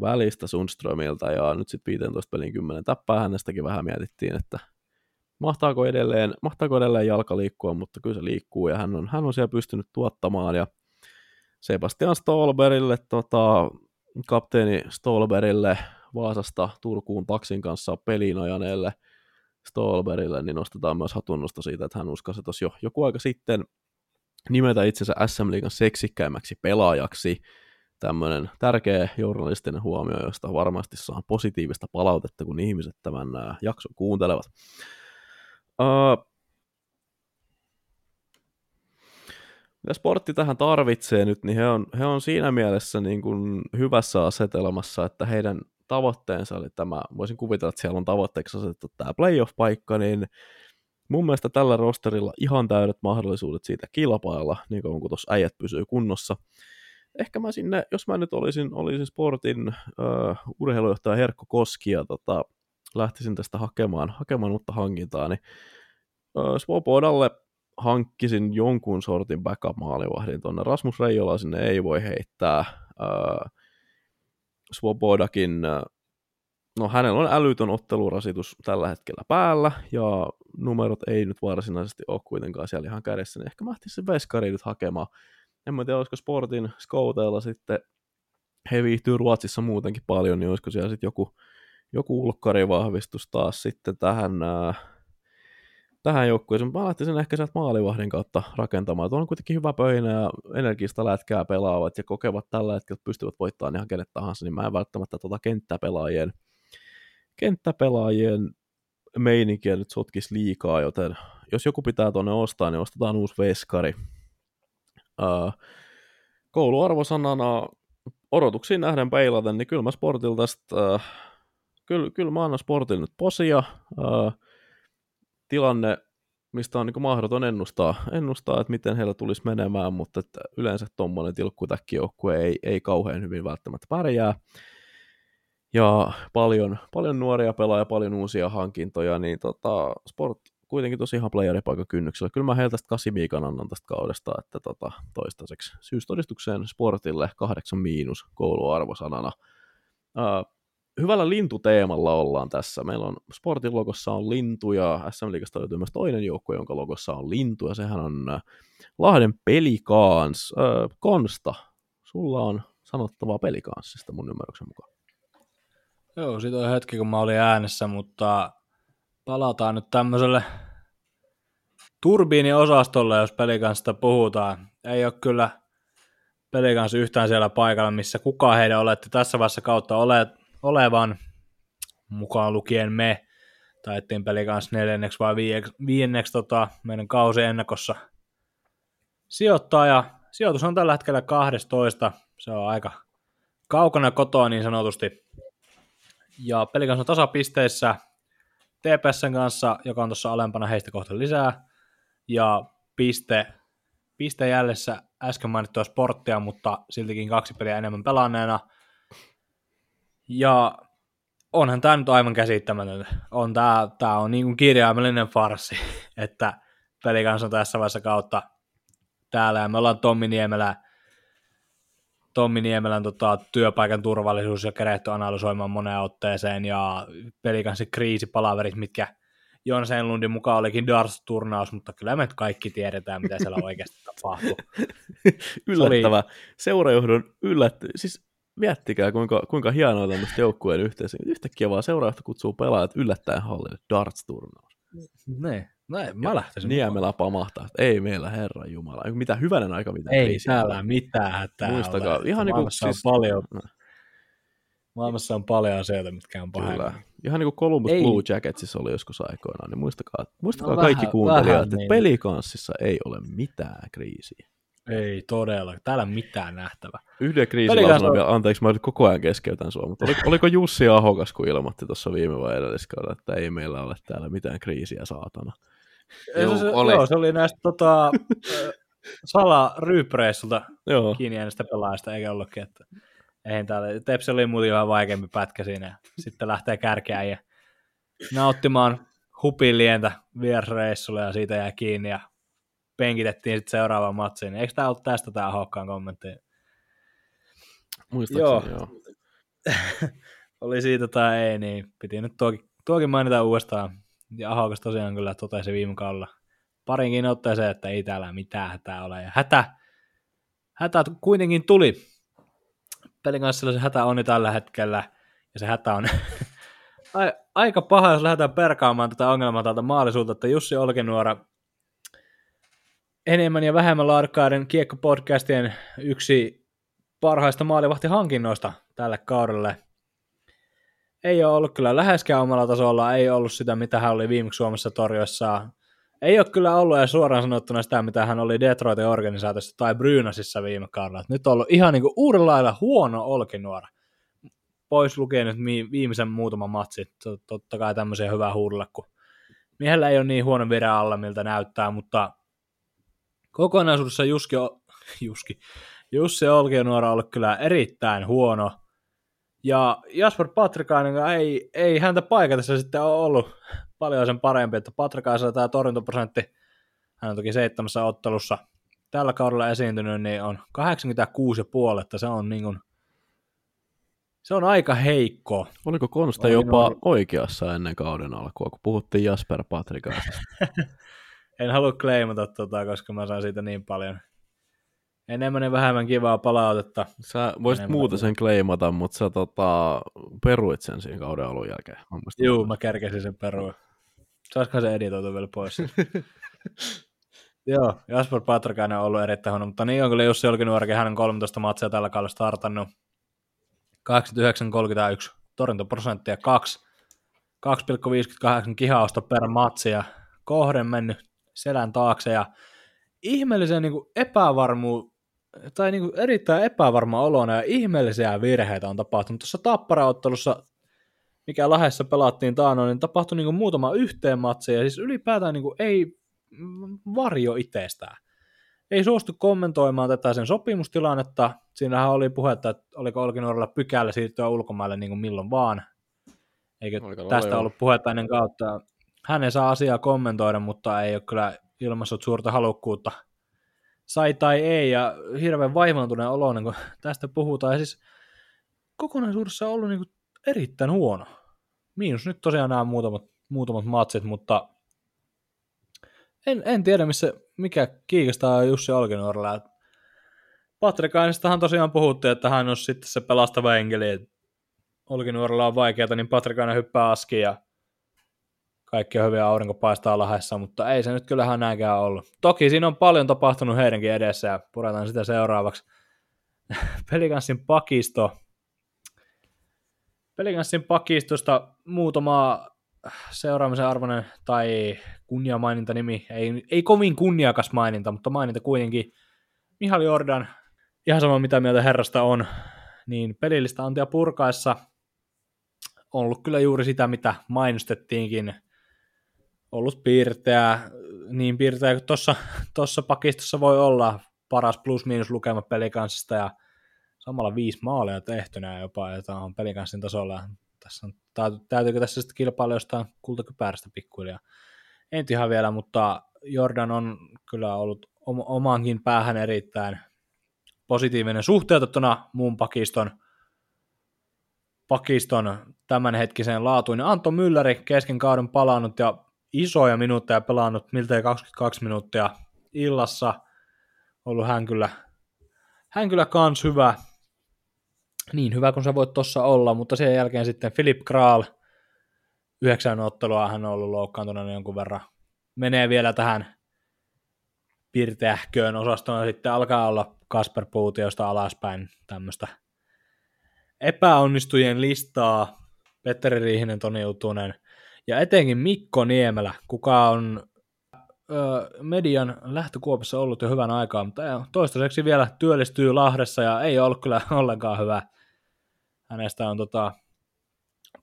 välistä Sundströmiltä, ja nyt sitten 15 pelin 10 tappaa. Hänestäkin vähän mietittiin, että mahtaako edelleen, mahtaako edelleen jalka liikkua, mutta kyllä se liikkuu, ja hän on, hän on siellä pystynyt tuottamaan, ja Sebastian Stolberille, tota, kapteeni Stolberille Vaasasta Turkuun taksin kanssa peliin ajaneelle Stolberille, niin nostetaan myös hatunnosta siitä, että hän uskasi tuossa jo joku aika sitten nimetä itsensä SM Liigan seksikkäimmäksi pelaajaksi. Tämmöinen tärkeä journalistinen huomio, josta varmasti saa positiivista palautetta, kun ihmiset tämän jakson kuuntelevat. Uh, mitä sportti tähän tarvitsee nyt, niin he on, he on siinä mielessä niin kuin hyvässä asetelmassa, että heidän tavoitteensa oli tämä, voisin kuvitella, että siellä on tavoitteeksi asetettu tämä playoff-paikka, niin mun mielestä tällä rosterilla ihan täydet mahdollisuudet siitä kilpailla, niin kuin kun tuossa äijät pysyy kunnossa. Ehkä mä sinne, jos mä nyt olisin, olisin Sportin uh, urheilujohtaja Herkko Koski ja tota, lähtisin tästä hakemaan, hakemaan uutta hankintaa, niin uh, Svobodalle hankkisin jonkun sortin backup-maalivahdin tuonne. Rasmus Reijola sinne ei voi heittää. Äh, Svobodakin, äh, no hänellä on älytön ottelurasitus tällä hetkellä päällä, ja numerot ei nyt varsinaisesti ole kuitenkaan siellä ihan kädessä, niin ehkä mä se veskari nyt hakemaan. En mä tiedä, olisiko Sportin scouteilla sitten, he viihtyy Ruotsissa muutenkin paljon, niin olisiko siellä sitten joku, joku ulkkarivahvistus taas sitten tähän äh, tähän joukkueeseen. Mä lähtisin ehkä sieltä maalivahdin kautta rakentamaan. Tuo on kuitenkin hyvä pöhinä ja energista lätkää pelaavat ja kokevat tällä hetkellä, pystyvät voittamaan ihan kenet tahansa, niin mä en välttämättä tuota kenttäpelaajien, kenttäpelaajien meininkiä nyt sotkisi liikaa, joten jos joku pitää tuonne ostaa, niin ostetaan uusi veskari. Uh, kouluarvosanana odotuksiin nähden peilaten, niin kyllä mä sportilta tästä, äh, kyllä, kyllä mä annan sportille nyt posia. Äh, tilanne, mistä on niin mahdoton ennustaa, ennustaa, että miten heillä tulisi menemään, mutta että yleensä tuommoinen tilkkutäkkijoukkue ei, ei kauhean hyvin välttämättä pärjää. Ja paljon, paljon nuoria pelaajia, paljon uusia hankintoja, niin tota, sport kuitenkin tosi ihan playeripaikan kynnyksellä. Kyllä mä heiltä kasimiikan annan tästä kaudesta, että tota, toistaiseksi syystodistukseen sportille kahdeksan miinus kouluarvosanana. Uh, hyvällä lintuteemalla ollaan tässä. Meillä on sportin logossa on lintu ja SM Liigasta löytyy myös toinen joukkue, jonka logossa on lintu ja sehän on uh, Lahden Pelikaans. Uh, Konsta, sulla on sanottavaa Pelikanssista mun ymmärryksen mukaan. Joo, siitä on hetki, kun mä olin äänessä, mutta palataan nyt tämmöiselle turbiiniosastolle, jos pelikanssista puhutaan. Ei ole kyllä pelikanssa yhtään siellä paikalla, missä kukaan heidän olette tässä vaiheessa kautta ole, olevan, mukaan lukien me, taettiin pelikanssa neljänneksi vai viienneksi, viienneksi tota, meidän kausi ennakossa sijoittaa, ja sijoitus on tällä hetkellä 12, se on aika kaukana kotoa niin sanotusti, ja pelikanssa tasapisteissä TPSn kanssa, joka on tuossa alempana heistä kohta lisää, ja piste, piste jäljessä äsken mainittua sporttia, mutta siltikin kaksi peliä enemmän pelanneena. Ja onhan tämä nyt aivan käsittämätöntä. On tämä, tämä on niin kuin kirjaimellinen farsi, että pelikanssa on tässä vaiheessa kautta täällä, ja me ollaan Tommi Niemelä Tommi Niemelän tota, työpaikan turvallisuus ja keretty analysoimaan moneen otteeseen ja pelikanssi kriisipalaverit, mitkä Jon Senlundin mukaan olikin Darts-turnaus, mutta kyllä me kaikki tiedetään, mitä siellä oikeasti tapahtuu. Yllättävä. Oli... Seurajohdon yllätty. Siis miettikää, kuinka, kuinka hienoa tämmöistä joukkueen yhteisö. Yhtäkkiä vaan seuraajat kutsuu pelaajat yllättäen hallille Darts-turnaus. Ne. Näin, mä lähtisin. Niemellä pamahtaa, että ei meillä Herran Jumala. Mitä hyvänen aika, mitä Ei täällä mitään hätää Muistakaa, ole. ihan niin kuin, siis... on paljon, maailmassa on paljon asioita, mitkä on pahemmin. Ihan niin kuin Columbus ei. Blue Jacketsissa oli joskus aikoinaan, niin muistakaa, muistakaa no, kaikki vähän, kuuntelijat, vähän, että niin. pelikanssissa ei ole mitään kriisiä. Ei todella, täällä mitään nähtävä. Yhden kriisilausuna vielä, anteeksi, mä koko ajan keskeytän sua, mutta oliko, oliko Jussi Ahokas, kun ilmoitti tuossa viime vai edelliskaudella, että ei meillä ole täällä mitään kriisiä, saatana. Joo, se, oli. Joo, se oli näistä tota, salaryyppreissulta kiinni jäänestä pelaajista, eikä ollutkin, että ei täällä. Tepsi oli muuten vähän vaikeampi pätkä siinä, sitten lähtee kärkeään ja nauttimaan hupilientä vierreissulle ja siitä jää kiinni ja penkitettiin sitten seuraavaan matsiin. Eikö tämä ollut tästä tämä Hokkaan kommentti? Muistaakseni joo. joo. oli siitä tai ei, niin piti nyt tuokin, tuokin mainita uudestaan. Ja Ahokas tosiaan kyllä totesi viime kaudella parinkin otteeseen, että ei täällä mitään hätää ole. Ja hätä, hätä kuitenkin tuli. Pelin kanssa se hätä on tällä hetkellä, ja se hätä on aika paha, jos lähdetään perkaamaan tätä ongelmaa täältä maalisuutta, että Jussi Olkinuora enemmän ja vähemmän laadukkaiden kiekkopodcastien yksi parhaista maalivahtihankinnoista tälle kaudelle. Ei ole ollut kyllä läheskään omalla tasolla, ei ollut sitä, mitä hän oli viimeksi Suomessa torjoissaan. Ei ole kyllä ollut ja suoraan sanottuna sitä, mitä hän oli Detroitin organisaatiossa tai Brynäsissä viime kaudella. Nyt on ollut ihan niin kuin uudella huono olkinuora. Pois lukee nyt viimeisen muutaman matsi. Totta kai tämmöisiä hyvää huudella, kun miehellä ei ole niin huono vire alla, miltä näyttää, mutta kokonaisuudessa Juski, Juski, Jussi Olkinuora on ollut kyllä erittäin huono. Ja Jasper Patrikainen ei, ei häntä paikatessa sitten ole ollut paljon sen parempi, että Patrikaisella tämä torjuntaprosentti, hän on toki seitsemässä ottelussa tällä kaudella esiintynyt, niin on 86,5, että se on niin kuin, se on aika heikko. Oliko Konsta jopa oli... oikeassa ennen kauden alkua, kun puhuttiin Jasper Patrikaisesta? en halua kleimata tota, koska mä saan siitä niin paljon enemmän ja vähemmän kivaa palautetta. Sä voisit muuta sen kleimata, mutta sä tota, peruit sen siinä kauden alun jälkeen. Joo, mä kärkäsin sen perua. Saisikohan se editoitu vielä pois? Joo, Jasper Patrikainen on ollut erittäin huono, mutta niin on kyllä Jussi Olkinuorikin, hän on 13 matsia tällä kaudella startannut. 89-31 torjuntaprosenttia 2, 2,58 kihausta per matsi ja kohden mennyt selän taakse ja ihmeellisen niin kuin epävarmu, tai niin kuin erittäin epävarma olona ja ihmeellisiä virheitä on tapahtunut. Tuossa tapparaottelussa, mikä Lahdessa pelattiin taanoin, niin tapahtui niin kuin muutama yhteen matsi, ja siis ylipäätään niin kuin ei varjo itsestään. Ei suostu kommentoimaan tätä sen sopimustilannetta. Siinähän oli puhetta, että oliko Olkinuorella pykällä siirtyä ulkomaille niin kuin milloin vaan. Eikö Oliko tästä ollut puhetta ennen kautta. Hän ei saa asiaa kommentoida, mutta ei ole kyllä ilmaissut suurta halukkuutta sai tai ei, ja hirveän vaivaantuneen oloinen, kun tästä puhutaan. Ja siis kokonaisuudessa on ollut niin kuin erittäin huono. Miinus nyt tosiaan nämä muutamat, muutamat matsit, mutta en, en tiedä, missä, mikä kiikastaa Jussi Olkinuorella. Patrik Ainistahan tosiaan puhuttiin, että hän on sitten se pelastava enkeli. Olkinuorella on vaikeaa, niin Patrik hyppää askiin ja kaikki on hyviä, aurinko paistaa lahessa, mutta ei se nyt kyllähän näinkään ollut. Toki siinä on paljon tapahtunut heidänkin edessä ja puretaan sitä seuraavaksi. Pelikanssin pakisto. Pelikanssin pakistosta muutama seuraamisen arvoinen tai kunniamaininta nimi, ei, ei kovin kunniakas maininta, mutta maininta kuitenkin. Mihal Jordan, ihan sama mitä mieltä herrasta on, niin pelillistä antia purkaessa on ollut kyllä juuri sitä, mitä mainostettiinkin. Ollut piirteä, niin piirteä kuin tuossa tossa pakistossa voi olla paras plus-miinus lukema pelikansista ja samalla viisi maalia tehtynä jopa, jota on pelikanssin tasolla. Tässä on, täytyykö tässä sitten kilpailla jostain kultakypärästä pikkuhiljaa? En ihan vielä, mutta Jordan on kyllä ollut omaankin päähän erittäin positiivinen suhteutettuna muun pakiston pakiston tämänhetkiseen laatuun. Anto Mülleri kesken kauden palannut ja isoja minuutteja pelannut, miltei 22 minuuttia illassa. Ollut hän kyllä, hän kyllä kans hyvä, niin hyvä kuin sä voit tossa olla, mutta sen jälkeen sitten Philip Kral, yhdeksän ottelua hän on ollut loukkaantuneena jonkun verran. Menee vielä tähän pirteähköön osastoon ja sitten alkaa olla Kasper Puutiosta alaspäin tämmöistä epäonnistujien listaa, Petteri Riihinen, Toni Utunen ja etenkin Mikko Niemelä, kuka on ö, median lähtökuopissa ollut jo hyvän aikaa, mutta toistaiseksi vielä työllistyy Lahdessa ja ei ollut kyllä ollenkaan hyvä. Hänestä on tota,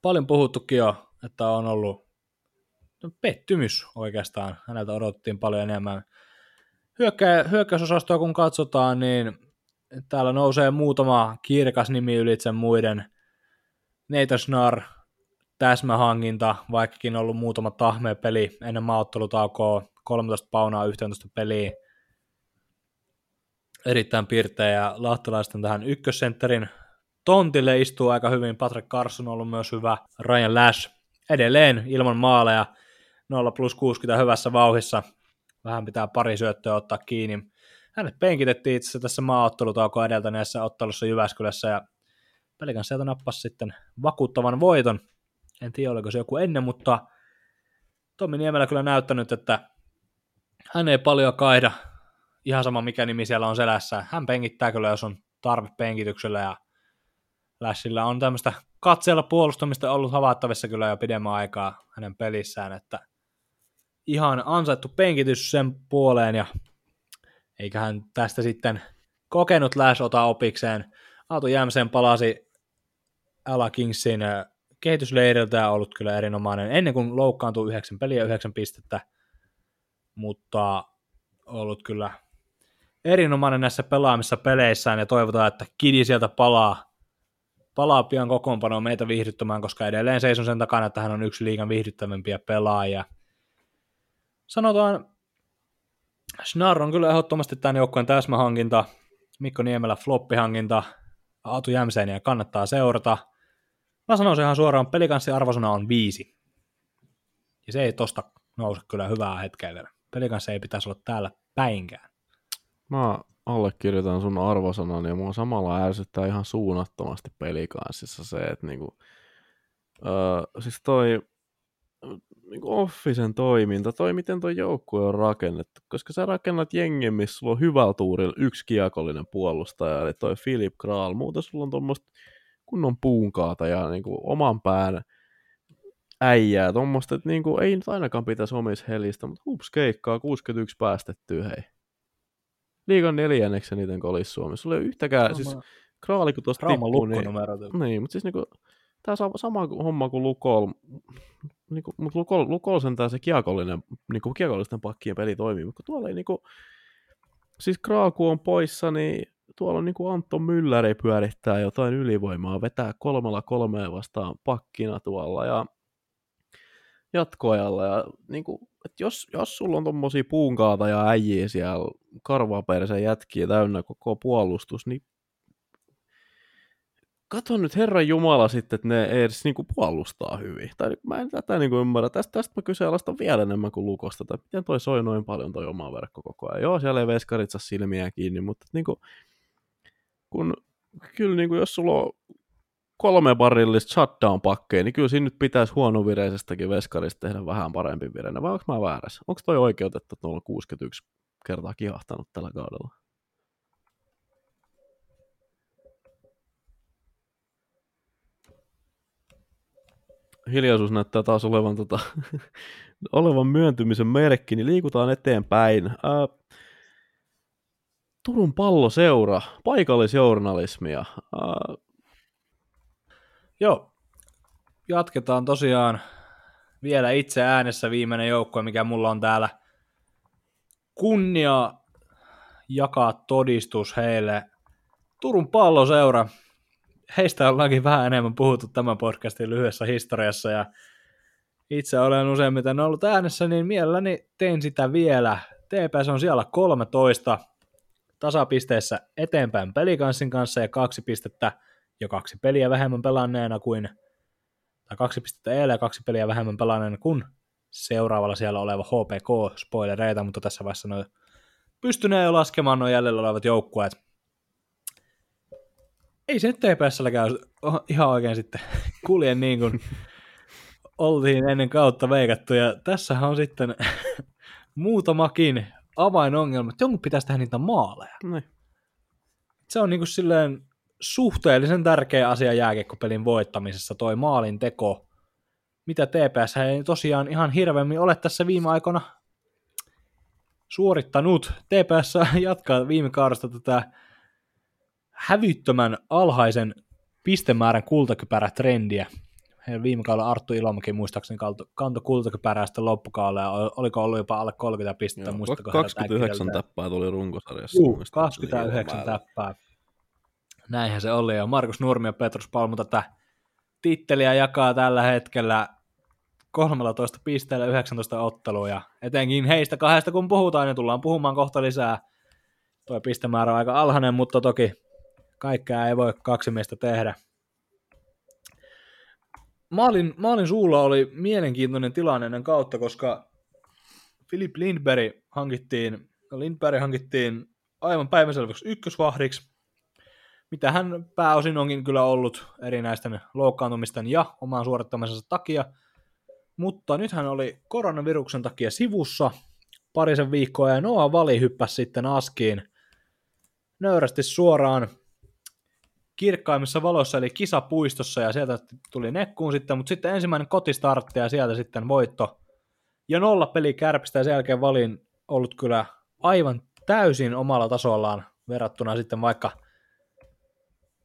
paljon puhuttukin jo, että on ollut pettymys oikeastaan. Häneltä odotettiin paljon enemmän. Hyökkä, hyökkäysosastoa kun katsotaan, niin täällä nousee muutama kirkas nimi ylitse muiden. Nathan Snar, täsmähankinta, vaikkakin ollut muutama tahmea peli ennen maaottelutaukoa, 13 paunaa 11 peliä. Erittäin piirteä ja lahtelaisten tähän ykkössentterin tontille istuu aika hyvin. Patrick Carson on ollut myös hyvä. Ryan Lash edelleen ilman maaleja 0 plus 60 hyvässä vauhissa. Vähän pitää pari syöttöä ottaa kiinni hänet penkitettiin itse tässä maaottelutaukoa edeltäneessä ottelussa Jyväskylässä ja Pelikan sieltä nappasi sitten vakuuttavan voiton. En tiedä, oliko se joku ennen, mutta Tommi Niemelä kyllä näyttänyt, että hän ei paljon kaida, ihan sama mikä nimi siellä on selässä. Hän penkittää kyllä, jos on tarve penkityksellä ja Lässillä on tämmöistä katseella puolustamista ollut havaittavissa kyllä jo pidemmän aikaa hänen pelissään, että ihan ansaittu penkitys sen puoleen ja eiköhän tästä sitten kokenut Lash ota opikseen. Aatu Jämsen palasi Ala Kingsin kehitysleiriltä ollut kyllä erinomainen ennen kuin loukkaantui yhdeksän peliä yhdeksän pistettä, mutta ollut kyllä erinomainen näissä pelaamissa peleissään ja toivotaan, että Kidi sieltä palaa, palaa pian kokoonpanoon meitä viihdyttämään, koska edelleen seison sen takana, että hän on yksi liigan viihdyttävimpiä pelaajia. Sanotaan Snar on kyllä ehdottomasti tämän joukkueen täsmähankinta, Mikko Niemelä floppihankinta, Aatu Jämseeniä kannattaa seurata. Mä sanoisin ihan suoraan, pelikanssi arvosana on viisi. Ja se ei tosta nouse kyllä hyvää hetkeä vielä. Pelikanssi ei pitäisi olla täällä päinkään. Mä allekirjoitan sun arvosanan ja mua samalla ärsyttää ihan suunnattomasti pelikanssissa se, että niinku, öö, siis toi niinku Offisen toiminta, toi miten toi joukkue on rakennettu, koska sä rakennat jengin, missä sulla on hyvällä tuurilla yksi kiekollinen puolustaja, eli toi Philip Kral, muuten sulla on tuommoista kunnon puunkaata ja niinku oman pään äijää, tuommoista, että niinku, ei nyt ainakaan pitäisi omissa helistä, mutta hups keikkaa, 61 päästettyä, hei. liigan neljänneksi eniten kolis Suomessa. Sulla ei ole yhtäkään, siis Kraali kun tuosta tippuu, niin, niin, mutta siis niinku, tämä sama, sama kuin homma kuin Lukol, niinku, mutta Lukol, Lukol sentään se kiekollinen, niinku, kiekollisten pakkien peli toimii, mutta tuolla ei niinku, siis Kraaku on poissa, niin tuolla on niinku Antto Mylläri pyörittää jotain ylivoimaa, vetää kolmella kolmea vastaan pakkina tuolla ja jatkoajalla. Ja niinku, et jos, jos sulla on tommosia puunkaata ja äijiä siellä karvapersen jätkiä täynnä koko puolustus, niin kato nyt Herran Jumala sitten, että ne edes niinku puolustaa hyvin. Tai mä en tätä niinku ymmärrä. Tästä, tästä mä kyseenalaistan vielä enemmän kuin Lukosta. Tai miten toi soi noin paljon toi oma verkko koko ajan. Joo, siellä ei veskarit saa silmiä kiinni, mutta niinku, kun kyllä niinku, jos sulla on kolme barillista shutdown-pakkeja, niin kyllä siinä nyt pitäisi huonovireisestäkin veskarista tehdä vähän parempi vireinen. Vai onko mä väärässä? Onko toi oikeutettu, että 61 kertaa kihahtanut tällä kaudella? hiljaisuus näyttää taas olevan, tota, olevan myöntymisen merkki, niin liikutaan eteenpäin. Ää, Turun palloseura, paikallisjournalismia. Ää, Joo, jatketaan tosiaan vielä itse äänessä viimeinen joukkue, mikä mulla on täällä kunnia jakaa todistus heille. Turun palloseura, heistä ollaankin vähän enemmän puhuttu tämän podcastin lyhyessä historiassa ja itse olen useimmiten ollut äänessä, niin mielelläni tein sitä vielä. TPS on siellä 13 tasapisteessä eteenpäin pelikanssin kanssa ja kaksi pistettä jo kaksi peliä vähemmän pelanneena kuin, tai kaksi pistettä eilen ja kaksi peliä vähemmän pelanneena kuin seuraavalla siellä oleva HPK, spoilereita, mutta tässä vaiheessa noin pystyneen jo laskemaan nuo jäljellä olevat joukkueet. Ei se nyt TPSlläkään ihan oikein sitten kulje niin kuin oltiin ennen kautta veikattu, ja tässähän on sitten muutamakin avainongelma, että jonkun pitäisi tehdä niitä maaleja. niin. Se on niin kuin silleen suhteellisen tärkeä asia jääkiekkopelin voittamisessa, toi maalin teko, mitä TPS ei tosiaan ihan hirveämmin ole tässä viime aikoina suorittanut. TPS jatkaa viime kaudesta tätä hävyttömän alhaisen pistemäärän kultakypärätrendiä. Viime kaudella Arttu Ilomäki muistaakseni kanto kultakypärää sitten loppukaudella, ja oliko ollut jopa alle 30 pistettä, Joo, muistako 29 tappaa tuli runkosarjassa. Juu, muistan, 29 Ilmamäellä. täppää. Näinhän se oli, ja Markus Nurmi ja Petrus Palmu tätä titteliä jakaa tällä hetkellä 13 pisteellä 19 ottelua, ja etenkin heistä kahdesta kun puhutaan, niin tullaan puhumaan kohta lisää. Tuo pistemäärä on aika alhainen, mutta toki kaikkea ei voi kaksi miestä tehdä. Maalin, maalin suulla oli mielenkiintoinen tilanne ennen kautta, koska Philip Lindberg hankittiin, Lindberg hankittiin aivan päivänselväksi ykkösvahdiksi, mitä hän pääosin onkin kyllä ollut erinäisten loukkaantumisten ja oman suorittamisensa takia, mutta nyt hän oli koronaviruksen takia sivussa. Parisen viikkoa ja Noah Vali hyppäsi sitten askiin. Nöyrästi suoraan kirkkaimmissa valossa eli kisapuistossa ja sieltä tuli nekkuun sitten, mutta sitten ensimmäinen kotistartti ja sieltä sitten voitto ja nolla peli kärpistä ja sen jälkeen Valin ollut kyllä aivan täysin omalla tasollaan verrattuna sitten vaikka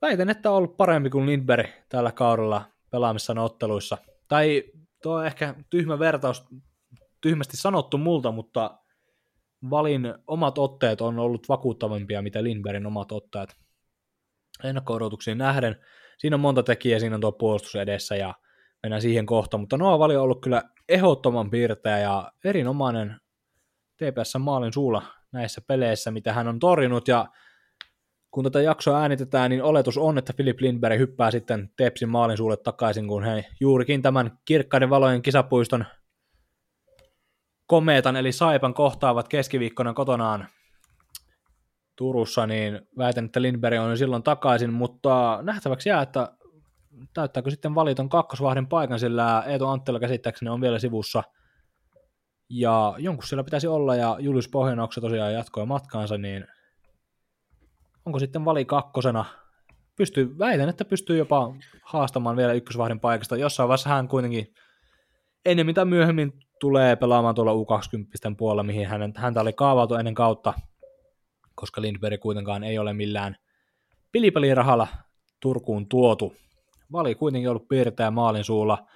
väitän, että on ollut parempi kuin Lindberg tällä kaudella pelaamissa otteluissa. Tai tuo on ehkä tyhmä vertaus, tyhmästi sanottu multa, mutta Valin omat otteet on ollut vakuuttavampia, mitä Lindbergin omat otteet ennakko-odotuksiin nähden. Siinä on monta tekijää, siinä on tuo puolustus edessä ja mennään siihen kohtaan, mutta Noa Vali on ollut kyllä ehdottoman piirteä ja erinomainen TPS maalin suulla näissä peleissä, mitä hän on torjunut ja kun tätä jaksoa äänitetään, niin oletus on, että Philip Lindberg hyppää sitten Tepsin maalin suulle takaisin, kun he juurikin tämän kirkkaiden valojen kisapuiston komeetan eli Saipan kohtaavat keskiviikkona kotonaan Turussa, niin väitän, että Lindberg on silloin takaisin, mutta nähtäväksi jää, että täyttääkö sitten valiton kakkosvahdin paikan, sillä Eetu Anttila käsittääkseni on vielä sivussa, ja jonkun siellä pitäisi olla, ja Julius Pohjanauksa tosiaan jatkoi matkaansa, niin onko sitten vali kakkosena? Pystyy, väitän, että pystyy jopa haastamaan vielä ykkösvahdin paikasta. Jossain vaiheessa hän kuitenkin ennemmin tai myöhemmin tulee pelaamaan tuolla U20 puolella, mihin hänen, häntä oli kaavailtu ennen kautta. Koska Lindberg kuitenkaan ei ole millään pilipelirahalla Turkuun tuotu. Vali kuitenkin ollut piirtäjä maalin suulla.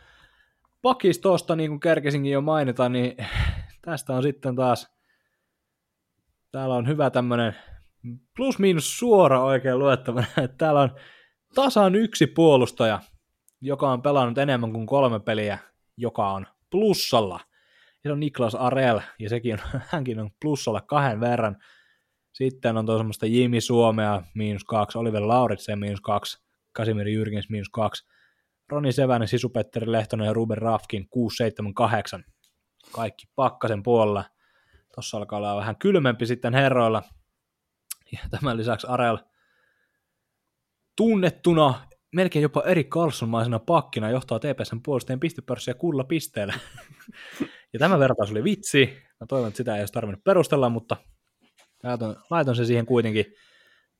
Pakistosta, niin kuin kerkesinkin jo mainita, niin tästä on sitten taas, täällä on hyvä tämmöinen plus miinus suora oikein luettavana, että täällä on tasan yksi puolustaja, joka on pelannut enemmän kuin kolme peliä, joka on plussalla. Ja se on Niklas Arel, ja sekin on, hänkin on plussalla kahden verran. Sitten on tuossa Jimi Suomea miinus kaksi, Oliver Lauritsen miinus kaksi, Kasimir Jyrkins miinus kaksi, Roni Sevänen, Sisu-Petteri Lehtonen ja Ruben Rafkin 678. Kaikki pakkasen puolella. Tuossa alkaa olla vähän kylmempi sitten herroilla. Ja tämän lisäksi Arel tunnettuna melkein jopa eri Carlsonmaisena pakkina johtaa TPSn puolustajien pistepörssiä kulla pisteellä. ja tämä vertaus oli vitsi. Mä toivon, että sitä ei olisi tarvinnut perustella, mutta laiton, laiton se siihen kuitenkin.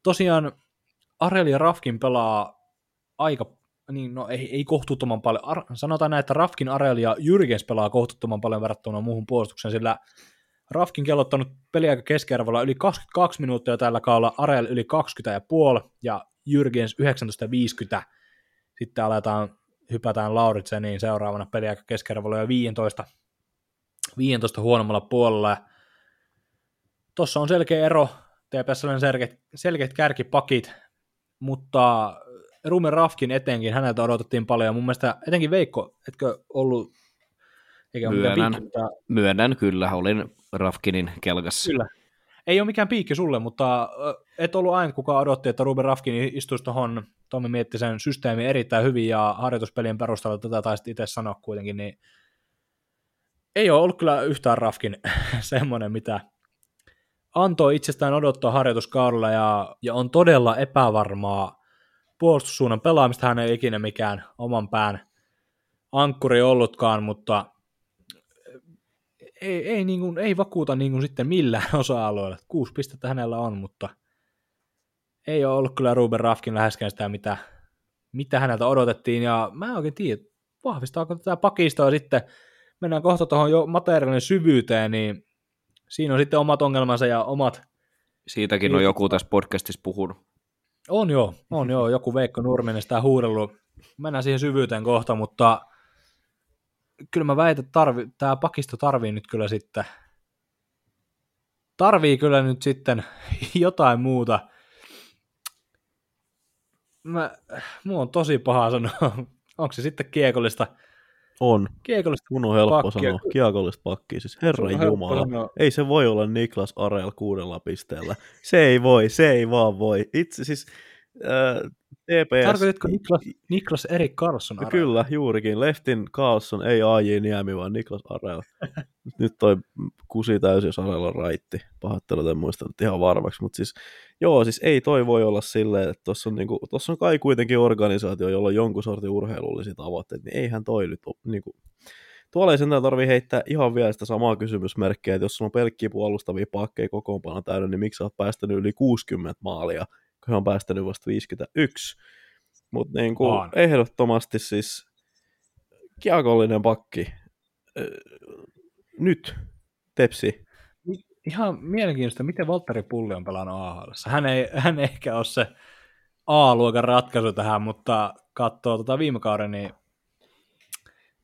Tosiaan Arel ja Rafkin pelaa aika, niin no ei, ei kohtuuttoman paljon. Ar, sanotaan näin, että Rafkin, Arel ja Jyrgens pelaa kohtuuttoman paljon verrattuna muuhun puolustukseen, sillä Rafkin kellottanut peliaika keskiarvolla yli 22 minuuttia tällä kaudella, Arel yli 20 ja puoli ja Jyrgens 19.50. Sitten aletaan, hypätään Lauritseniin seuraavana peliaika keskiarvolla jo 15, 15 huonommalla puolella. Tuossa on selkeä ero, TPS on selkeät, selkeät kärkipakit, mutta Rumen Rafkin etenkin, häneltä odotettiin paljon, ja mun mielestä etenkin Veikko, etkö ollut, eikä myönnän, piikki, mutta... myönnän kyllä, olin Rafkinin kelkassa. Kyllä, ei ole mikään piikki sulle, mutta et ollut aina kukaan odotti, että Ruben Rafkin istuisi tuohon Tommi Miettisen systeemi erittäin hyvin ja harjoituspelien perusteella tätä taisit itse sanoa kuitenkin, niin ei ole ollut kyllä yhtään Rafkin semmoinen, mitä antoi itsestään odottaa harjoituskaudella ja, ja on todella epävarmaa puolustussuunnan pelaamista. Hän ei ikinä mikään oman pään ankkuri ollutkaan, mutta ei, ei, niin kuin, ei vakuuta niin kuin sitten millään osa-alueella. Kuusi pistettä hänellä on, mutta ei ole ollut kyllä Ruben Rafkin läheskään sitä, mitä, mitä häneltä odotettiin, ja mä en oikein tiedä, vahvistaako tätä pakistoa sitten, mennään kohta tuohon jo materiaalin syvyyteen, niin siinä on sitten omat ongelmansa ja omat... Siitäkin on joku tässä podcastissa puhunut. On joo, on joo, joku Veikko Nurminen sitä huudellut. Mennään siihen syvyyteen kohta, mutta kyllä mä väitän, että tarvi, tämä pakisto tarvii nyt kyllä sitten, tarvii kyllä nyt sitten jotain muuta. Mä, mua on tosi paha sanoa, onko se sitten kiekollista on. Kiekollista Mun on helppo pakkia. sanoa. Kiekollista pakkia. Siis herra Jumala. Ei se voi olla Niklas Arel kuudella pisteellä. Se ei voi, se ei vaan voi. Itse siis äh, TPS... Tarkoititko Niklas, Niklas Erik Carlson Arel? Kyllä, juurikin. Leftin Carlson, ei AJ Niemi, vaan Niklas Arel. nyt toi kusi täysin, jos Arel on raitti. Pahoittelut, en muista nyt ihan varmaksi. Mutta siis, joo, siis ei toi voi olla silleen, että tuossa on, niinku, tossa on kai kuitenkin organisaatio, jolla on jonkun sortin urheilullisia tavoitteita, niin eihän toi nyt ole, niinku, Tuolla ei sentään tarvii heittää ihan vielä sitä samaa kysymysmerkkiä, että jos on pelkkiä puolustavia pakkeja kokoonpano täynnä, niin miksi sä oot päästänyt yli 60 maalia kun he on päästänyt vasta 51. Mutta niin kuin ehdottomasti siis kiakollinen pakki. Nyt, Tepsi. Ihan mielenkiintoista, miten Valtteri Pulli on pelannut AHL. Hän ei, hän ei ehkä ole se A-luokan ratkaisu tähän, mutta katsoo tota viime kauden, niin...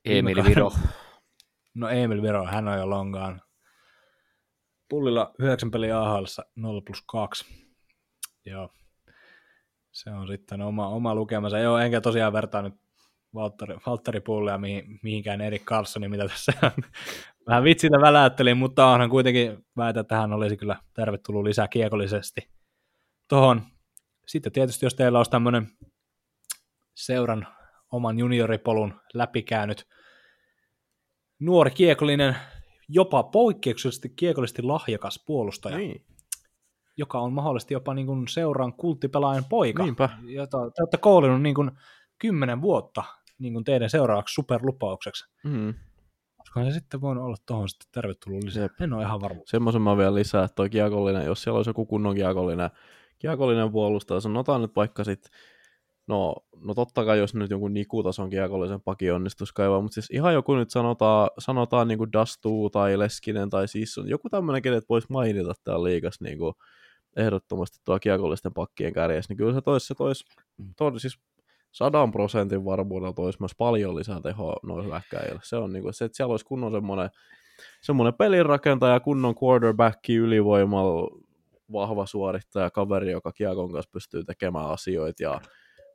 Emil Viro. No Emil Viro, hän on jo longaan. Pullilla 9 peliä AHL 0 plus 2. Joo. Se on sitten oma, oma lukemansa. Joo, enkä tosiaan vertaa nyt Valtteri, Valtteri Pullia mihin, mihinkään Erik Carlsoni, mitä tässä vähän vitsillä väläyttelin, mutta onhan kuitenkin väitä, että hän olisi kyllä tervetullut lisää kiekollisesti tuohon. Sitten tietysti, jos teillä olisi tämmöinen seuran oman junioripolun läpikäynyt nuori kiekollinen, jopa poikkeuksellisesti kiekollisesti lahjakas puolustaja, niin joka on mahdollisesti jopa niin kuin seuran kulttipelaajan poika, Niinpä. jota te olette koulinut niin kuin kymmenen vuotta niin kuin teidän seuraavaksi superlupaukseksi. Mm. Olisiko se sitten voinut olla tuohon sitten tervetullut lisää? Jep. En ole ihan varma. Semmoisen mä vielä lisää, että toi kiekollinen, jos siellä olisi joku kunnon kiekollinen, kiekollinen puolustaja, sanotaan nyt vaikka sitten No, no totta kai, jos nyt jonkun nikutason kiekollisen paki onnistuisi kaivaa, mutta siis ihan joku nyt sanotaan, sanotaan niin kuin Dastu tai Leskinen tai siis on joku tämmöinen, kenet voisi mainita täällä liikas niin kuin ehdottomasti tuo kiekollisten pakkien kärjessä, niin kyllä se toisi, se toisi, toisi siis sadan prosentin varmuudella toisi myös paljon lisää tehoa noille hyökkäjille. Se on niin kuin, se, että siellä olisi kunnon semmoinen, semmoinen pelinrakentaja, kunnon quarterbacki ylivoimalla, vahva suorittaja, kaveri, joka kiekon kanssa pystyy tekemään asioita ja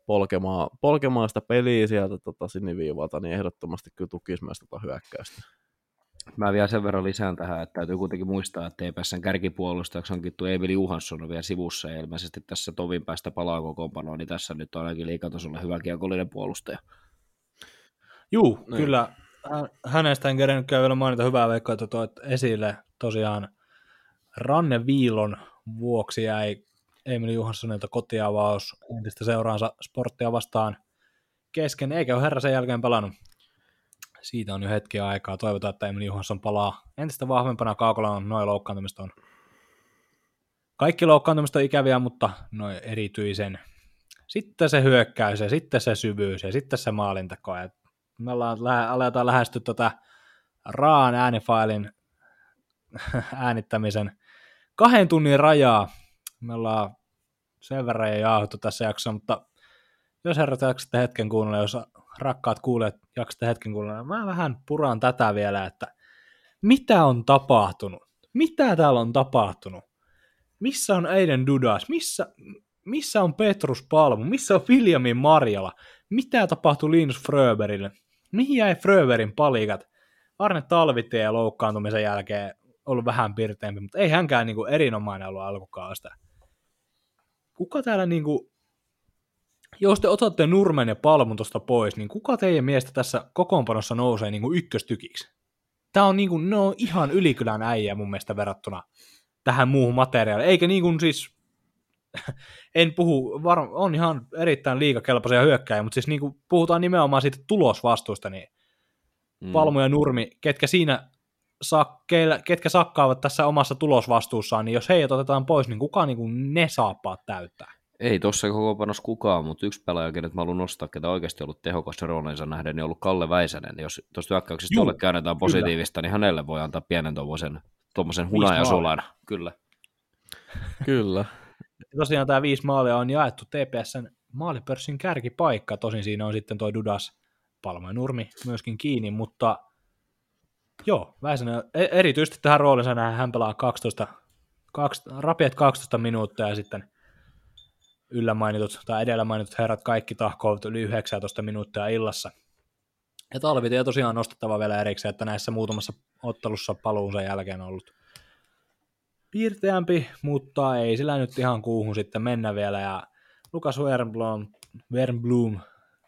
polkemaan, polkemaan sitä peliä sieltä tota, siniviivalta, niin ehdottomasti kyllä tukisi myös tota hyökkäystä. Mä vielä sen verran lisään tähän, että täytyy kuitenkin muistaa, että TPSn kärkipuolustajaksi hankittu Emil Johansson on vielä sivussa ja ilmeisesti tässä tovin päästä palaa kokoonpanoon, niin tässä nyt on ainakin liikatasolla hyvä kiekollinen puolustaja. Juu, niin. kyllä. Hänestä en kerennyt käy vielä mainita hyvää veikkoa, että toit esille tosiaan ranneviilon vuoksi jäi Emil Johanssonilta kotiavaus entistä seuraansa sporttia vastaan kesken, eikä ole herra sen jälkeen pelannut. Siitä on jo hetki aikaa. Toivotaan, että Emil Johansson palaa entistä vahvempana on noin loukkaantumista on. Kaikki loukkaantumista on ikäviä, mutta noin erityisen. Sitten se hyökkäys ja sitten se syvyys ja sitten se maalintako. Ja me ollaan, aletaan lähestyä tätä raan äänifailin äänittämisen kahden tunnin rajaa. Me ollaan sen verran jo tässä jaksossa, mutta jos herrat jaksatte hetken kuunnella, jos rakkaat kuulijat jaksatte hetken kuunnella, mä vähän puran tätä vielä, että mitä on tapahtunut? Mitä täällä on tapahtunut? Missä on Eiden Dudas? Missä, missä on Petrus Palmu? Missä on Williamin Marjala? Mitä tapahtui Linus Fröberille? Mihin jäi Fröberin palikat? Arne Talvitie loukkaantumisen jälkeen ollut vähän pirteempi, mutta ei hänkään niin kuin erinomainen ollut alkukaasta. Kuka täällä niin kuin, jos te otatte Nurmen ja Palmun tuosta pois, niin kuka teidän mielestä tässä kokoonpanossa nousee niin kuin ykköstykiksi? Tämä on, niin kuin, ne on ihan ylikylän äijä mun mielestä verrattuna tähän muuhun materiaaliin. Eikä niin kuin siis, en puhu, var, on ihan erittäin liikakelpoisia hyökkäjä, mutta siis niin kuin puhutaan nimenomaan siitä tulosvastuusta, niin mm. Palmu ja Nurmi, ketkä siinä sakkeilla, ketkä sakkaavat tässä omassa tulosvastuussaan, niin jos heidät otetaan pois, niin kuka niin kuin ne saappaat täyttää? Ei tuossa koko panos kukaan, mutta yksi pelaaja, kenet mä haluan nostaa, ketä oikeasti ollut tehokas roolinsa nähden, niin ollut Kalle Väisänen. Jos tuosta hyökkäyksestä jolle käännetään positiivista, kyllä. niin hänelle voi antaa pienen tuommoisen, tuommoisen hunajasulan. Kyllä. Kyllä. Tosiaan tämä viisi maalia on jaettu TPSn maalipörssin kärkipaikka, tosin siinä on sitten toi Dudas, Palma ja Nurmi myöskin kiinni, mutta Joo, Väisänen, e- erityisesti tähän roolinsa nähdään, hän pelaa 12, 12, rapiat 12 minuuttia ja sitten yllä mainitut tai edellä mainitut herrat kaikki tahkoavat yli 19 minuuttia illassa. Ja Talvitie tosiaan nostettava vielä erikseen, että näissä muutamassa ottelussa paluunsa jälkeen on ollut piirteämpi, mutta ei sillä nyt ihan kuuhun sitten mennä vielä. Ja Lukas Wernblom, Wernblom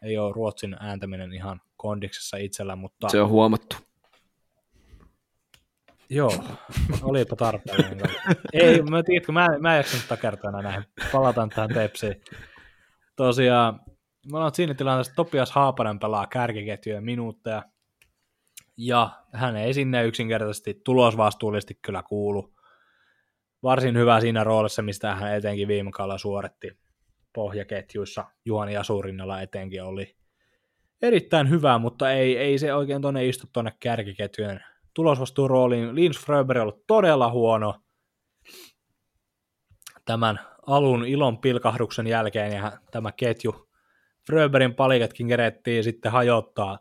ei ole Ruotsin ääntäminen ihan kondiksessa itsellä, mutta... Se on huomattu. Joo, olipa tarpeellinen. Ei, mä tiedätkö, mä, mä en jaksanut takertaa näihin. Palataan tähän tepsiin. Tosiaan, me ollaan siinä tilanteessa, että Topias Haapanen pelaa kärkiketjuja minuutteja, ja hän ei sinne yksinkertaisesti tulosvastuullisesti kyllä kuulu. Varsin hyvä siinä roolissa, mistä hän etenkin viime kaudella suoritti pohjaketjuissa. Juhani Jasurinnalla etenkin oli erittäin hyvä, mutta ei, ei se oikein tuonne istu tuonne kärkiketjujen tulosvastuurooliin. Linus Fröber on ollut todella huono tämän alun ilon pilkahduksen jälkeen, ja tämä ketju Fröberin palikatkin kerettiin sitten hajottaa.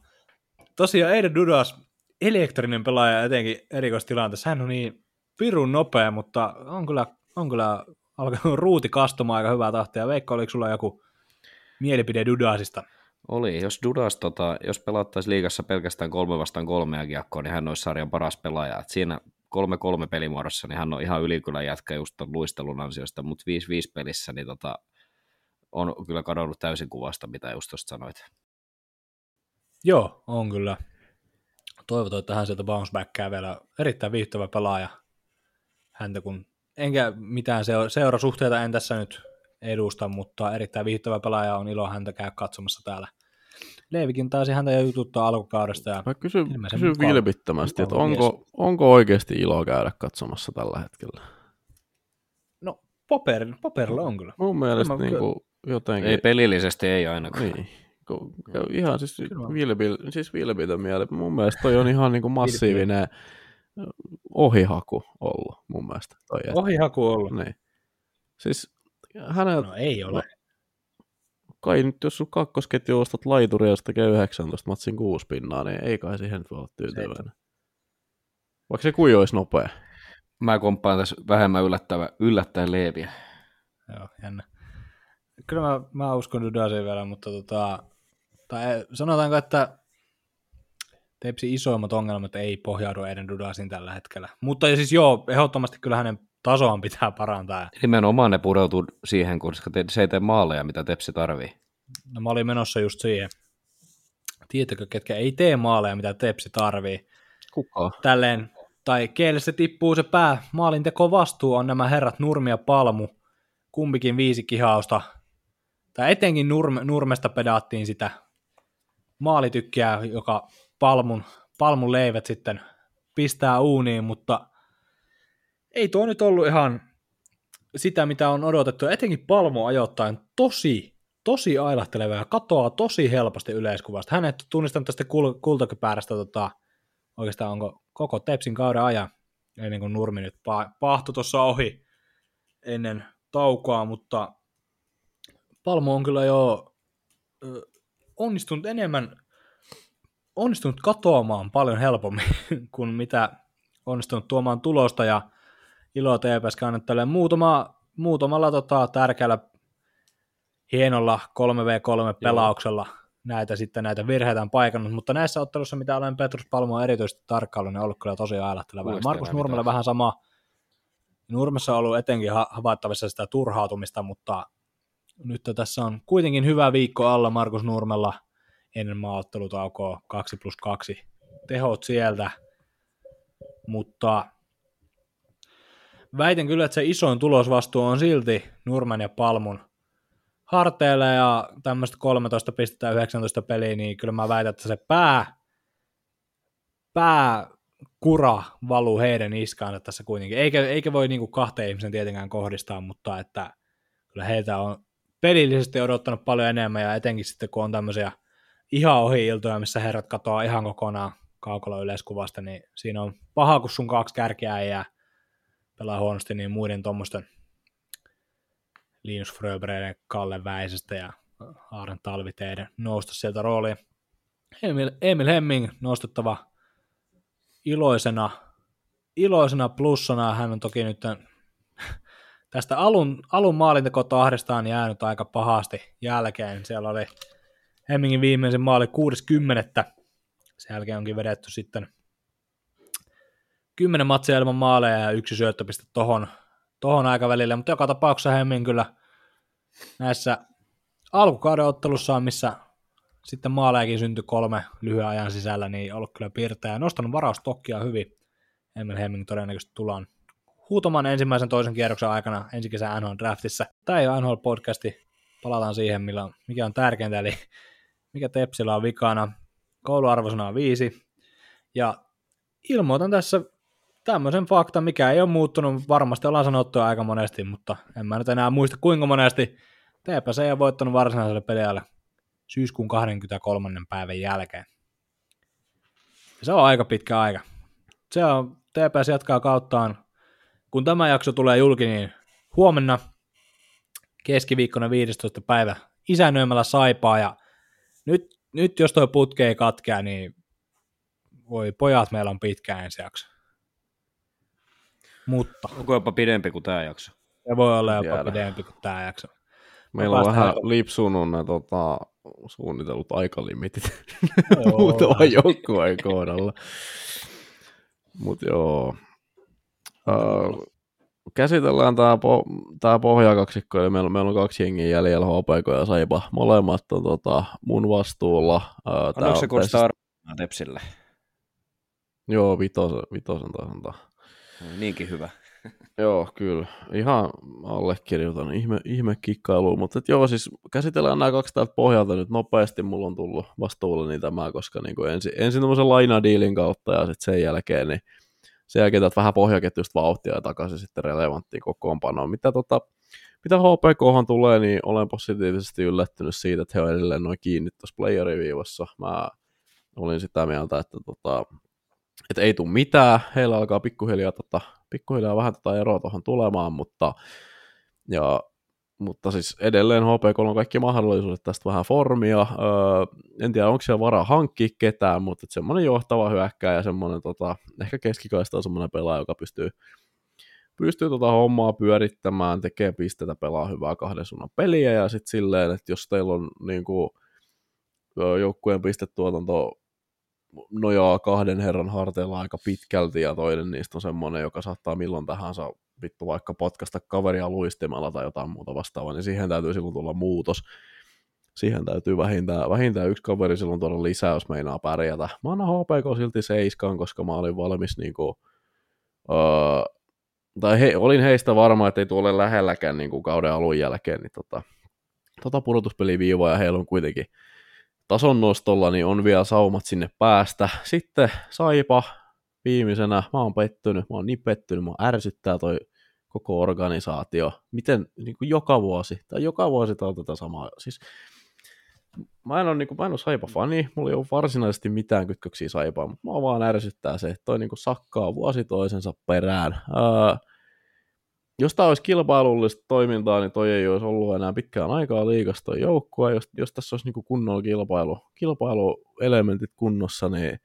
Tosiaan Eide Dudas, elektrinen pelaaja etenkin erikoistilanteessa, hän on niin pirun nopea, mutta on kyllä, on kyllä alkanut ruuti kastumaan aika hyvää tahtia. Veikka, oliko sulla joku mielipide Dudasista? Oli, jos Dudas, tota, jos pelattaisiin liigassa pelkästään kolme vastaan kolmea kiekkoa, niin hän olisi sarjan paras pelaaja. Et siinä kolme kolme pelimuodossa, niin hän on ihan ylikylän jätkä just luistelun ansiosta, mutta 5-5 pelissä niin tota, on kyllä kadonnut täysin kuvasta, mitä just tuosta sanoit. Joo, on kyllä. Toivotaan, että hän sieltä bounce backkää vielä. Erittäin viihtyvä pelaaja. Häntä kun, enkä mitään seurasuhteita en tässä nyt edusta, mutta erittäin viihtyvä pelaaja on ilo häntä käy katsomassa täällä. Leivikin taisi häntä jo jututtaa alkukaudesta. Ja Mä kysyn, kysyn vilpittömästi, että onko, onko oikeasti ilo käydä katsomassa tällä hetkellä? No, paperilla, paperilla on kyllä. Mun mielestä niin kuin, jotenkin... Ei pelillisesti ei ainakaan. Niin. Ihan siis, vilpil, siis vilpitön mieli. Mun mielestä toi on ihan niin kuin massiivinen ohihaku ollut mun mielestä. Toi, ohihaku ollut? Niin. Siis hänellä, No ei ole. kai nyt jos sun kakkosketju ostat laituria, josta tekee 19 matsin 6 pinnaa, niin ei kai siihen nyt voi olla tyytyväinen. Vaikka se kui olisi nopea. Mä komppaan tässä vähemmän yllättävä, yllättäen Leeviä. Joo, jännä. Kyllä mä, mä uskon Dudasiin vielä, mutta tota, tai sanotaanko, että Tepsi isoimmat ongelmat ei pohjaudu Eden Dudasin tällä hetkellä. Mutta siis joo, ehdottomasti kyllä hänen tasoaan pitää parantaa. Nimenomaan ne pureutuu siihen, koska te, se ei tee maaleja, mitä Tepsi tarvii. No mä olin menossa just siihen. Tiedätkö, ketkä ei tee maaleja, mitä Tepsi tarvii? Kuka? Tälleen, tai keille se tippuu se pää. Maalinteko vastuu on nämä herrat Nurmi ja Palmu. Kumpikin viisi kihausta. Tai etenkin Nurme, Nurmesta pedaattiin sitä maalitykkää, joka Palmun, Palmun leivät sitten pistää uuniin, mutta ei tuo nyt ollut ihan sitä, mitä on odotettu. Etenkin Palmu ajoittain tosi, tosi ailahteleva ja katoaa tosi helposti yleiskuvasta. Hän ei tunnistanut tästä kul- kultakypäärästä tota, oikeastaan onko koko Tepsin kauden ajan, ennen kuin Nurmi nyt pa- pahtui tuossa ohi ennen taukoa, mutta Palmu on kyllä jo ö, onnistunut enemmän, onnistunut katoamaan paljon helpommin kuin mitä onnistunut tuomaan tulosta ja ilo TPS kannattelee muutama, muutamalla tota, tärkeällä hienolla 3v3 pelauksella näitä sitten näitä virheitä on paikannut, mutta näissä ottelussa, mitä olen Petrus Palmoa erityisesti tarkkaillut, niin on ollut kyllä tosi ailahteleva. Muista Markus mitään. vähän sama. Nurmessa on ollut etenkin ha- havaittavissa sitä turhautumista, mutta nyt tässä on kuitenkin hyvä viikko alla Markus Nurmella ennen maaottelutaukoa 2 plus 2 tehot sieltä, mutta väitän kyllä, että se isoin tulosvastuu on silti Nurmen ja Palmun harteille ja tämmöistä 13 pistettä 19 peliä, niin kyllä mä väitän, että se pää, pää kura valuu heidän iskaansa tässä kuitenkin. Eikä, eikä voi niinku kahteen ihmisen tietenkään kohdistaa, mutta että kyllä heiltä on pelillisesti odottanut paljon enemmän ja etenkin sitten kun on tämmöisiä ihan ohi iltoja, missä herrat katoaa ihan kokonaan kaukalla yleiskuvasta, niin siinä on paha, kun sun kaksi kärkeä jää pelaa huonosti, niin muiden tuommoisten Linus Fröbereiden, Kalle Väisestä ja Aaren Talviteiden nousta sieltä rooliin. Emil, Emil Hemming nostettava iloisena, iloisena plussana. Hän on toki nyt tästä alun, alun maalintekotahdestaan jäänyt aika pahasti jälkeen. Siellä oli Hemmingin viimeisen maali 60. Sen jälkeen onkin vedetty sitten 10 matsia ilman maaleja ja yksi syöttöpiste tohon, tohon aikavälille, mutta joka tapauksessa Hemming kyllä näissä alkukauden ottelussa, missä sitten maalejakin syntyi kolme lyhyen ajan sisällä, niin ollut kyllä piirteä ja nostanut varaustokkia hyvin. Emil Hemming todennäköisesti tullaan huutamaan ensimmäisen toisen kierroksen aikana ensi kesän NHL draftissa. Tämä ei ole NHL podcasti, palataan siihen, millä on, mikä on tärkeintä, eli mikä Tepsillä on vikana. Kouluarvosana on viisi, ja ilmoitan tässä tämmöisen faktan, mikä ei ole muuttunut, varmasti ollaan sanottu aika monesti, mutta en mä nyt enää muista kuinka monesti. TPS ei ole voittanut varsinaiselle peliajalle syyskuun 23. päivän jälkeen. Ja se on aika pitkä aika. Se on, TPS jatkaa kauttaan, kun tämä jakso tulee julki, niin huomenna keskiviikkona 15. päivä isännöimällä saipaa, ja nyt, nyt jos toi putke ei katkea, niin voi pojat, meillä on pitkä ensi jakso. Mutta Onko jopa pidempi kuin tämä jakso? se voi olla jopa Tiedä. pidempi kuin tämä jakso. Meillä on vähän lipsunut ne tota, suunnitellut aikalimitit muutaman vähän. joukkueen kohdalla. Mutta joo. Uh, käsitellään tämä po- tää pohjakaksikko, eli meillä, meillä on kaksi jengiä jäljellä, HPK ja Saipa. Molemmat on tota, mun vastuulla. Uh, Annoiko se arvoa Tepsille? Joo, vitosen, vitosen taas antaa. Niinkin hyvä. Joo, kyllä. Ihan allekirjoitan ihme, ihme kikkailuun, mutta joo, siis käsitellään nämä kaksi täältä pohjalta nyt nopeasti. Mulla on tullut vastuulleni tämä, koska niin kuin ensin, ensin tämmöisen lainadiilin kautta ja sitten sen jälkeen, niin sen jälkeen täältä vähän pohjaketjusta vauhtia ja takaisin sitten relevanttiin kokoonpanoon. Mitä, tota, mitä HPK tulee, niin olen positiivisesti yllättynyt siitä, että he on edelleen noin kiinni tuossa playeriviivassa. Mä olin sitä mieltä, että tota, että ei tule mitään, heillä alkaa pikkuhiljaa, tota, pikkuhiljaa vähän tätä eroa tuohon tulemaan, mutta Ja, mutta siis edelleen HPK on kaikki mahdollisuudet tästä vähän formia. Öö, en tiedä, onko siellä varaa hankkia ketään, mutta semmoinen johtava hyökkääjä, semmoinen tota, ehkä keskikaista on semmoinen pelaaja, joka pystyy pystyy tota hommaa pyörittämään, tekee pistetä, pelaa hyvää kahden suunnan peliä ja sitten silleen, että jos teillä on niin kuin, joukkueen pistetuotanto nojaa kahden herran harteilla aika pitkälti ja toinen niistä on semmoinen, joka saattaa milloin tahansa vittu vaikka potkasta kaveria luistimella tai jotain muuta vastaavaa, niin siihen täytyy silloin tulla muutos. Siihen täytyy vähintään, vähintään yksi kaveri silloin tuoda lisää, jos meinaa pärjätä. Mä annan HPK silti seiskaan, koska mä olin valmis niinku, öö, tai he, olin heistä varma, että ei tule lähelläkään niin kuin kauden alun jälkeen, niin tota, tota ja heillä on kuitenkin tason nostolla, niin on vielä saumat sinne päästä. Sitten Saipa viimeisenä, mä oon pettynyt, mä oon niin pettynyt, mä ärsyttää toi koko organisaatio. Miten niin kuin joka vuosi, tai joka vuosi tää on tätä samaa. Siis, mä en ole, niin kuin, mä en ole Saipa-fani, mulla ei ole varsinaisesti mitään kytköksiä Saipaan, mutta mä vaan ärsyttää se, että toi niin kuin sakkaa vuosi toisensa perään. Öö, jos tämä olisi kilpailullista toimintaa, niin toi ei olisi ollut enää pitkään aikaa liikasta toi. Jos, jos tässä olisi niin kunnolla kilpailu, kilpailuelementit kunnossa, niin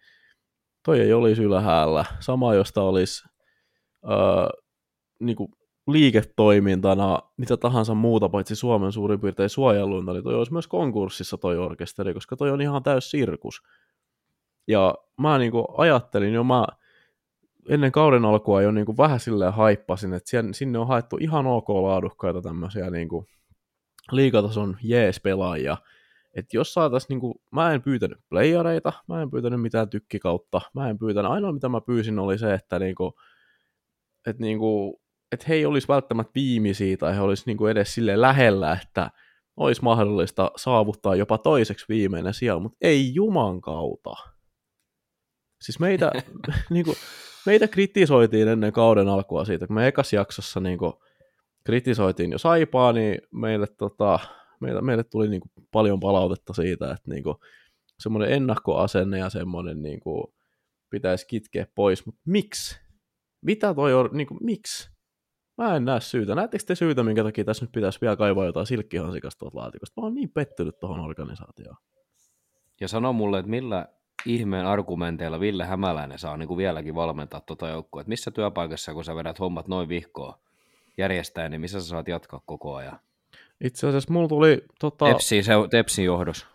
toi ei olisi ylhäällä. Sama, josta olisi öö, kuin liiketoimintana mitä tahansa muuta, paitsi Suomen suurin piirtein suojeluinta, niin toi olisi myös konkurssissa toi orkesteri, koska toi on ihan täys sirkus. Ja mä niin kuin ajattelin jo, mä ennen kauden alkua jo niin kuin vähän silleen haippasin, että sinne on haettu ihan ok laadukkaita tämmöisiä niin kuin liikatason jees-pelaajia. Että jos saataisiin, niin kuin, mä en pyytänyt playereita, mä en pyytänyt mitään tykkikautta, mä en pyytänyt, ainoa mitä mä pyysin oli se, että niin kuin, että niin kuin, että he ei olisi välttämättä viimeisiä tai he olisi niin kuin edes sille lähellä, että olisi mahdollista saavuttaa jopa toiseksi viimeinen sija, mutta ei Juman kautta. Siis meitä, niin kuin, meitä kritisoitiin ennen kauden alkua siitä, kun me ekas jaksossa niin kuin, kritisoitiin jo Saipaa, niin meille, tota, meille, meille tuli niin kuin, paljon palautetta siitä, että niin kuin, semmoinen ennakkoasenne ja semmoinen niin kuin, pitäisi kitkeä pois, mutta miksi? Mitä toi on, niin kuin, miksi? Mä en näe syytä. Näettekö te syytä, minkä takia tässä nyt pitäisi vielä kaivaa jotain silkkihansikasta tuolta laatikosta? Mä oon niin pettynyt tuohon organisaatioon. Ja sano mulle, että millä ihmeen argumenteilla Ville Hämäläinen saa niin kuin vieläkin valmentaa tuota joukkoa. Että missä työpaikassa, kun sä vedät hommat noin vihkoon järjestää, niin missä sä saat jatkaa koko ajan? Itse asiassa mulla tuli... Tota... Tepsin, se, Tepsin johdos.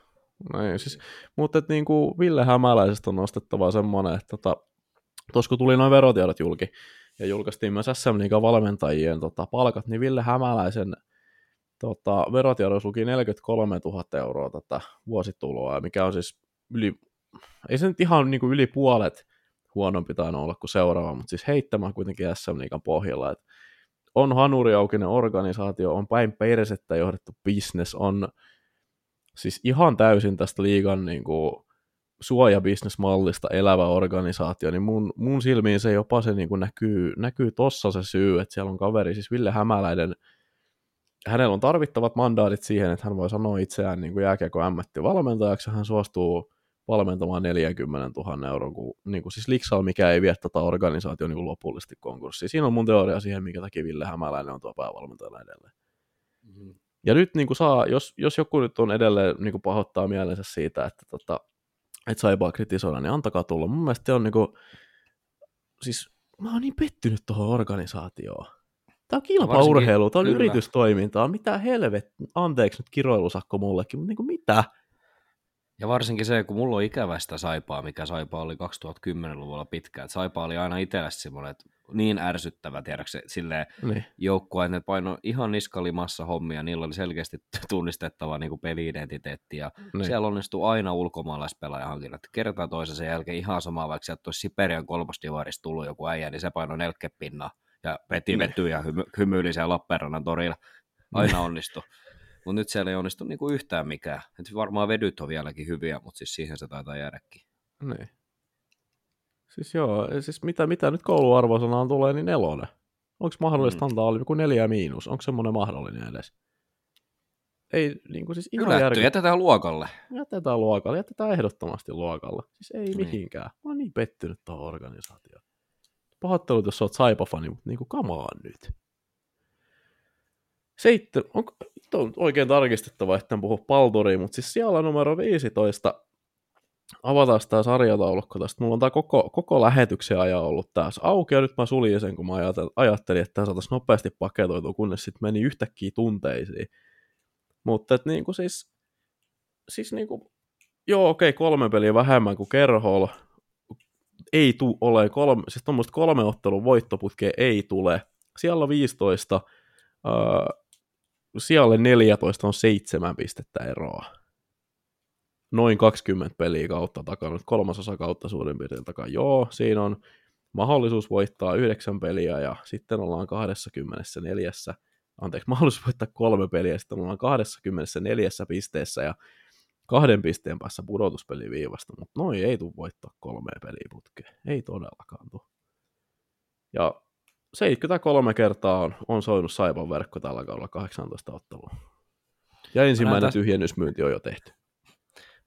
Niin, siis, mutta että niin kuin Ville Hämäläisestä on nostettava semmoinen, että tota, tuossa kun tuli noin verotiedot julki, ja julkaistiin myös SM Liigan valmentajien tota, palkat, niin Ville Hämäläisen tota, verotiedossa luki 43 000 euroa tätä vuosituloa, mikä on siis yli ei se nyt ihan niin kuin yli puolet huonompi tainnut olla kuin seuraava, mutta siis heittämään kuitenkin SM Liigan pohjalla. Et on hanuriaukinen organisaatio, on päin persettä johdettu business, on siis ihan täysin tästä liigan niin kuin, suojabisnesmallista elävä organisaatio, niin mun, mun silmiin se jopa se niin kuin näkyy, näkyy tossa se syy, että siellä on kaveri, siis Ville Hämäläinen, hänellä on tarvittavat mandaatit siihen, että hän voi sanoa itseään niin jääkiekko valmentajaksi, hän suostuu valmentamaan 40 000 euroa, kun, niin kuin siis Liksal, mikä ei vie tätä organisaatio niin kuin lopullisesti konkurssiin. Siinä on mun teoria siihen, minkä takia Ville Hämäläinen on tuo päävalmentajana edelleen. Mm-hmm. Ja nyt niin kuin saa, jos, jos joku nyt on edelleen niin kuin pahoittaa mielensä siitä, että, tota, että saipaa kritisoida, niin antakaa tulla. Mun mielestä on niin kuin, siis mä oon niin pettynyt tuohon organisaatioon. Tämä on kilpaurheilu, tämä on kyllä. yritystoimintaa. Mitä helvet, anteeksi nyt kiroilusakko mullekin, mutta niin kuin mitä? Ja varsinkin se, kun mulla on ikävästä saipaa, mikä saipa oli 2010-luvulla pitkään. Saipa oli aina itselle semmoinen, että niin ärsyttävä, tiedätkö, silleen niin. joukkue, että ne paino ihan niskalimassa hommia, niillä oli selkeästi tunnistettava niin peli-identiteetti, ja niin. siellä onnistui aina ulkomaalaispelaajan hankinnat. Kertaa toisen sen jälkeen ihan sama, vaikka sieltä olisi Siperian kolmosdivarista tullut joku äijä, niin se paino nelkkepinna ja veti niin. vetyä ja hymy- hymyili siellä Lappeenrannan torilla. Aina niin. Mutta nyt siellä ei onnistu niinku yhtään mikään. Et varmaan vedyt on vieläkin hyviä, mutta siis siihen se taitaa jäädäkin. Niin. Siis joo, siis mitä, mitä nyt kouluarvosanaan tulee, niin nelonen. Onko mahdollista mm. antaa joku neljä miinus? Onko semmoinen mahdollinen edes? Ei, niin kuin siis ihan Ylätty, järke... jätetään luokalle. Jätetään luokalle, jätetään ehdottomasti luokalle. Siis ei niin. mihinkään. Mä oon niin pettynyt tuohon organisaatioon. Pahoittelut, jos sä oot Saipa-fani, mutta niin kuin, on nyt Seitty, onko, on oikein tarkistettava, että en puhu Paltoriin, mutta siis siellä numero 15 avataan tämä sarjataulukko tästä. Mulla on tämä koko, koko lähetyksen ajan ollut tässä auki, ja nyt mä suljin sen, kun mä ajattelin, että tämä saataisiin nopeasti paketoitua, kunnes sitten meni yhtäkkiä tunteisiin. Mutta et niinku siis, siis niinku, joo okei, okay, kolme peliä vähemmän kuin Kerhol, ei tule ole kolme, siis tuommoista kolme ottelun voittoputkea ei tule. Siellä on 15, äh, siellä 14 on seitsemän pistettä eroa. Noin 20 peliä kautta takana, kolmasosa kautta suurin piirtein takaa. Joo, siinä on mahdollisuus voittaa yhdeksän peliä ja sitten ollaan 24, anteeksi, mahdollisuus voittaa kolme peliä ja sitten ollaan 24 pisteessä ja kahden pisteen päässä pudotuspeliviivasta, mutta noin ei tule voittaa kolmea peliä putkeen. Ei todellakaan tule. Ja 73 kertaa on, on soinut Saipan verkko tällä kaudella 18 ottelua. Ja ensimmäinen täs... tyhjennysmyynti on jo tehty.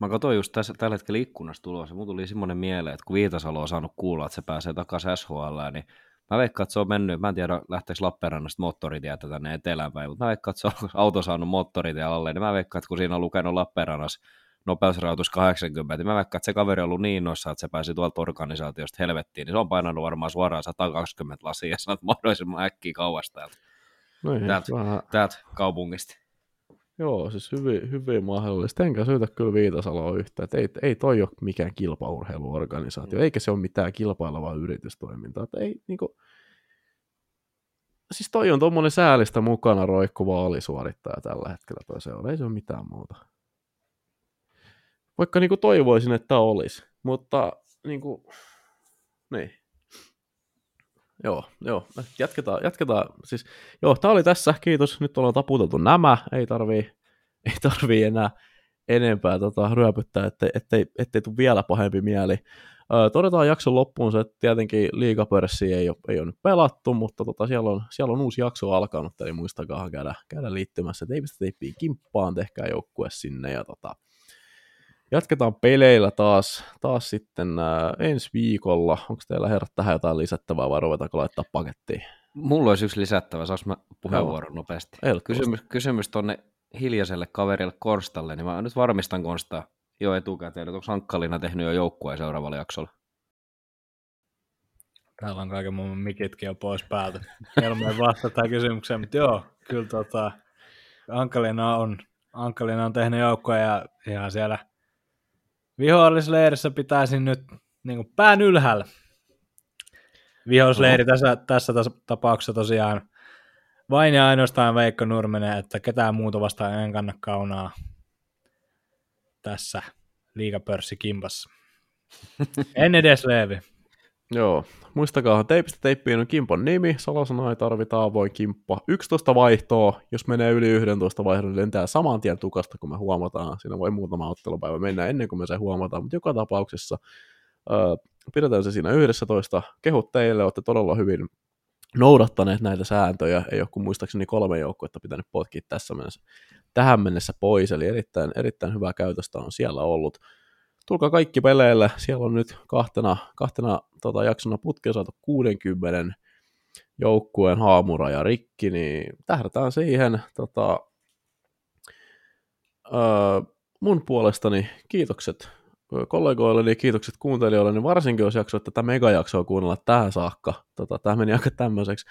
Mä katsoin just tässä, tällä hetkellä ikkunasta tulossa, mun tuli semmoinen mieleen, että kun Viitasalo on saanut kuulla, että se pääsee takaisin SHL, niin mä veikkaan, että se on mennyt, mä en tiedä lähteekö Lappeenrannasta moottoritietä tänne etelään päin, mutta mä veikkaan, että se on auto saanut moottoritie alle, niin mä veikkaan, että kun siinä on lukenut Lappeenrannassa nopeusrajoitus 80, niin mä veikkaan, että se kaveri on ollut niin noissa, että se pääsi tuolta organisaatiosta helvettiin, niin se on painanut varmaan suoraan 120 lasia ja sanot mahdollisimman äkkiä kauas täältä, no täältä, vähän... täältä kaupungista. Joo, siis hyvin, hyvin mahdollista. Enkä syytä kyllä Viitasaloa yhtä. Että ei, ei toi ole mikään kilpaurheiluorganisaatio, mm. eikä se ole mitään kilpailevaa yritystoimintaa. Että ei, niin kuin... Siis toi on tuommoinen säälistä mukana roikkuva alisuorittaja tällä hetkellä toi seura. Ei se ole mitään muuta. Vaikka niin kuin toivoisin, että olisi. Mutta niin kuin, niin. Joo, joo, jatketaan, jatketaan. Siis, joo, tämä oli tässä, kiitos. Nyt ollaan taputeltu nämä, ei tarvii, ei tarvii enää enempää tota, ryöpyttää, ettei, ettei, ettei tule vielä pahempi mieli. Öö, todetaan jakson loppuun se, että tietenkin liigapörssi ei ei ole nyt pelattu, mutta tota, siellä, on, siellä on uusi jakso alkanut, eli muistakaa käydä, käydä liittymässä teipistä teippiin kimppaan, tehkää joukkue sinne ja tota, Jatketaan peleillä taas, taas sitten ää, ensi viikolla. Onko teillä herrat tähän jotain lisättävää vai ruvetaanko laittaa pakettiin? Mulla olisi yksi lisättävä, saanko mä puheenvuoron nopeasti? Kysymys, kysymys tonne hiljaiselle kaverille Korstalle, niin mä nyt varmistan Konstaa jo etukäteen, että onko Ankkalina tehnyt jo joukkueen seuraavalla jaksolla? Täällä on kaiken mun mikitkin jo pois päältä. Helmeen vastata kysymykseen, mutta joo, kyllä tota, Ankkalina on, Ankkalina on tehnyt joukkoja ja ihan siellä vihollisleirissä pitäisi nyt niin kuin pään ylhäällä. Vihollisleiri tässä, tässä tapauksessa tosiaan vain ja ainoastaan Veikko Nurminen, että ketään muuta vastaan en kanna kaunaa tässä liigapörssikimpassa. en edes Leevi. Joo, muistakaa, teipistä teippiin on Kimpon nimi, salasana ei tarvita avoin kimppa. 11 vaihtoa, jos menee yli 11 vaihtoa, niin lentää saman tien tukasta, kun me huomataan. Siinä voi muutama ottelupäivä mennä ennen kuin me se huomataan, mutta joka tapauksessa äh, pidetään se siinä 11. Kehut teille, olette todella hyvin noudattaneet näitä sääntöjä, ei ole kuin muistaakseni kolme joukkuetta pitänyt potkia tässä mennessä, tähän mennessä pois, eli erittäin, erittäin hyvää käytöstä on siellä ollut tulkaa kaikki peleille. Siellä on nyt kahtena, kahtena tota, jaksona putkeen saatu 60 joukkueen haamura ja rikki, niin tähdätään siihen. Tota, öö, mun puolestani kiitokset kollegoilleni, kiitokset kuuntelijoille, niin varsinkin jos jaksoit tätä megajaksoa kuunnella tähän saakka. Tota, tämä meni aika tämmöiseksi,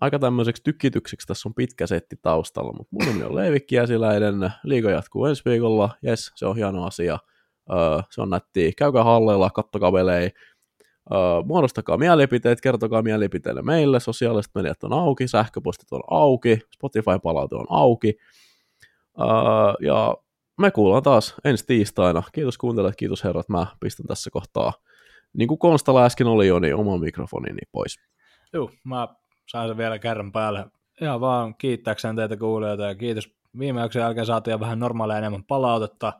aika tämmöiseksi tykitykseksi, tässä on pitkä setti taustalla, mutta mun nimi on Leivikki Jäsiläinen, liiga jatkuu ensi viikolla, jes, se on hieno asia. Se on nätti. Käykää halleilla, kattokaa pelejä, muodostakaa mielipiteet, kertokaa mielipiteille meille, sosiaaliset mediat on auki, sähköpostit on auki, Spotify-palaute on auki, ja me kuullaan taas ensi tiistaina. Kiitos kuuntelijat, kiitos herrat, mä pistän tässä kohtaa, niin kuin Konstalla äsken oli jo, niin oman mikrofonini pois. Joo, mä saan sen vielä kerran päälle. Ihan vaan kiittääkseni teitä kuulijoita ja kiitos. Viime jakson jälkeen saatiin vähän normaalia enemmän palautetta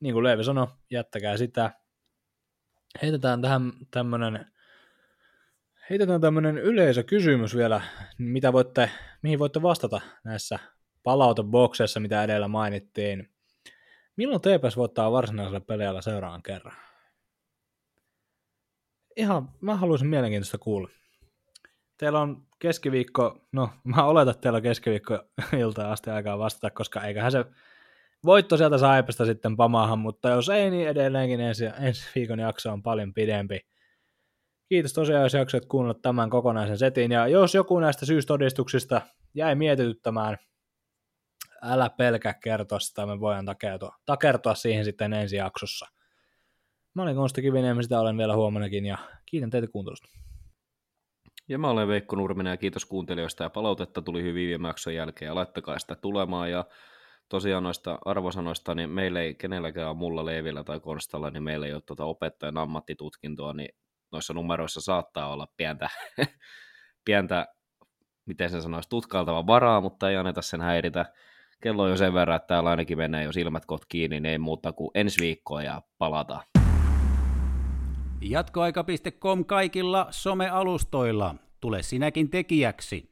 niin kuin Leevi sanoi, jättäkää sitä. Heitetään tähän tämmönen, heitetään tämmönen yleisökysymys vielä, mitä voitte, mihin voitte vastata näissä palautebokseissa, mitä edellä mainittiin. Milloin TPS voittaa varsinaisella peleillä seuraavan kerran? Ihan, mä haluaisin mielenkiintoista kuulla. teillä on keskiviikko, no mä oletan, että teillä on keskiviikko ilta asti aikaa vastata, koska eiköhän se voitto sieltä Saipesta sitten pamaahan, mutta jos ei, niin edelleenkin ensi, ensi viikon jakso on paljon pidempi. Kiitos tosiaan, jos jaksoit kuunnella tämän kokonaisen setin, ja jos joku näistä syystodistuksista jäi mietityttämään, älä pelkä kertoa sitä, me voidaan takertua, takertua siihen sitten ensi jaksossa. Mä olin Konsta Kiviniemi, sitä olen vielä huomennakin, ja kiitän teitä kuuntelusta. Ja mä olen Veikko Nurminen ja kiitos kuuntelijoista ja palautetta tuli hyvin viime jakson jälkeen ja laittakaa sitä tulemaan ja tosiaan noista arvosanoista, niin meillä ei kenelläkään mulla Leevillä tai Konstalla, niin meillä ei ole tuota opettajan ammattitutkintoa, niin noissa numeroissa saattaa olla pientä, pientä miten se sanoisi, tutkailtava varaa, mutta ei anneta sen häiritä. Kello on jo sen verran, että täällä ainakin menee jo silmät kot kiinni, niin ei muuta kuin ensi viikkoa ja palataan. Jatkoaika.com kaikilla somealustoilla. Tule sinäkin tekijäksi.